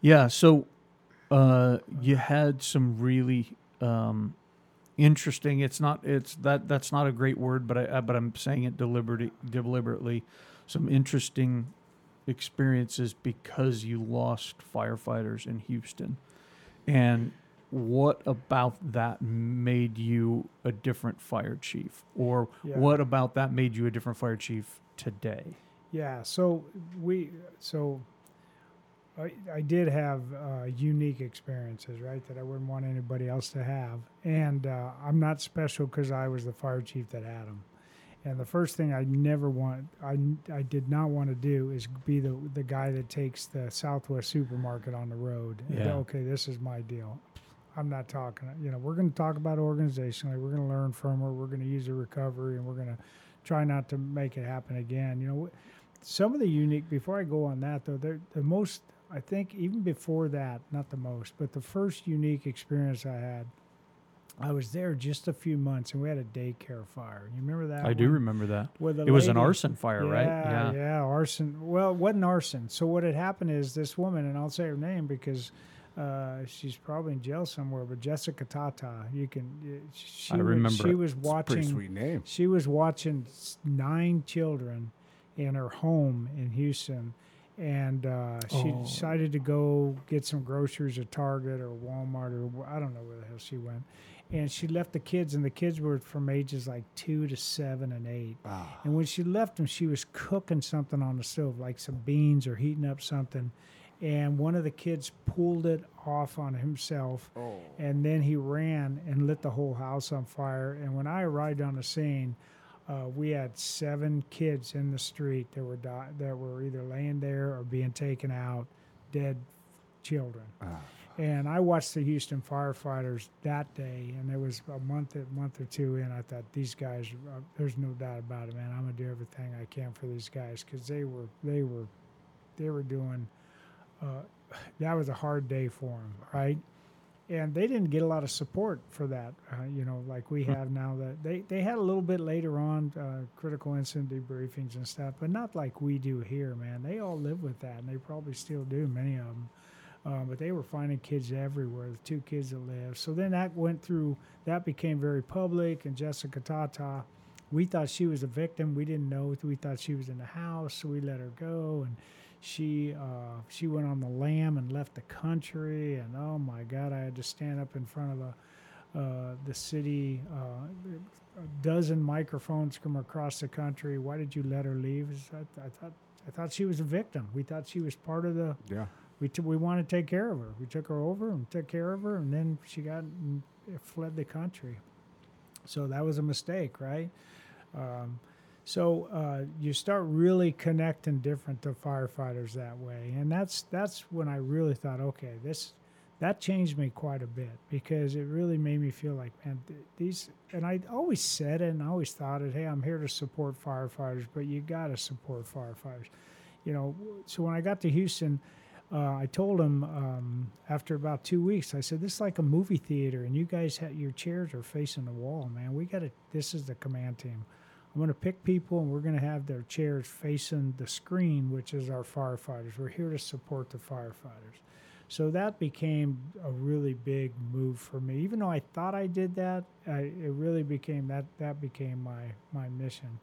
yeah. So uh, you had some really um, interesting. It's not. It's that. That's not a great word, but I. I- But I'm saying it deliberately. Deliberately, some interesting experiences because you lost firefighters in Houston, and what about that made you a different fire chief, or Yeah. what about that made you a different fire chief today? Yeah, so we so I, I did have uh, unique experiences, right, that I wouldn't want anybody else to have, and uh, I'm not special because I was the fire chief that had them. And the first thing I never want, I, I did not want to do is be the the guy that takes the Southwest supermarket on the road. and okay, this is my deal. I'm not talking. You know, we're going to talk about organizationally. We're going to learn from her. We're going to use a recovery, and we're going to try not to make it happen again. You know, some of the unique. Before I go on that though, the most I think even before that, not the most, but the first unique experience I had. I was there just a few months, and we had a daycare fire. You remember that? I do remember that. Where the It was an arson fire, right? yeah, yeah, arson. Well, it wasn't arson. So what had happened is this woman, and I'll say her name because uh, she's probably in jail somewhere. But Jessica Tata, you can. She I was- remember She it. was Pretty watching. sweet name. She was watching nine children in her home in Houston, and uh, she Oh. decided to go get some groceries at Target or Walmart or I don't know where the hell she went. And she left the kids, and the kids were from ages like two to seven and eight. Ah, And when she left them, she was cooking something on the stove, like some beans or heating up something. And one of the kids pulled it off on himself. oh. And then he ran and lit the whole house on fire. And when I arrived on the scene, uh, we had seven kids in the street that were di- that were either laying there or being taken out, dead children. Ah. And I watched the Houston firefighters that day, and it was a month, a month or two in. I thought these guys, uh, there's no doubt about it, man. I'm gonna do everything I can for these guys because they were, they were, they were doing. Uh, that was a hard day for them, right? And they didn't get a lot of support for that, uh, you know, like we have now. That they they had a little bit later on uh, critical incident debriefings and stuff, but not like we do here, man. They all live with that, and they probably still do, many of them. Um, but they were finding kids everywhere, the two kids that lived. So then that went through, that became very public. And Jessica Tata, we thought she was a victim. We didn't know. We thought she was in the house, so we let her go. And she uh, she went on the lam and left the country. And oh my God, I had to stand up in front of a, uh, the city, uh, a dozen microphones from across the country. Why did you let her leave? I, I thought I thought she was a victim. We thought she was part of the Yeah. We t- we wanted to take care of her. We took her over and took care of her, and then she got and fled the country. So that was a mistake, right? Um, so uh, you start really connecting different to firefighters that way, and that's that's when I really thought, okay, this that changed me quite a bit because it really made me feel like, man, th- these. And I always said it, and I always thought it. Hey, I'm here to support firefighters, but you got to support firefighters. You know, so when I got to Houston, uh, I told him um, after about two weeks, I said, "This is like a movie theater, and you guys, ha- your chairs are facing the wall, man. We got to. This is the command team. I'm going to pick people, and we're going to have their chairs facing the screen, which is our firefighters. We're here to support the firefighters." So that became a really big move for me. Even though I thought I did that, I, it really became that. That became my my mission.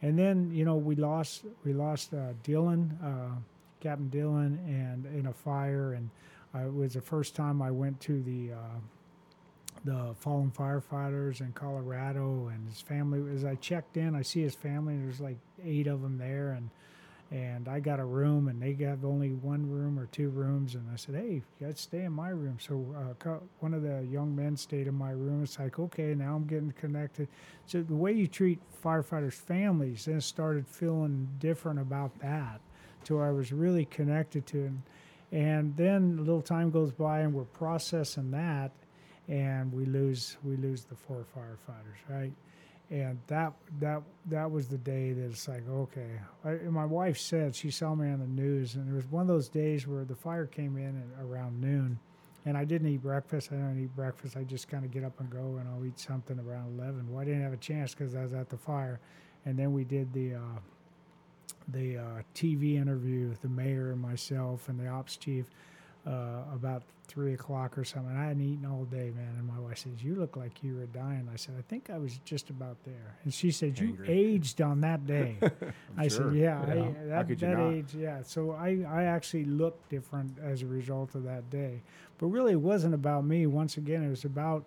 And then you know we lost we lost uh, Dillon. Uh, Captain Dillon and in a fire, and uh, it was the first time I went to the uh, the fallen firefighters in Colorado and his family. As I checked in, I see his family. There's like eight of them there, and and I got a room, and they got only one room or two rooms, and I said, hey, you guys stay in my room. So uh, one of the young men stayed in my room. It's like, okay, now I'm getting connected. So the way you treat firefighters' families, then started feeling different about that to I was really connected to it. And then a little time goes by and we're processing that. and we lose we lose the four firefighters, right? And that that that was the day that it's like okay. I, and my wife said she saw me on the news, and it was one of those days where the fire came in around noon, and I didn't eat breakfast. I don't eat breakfast. I just kind of get up and go, and I'll eat something around eleven. Well, I didn't have a chance because I was at the fire, and then we did the. Uh, the uh, TV interview with the mayor and myself and the ops chief uh, about three o'clock or something. I hadn't eaten all day, man. And my wife says, "You look like you were dying." I said, "I think I was just about there." And she said, "You aged on that day." I sure. said, "Yeah, Yeah. I, How that, could you that age, yeah." So I, I actually looked different as a result of that day. But really, it wasn't about me. Once again, it was about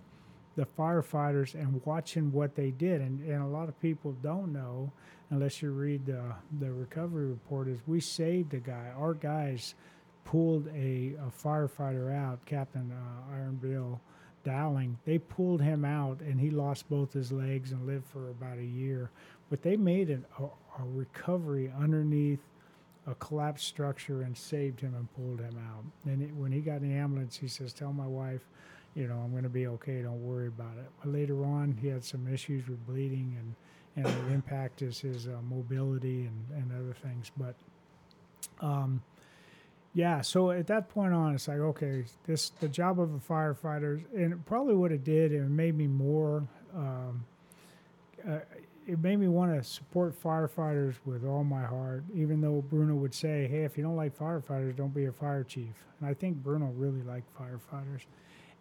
the firefighters and watching what they did. And, and a lot of people don't know, unless you read the, the recovery report, is we saved a guy. Our guys pulled a, a firefighter out, Captain uh, Iron Bill Dowling. They pulled him out, and he lost both his legs and lived for about a year. But they made an, a, a recovery underneath a collapsed structure and saved him and pulled him out. And it, when he got in the ambulance, he says, "Tell my wife, you know, I'm going to be okay. Don't worry about it." But later on, he had some issues with bleeding and and the impact is his uh, mobility and, and other things. But um, yeah, so at that point on, it's like okay, this the job of a firefighter, and probably what it did, it made me more. Um, uh, it made me want to support firefighters with all my heart, even though Bruno would say, "Hey, if you don't like firefighters, don't be a fire chief." And I think Bruno really liked firefighters,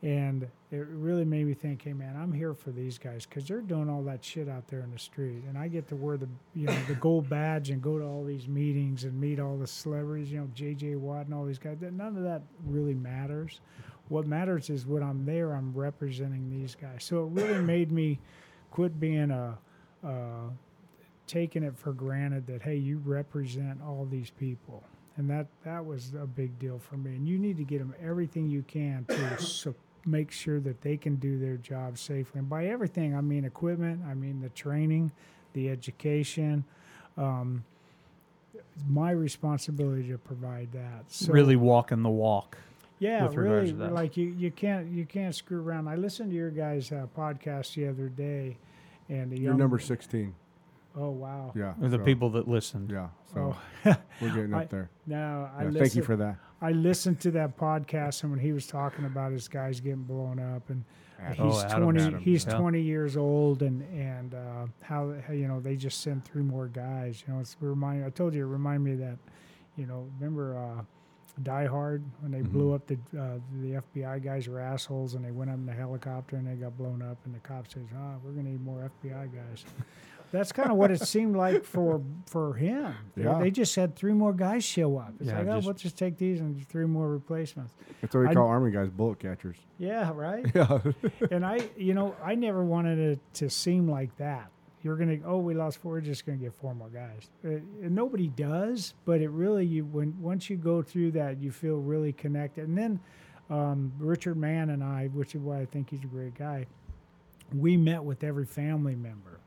and it really made me think, "Hey, man, I'm here for these guys because they're doing all that shit out there in the street, and I get to wear the you know the gold badge and go to all these meetings and meet all the celebrities, you know, J.J. Watt and all these guys. None of that really matters. What matters is when I'm there, I'm representing these guys. So it really made me quit being a taking it for granted that hey, you represent all these people, and that that was a big deal for me. And you need to get them everything you can to so make sure that they can do their job safely. And by everything, I mean equipment, I mean the training, the education. Um, it's my responsibility to provide that. So, really walking the walk. yeah, really. Like you, you can't you can't screw around. I listened to your guys' uh, podcast the other day, and the You're number 16. Oh wow. Yeah. Or the so- people that listened. Yeah. So Oh we're getting I- up there. no, I Yeah, listened, thank you for that. I listened to that podcast, and when he was talking about his guys getting blown up, and Adam. he's Oh, Adam, twenty, Adam, he's yeah. twenty years old, and and uh, how, how you know they just sent three more guys. You know, it's remind. I told you, it remind me of that. You know, remember uh, Die Hard when they blew up the uh, the FBI guys were assholes, and they went up in the helicopter and they got blown up, and the cop says, "Ah, we're gonna need more FBI guys." That's kind of what it seemed like for for him. They- Yeah. They just had three more guys show up. It's Yeah, like, oh, just- we'll just take these and three more replacements. That's what we I- call Army guys bullet catchers. Yeah, right. Yeah. and I, you know, I never wanted it to seem like that. You're gonna, oh, we lost four. We're just gonna get four more guys. Uh, and nobody does, but it really, you when once you go through that, you feel really connected. And then um, Richard Mann and I, which is why I think he's a great guy, we met with every family member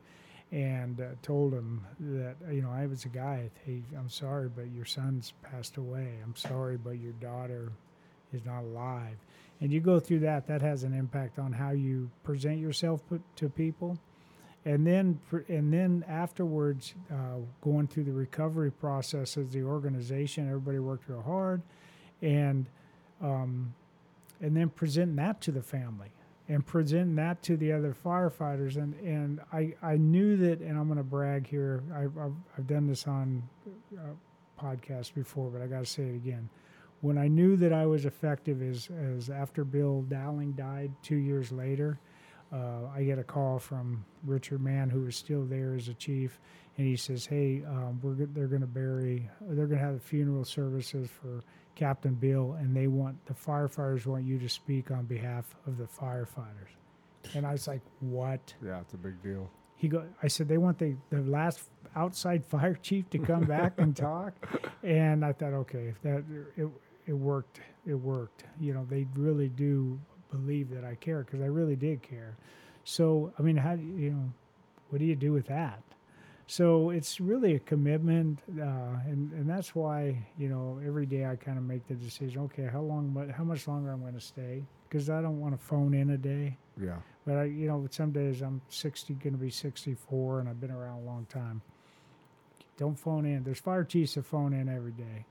and uh, told him that you know I was a guy. Hey, I'm sorry, but your son's passed away. I'm sorry, but your daughter is not alive. And you go through that. That has an impact on how you present yourself to people. And then, and then afterwards, uh, going through the recovery process as the organization, everybody worked real hard, and um, and then presenting that to the family and presenting that to the other firefighters. And and I I knew that and I'm going to brag here I've, I've I've done this on uh, podcasts before but I got to say it again. When I knew that I was effective is as after Bill Dowling died two years later uh, I get a call from Richard Mann who was still there as a chief and he says hey um, we're they're going to bury they're going to have funeral services for Captain Bill, and they want the firefighters want you to speak on behalf of the firefighters. And I was like, "What?" yeah, it's a big deal. He go. I said they want the the last outside fire chief to come back and talk, and I thought, okay, if that it it worked, it worked. You know, they really do believe that I care because I really did care. So I mean, how do you, you know, what do you do with that? So it's really a commitment, uh, and and that's why you know every day I kind of make the decision. Okay, how long, mu- how much longer I'm going to stay? Because I don't want to phone in a day. Yeah. But I, you know, some days I'm 60, going to be 64, and I've been around a long time. Don't phone in. There's fire chiefs that phone in every day.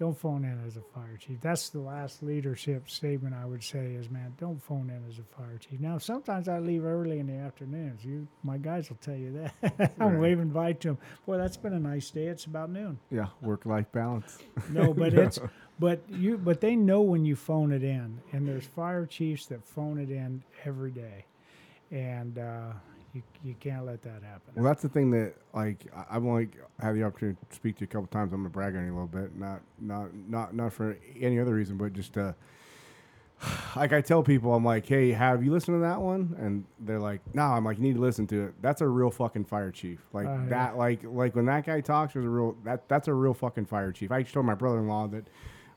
Don't phone in as a fire chief. That's the last leadership statement I would say is, man, don't phone in as a fire chief. Now, sometimes I leave early in the afternoons. You, my guys will tell you that. I'm Right. waving bye to them. Boy, that's been a nice day. It's about noon. Yeah. Work life balance. No, but it's but you but they know when you phone it in, and there's fire chiefs that phone it in every day, and uh, you you can't let that happen. Well, that's the thing that like I- I've only had the opportunity to speak to you a couple times. I'm gonna brag on you a little bit, not not not not for any other reason, but just uh, like I tell people, I'm like, hey, have you listened to that one? And they're like, no. I'm like, you need to listen to it. That's a real fucking fire chief. Like Oh, yeah. that, like like when that guy talks, there's a real that that's a real fucking fire chief. I actually told my brother-in-law that.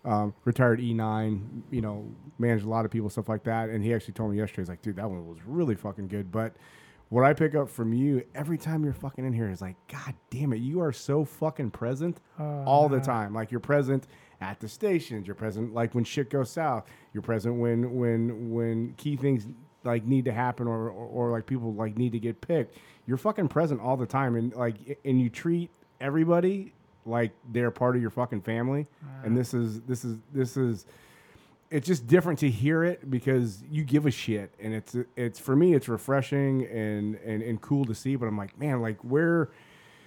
Um, retired E9, you know, managed a lot of people, stuff like that. And he actually told me yesterday, he's like, dude, that one was really fucking good. But what I pick up from you every time you're fucking in here is like, God damn it, you are so fucking present Oh, all the time. Like you're present at the stations, you're present like when shit goes south, you're present when when when key things like need to happen or, or or like people like need to get picked. You're fucking present all the time and like and you treat everybody like they're part of your fucking family. And ah. this is this is this is it's just different to hear it because you give a shit and it's it's for me it's refreshing and and, and cool to see but i'm like man like where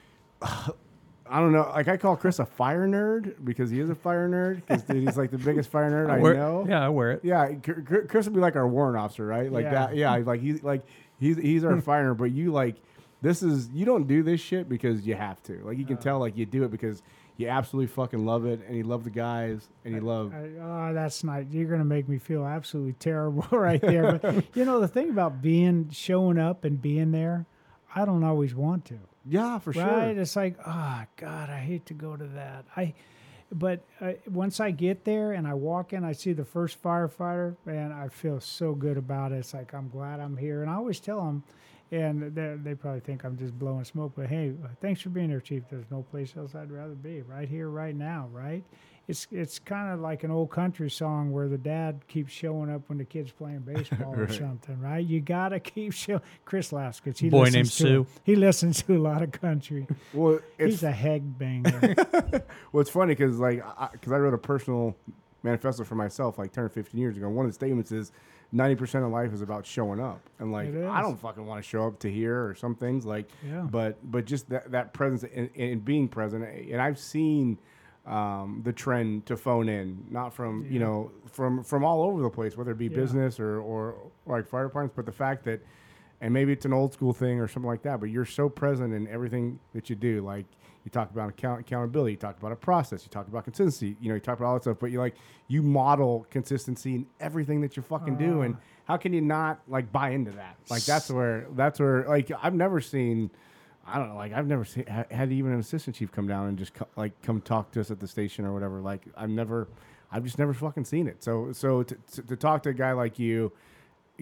i don't know like i call chris a fire nerd because he is a fire nerd because he's like the biggest fire nerd i, wear- know. Yeah, I wear it. yeah Chr- Chr- chris would be like our warrant officer right? Like Yeah. that yeah like he's like he's he's our fire nerd but you like this is you don't do this shit because you have to. Like you can uh. tell like you do it because you absolutely fucking love it and you love the guys and you love I, oh, that's not. You're going to make me feel absolutely terrible right there. But you know the thing about being showing up and being there, I don't always want to. yeah for right? sure Right? It's like, oh God, I hate to go to that. I, but uh, once I get there and I walk in, I see the first firefighter, and I feel so good about it. It's like I'm glad I'm here, and I always tell them, and they, they probably think I'm just blowing smoke, but hey, thanks for being here, Chief. There's no place else I'd rather be. Right here, right now, right? It's it's kind of like an old country song where the dad keeps showing up when the kid's playing baseball or something, right? You gotta keep showing. Chris laughs because he Boy listens named to Sue. He listens to a lot of country. well it's He's a head banger. Well, it's funny because like because I, wrote a personal manifesto for myself like 10 or 15 years ago. One of the statements is 90% of life is about showing up, and like I don't fucking want to show up to here or some things like, Yeah. but but just that that presence and, and being present. And I've seen um, the trend to phone in, not from you know from from all over the place, whether it be Yeah. business or or like fire departments, but the fact that and maybe it's an old school thing or something like that, but you're so present in everything that you do. Like you talk about account- accountability, you talk about a process, you talk about consistency, you know, you talk about all that stuff, but you like you model consistency in everything that you fucking do. And Uh. how can you not like buy into that? Like that's where that's where like I've never seen. I don't know. Like I've never seen, ha- had even an assistant chief come down and just co- like come talk to us at the station or whatever. Like I've never, I've just never fucking seen it. So so to, to, to talk to a guy like you,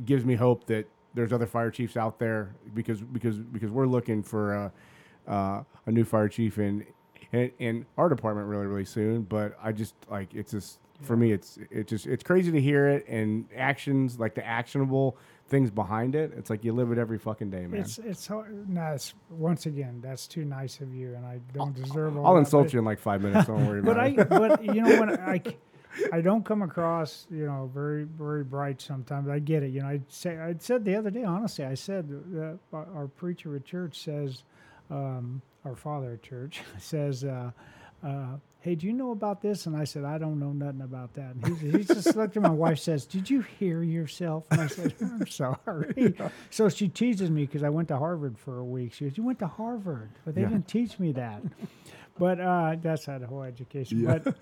gives me hope that there's other fire chiefs out there because because because we're looking for a, uh, a new fire chief in, in in our department really really soon. But I just like it's just for me it's it just it's crazy to hear it and actions like the actionable things behind it. It's like you live it every fucking day, man. it's it's hard. No, once again that's too nice of you, and I don't deserve all I'll that, insult you in like five minutes. Don't worry But about I, it. but i you know, when I don't come across, you know, very, very bright sometimes. I get it. You know, I say, I said the other day, honestly, I said that our our preacher at church says, um, our father at church says, uh, uh, hey, do you know about this? And I said, I don't know nothing about that. And he, he just looked at my wife, says, did you hear yourself? And I said, I'm sorry. So she teases me because I went to Harvard for a week. She goes, you went to Harvard, but they Yeah. didn't teach me that. But uh, that's not the whole education. Yeah. But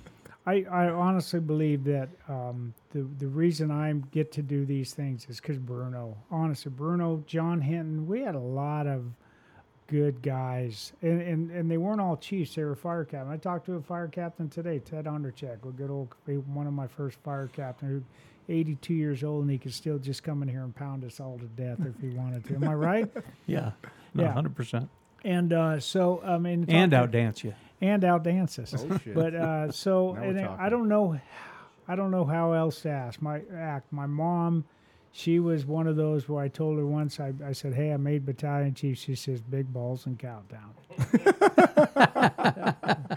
I, I honestly believe that um, the the reason I get to do these things is because Bruno. Honestly, Bruno, John Hinton, we had a lot of good guys, and, and and they weren't all chiefs. They were fire captain. I talked to a fire captain today, Ted Undercheck, a good old one of my first fire captain who. 82 years old and he could still just come in here and pound us all to death if he wanted to. Am I right? Yeah. No, Yeah. 100%. And uh, so I mean, and outdance you. and outdance us. Oh, shit. But uh, so and. I don't know, I don't know how else to ask. My act. My mom, she was one of those where I told her once. I, I said, "Hey, I made battalion chief." She says, "Big balls and countdown."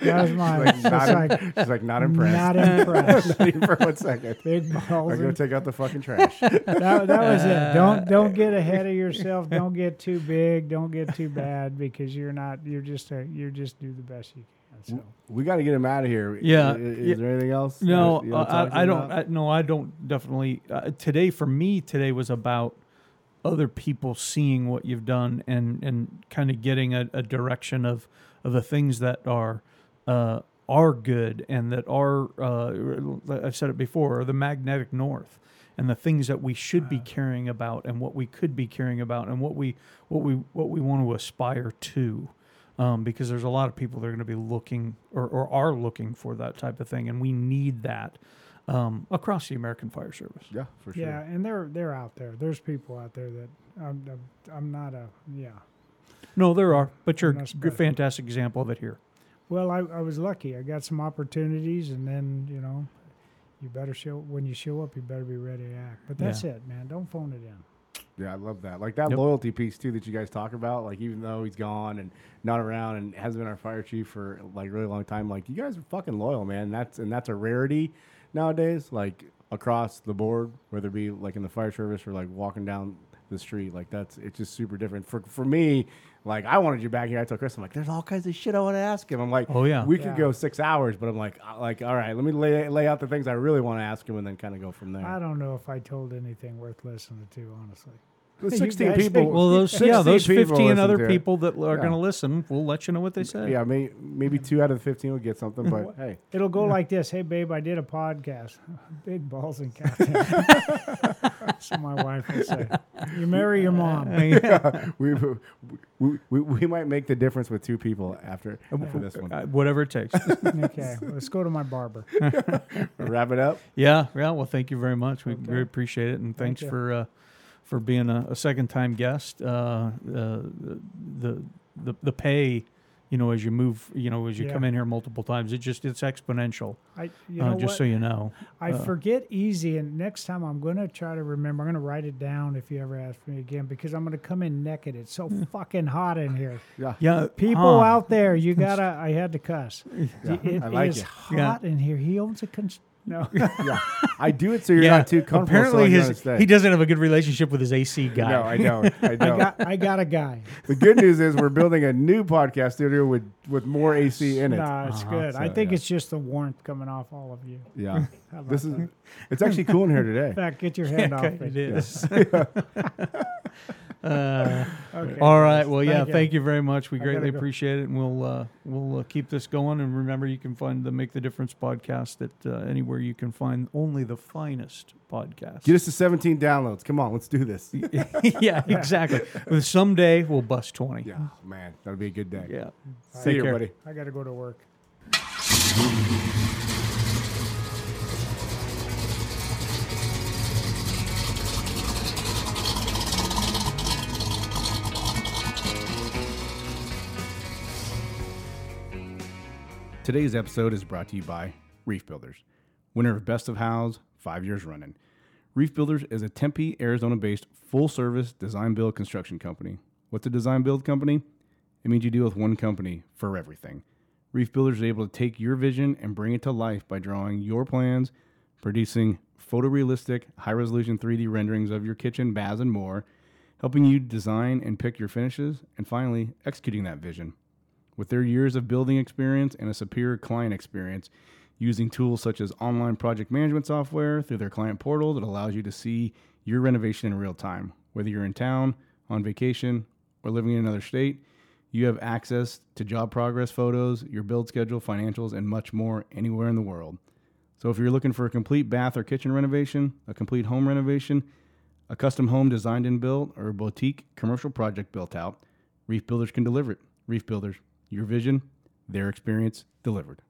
that was mine. Like, not, like, she's like not impressed. not impressed. Not even for one second. Big balls. I go And, take out the fucking trash. that, that was it. Uh, don't don't get ahead of yourself. Don't get too big. Don't get too bad because you're not. You're just a. You're just do the best you can. So. We got to get him out of here. Yeah, I- Is, yeah. there anything else? No, you wanna uh, I, I don't. I, no, I don't. Definitely. Uh, today, for me, today was about other people seeing what you've done and and kind of getting a, a direction of of the things that are uh, are good and that are. Uh, I've said it before. Are the magnetic north and the things that we should be caring about and what we could be caring about and what we what we what we want to aspire to um, because there's a lot of people that are going to be looking or, or are looking for that type of thing, and we need that um, across the American Fire Service. Yeah, for sure. Yeah, and they're they're out there. There's people out there that I'm I'm, I'm not a yeah. No, there are, but you're a fantastic example of it here. Well, I, I was lucky. I got some opportunities, and then you know, you better show when you show up. You better be ready to act. But that's Yeah. it, man. Don't phone it in. Yeah, I love that. Like that Yep. loyalty piece too that you guys talk about. Like even though he's gone and not around and hasn't been our fire chief for like a really long time, like you guys are fucking loyal, man. That's and that's a rarity nowadays. Like across the board, whether it be like in the fire service or like walking down the street, like that's it's just super different. For for me, like I wanted you back here. I told Chris, I'm like, there's all kinds of shit I want to ask him. I'm like, Oh, yeah. we could go six hours, but I'm like, like all right, let me lay lay out the things I really want to ask him and then kind of go from there. I don't know if I told anything worth listening to, honestly. The You 16 guys people. think- Well, those 16 yeah, those fifteen other to people that are Yeah. going to listen, we'll let you know what they say. Yeah, may, maybe two out of the 15 will get something, but hey. It'll go like this. Hey, babe, I did a podcast. Big balls and countdown. so my wife will say, "You marry your mom." we, we, we, we might make the difference with two people after, after this one. Uh, whatever it takes. Okay, let's go to my barber. Wrap it up. yeah, yeah. Well, thank you very much. We Okay. very appreciate it, and thanks you. for uh, for being a, a second time guest. Uh, uh, the the the pay, you know, as you move, you know, as you Yeah. come in here multiple times, it just it's exponential. I, you uh, know just what? so you know. I uh, forget easy, and next time I'm going to try to remember. I'm going to write it down if you ever ask me again, because I'm going to come in naked. It's so fucking hot in here. Yeah. Yeah, People huh. out there, you gotta. I had to cuss. Yeah, It I like is it. Yeah. hot in here. He owns a cons- no. Yeah. I do it so you're yeah, not too comfortable. apparently so his, he doesn't have a good relationship with his AC guy. No, I don't. I I don't. got. I got a guy. the good news is we're building a new podcast studio with, with more AC in it. No, it's Uh-huh. good. I think yeah. it's just the warmth coming off all of you. Yeah. This is. that? It's actually cool in here In fact, get your hand off it. it is. uh, Okay. all right. Well, yeah. Thank you. Thank you very much. We I gotta greatly go. appreciate it, and we'll uh, we'll uh, keep this going. And remember, you can find the Make the Difference podcast at uh, anywhere you can find only the finest podcast. Get us to 17 downloads. Come on, let's do this. yeah, exactly. Well, Someday we'll bust twenty. Yeah, man, that'll be a good day. Yeah. See Take you, care. buddy. I got to go to work. Today's episode is brought to you by Reef Builders, winner of Best of Houzz five years running. Reef Builders is a Tempe, Arizona based full service design build construction company. What's a design build company? It means you deal with one company for everything. Reef Builders is able to take your vision and bring it to life by drawing your plans, producing photorealistic, high resolution 3D renderings of your kitchen, baths, and more, helping you design and pick your finishes, and finally, executing that vision. With their years of building experience and a superior client experience, using tools such as online project management software through their client portal that allows you to see your renovation in real time. Whether you're in town, on vacation, or living in another state, you have access to job progress photos, your build schedule, financials, and much more anywhere in the world. So if you're looking for a complete bath or kitchen renovation, a complete home renovation, a custom home designed and built, or a boutique commercial project built out, Reef Builders can deliver it. Reef Builders, your vision, their experience delivered.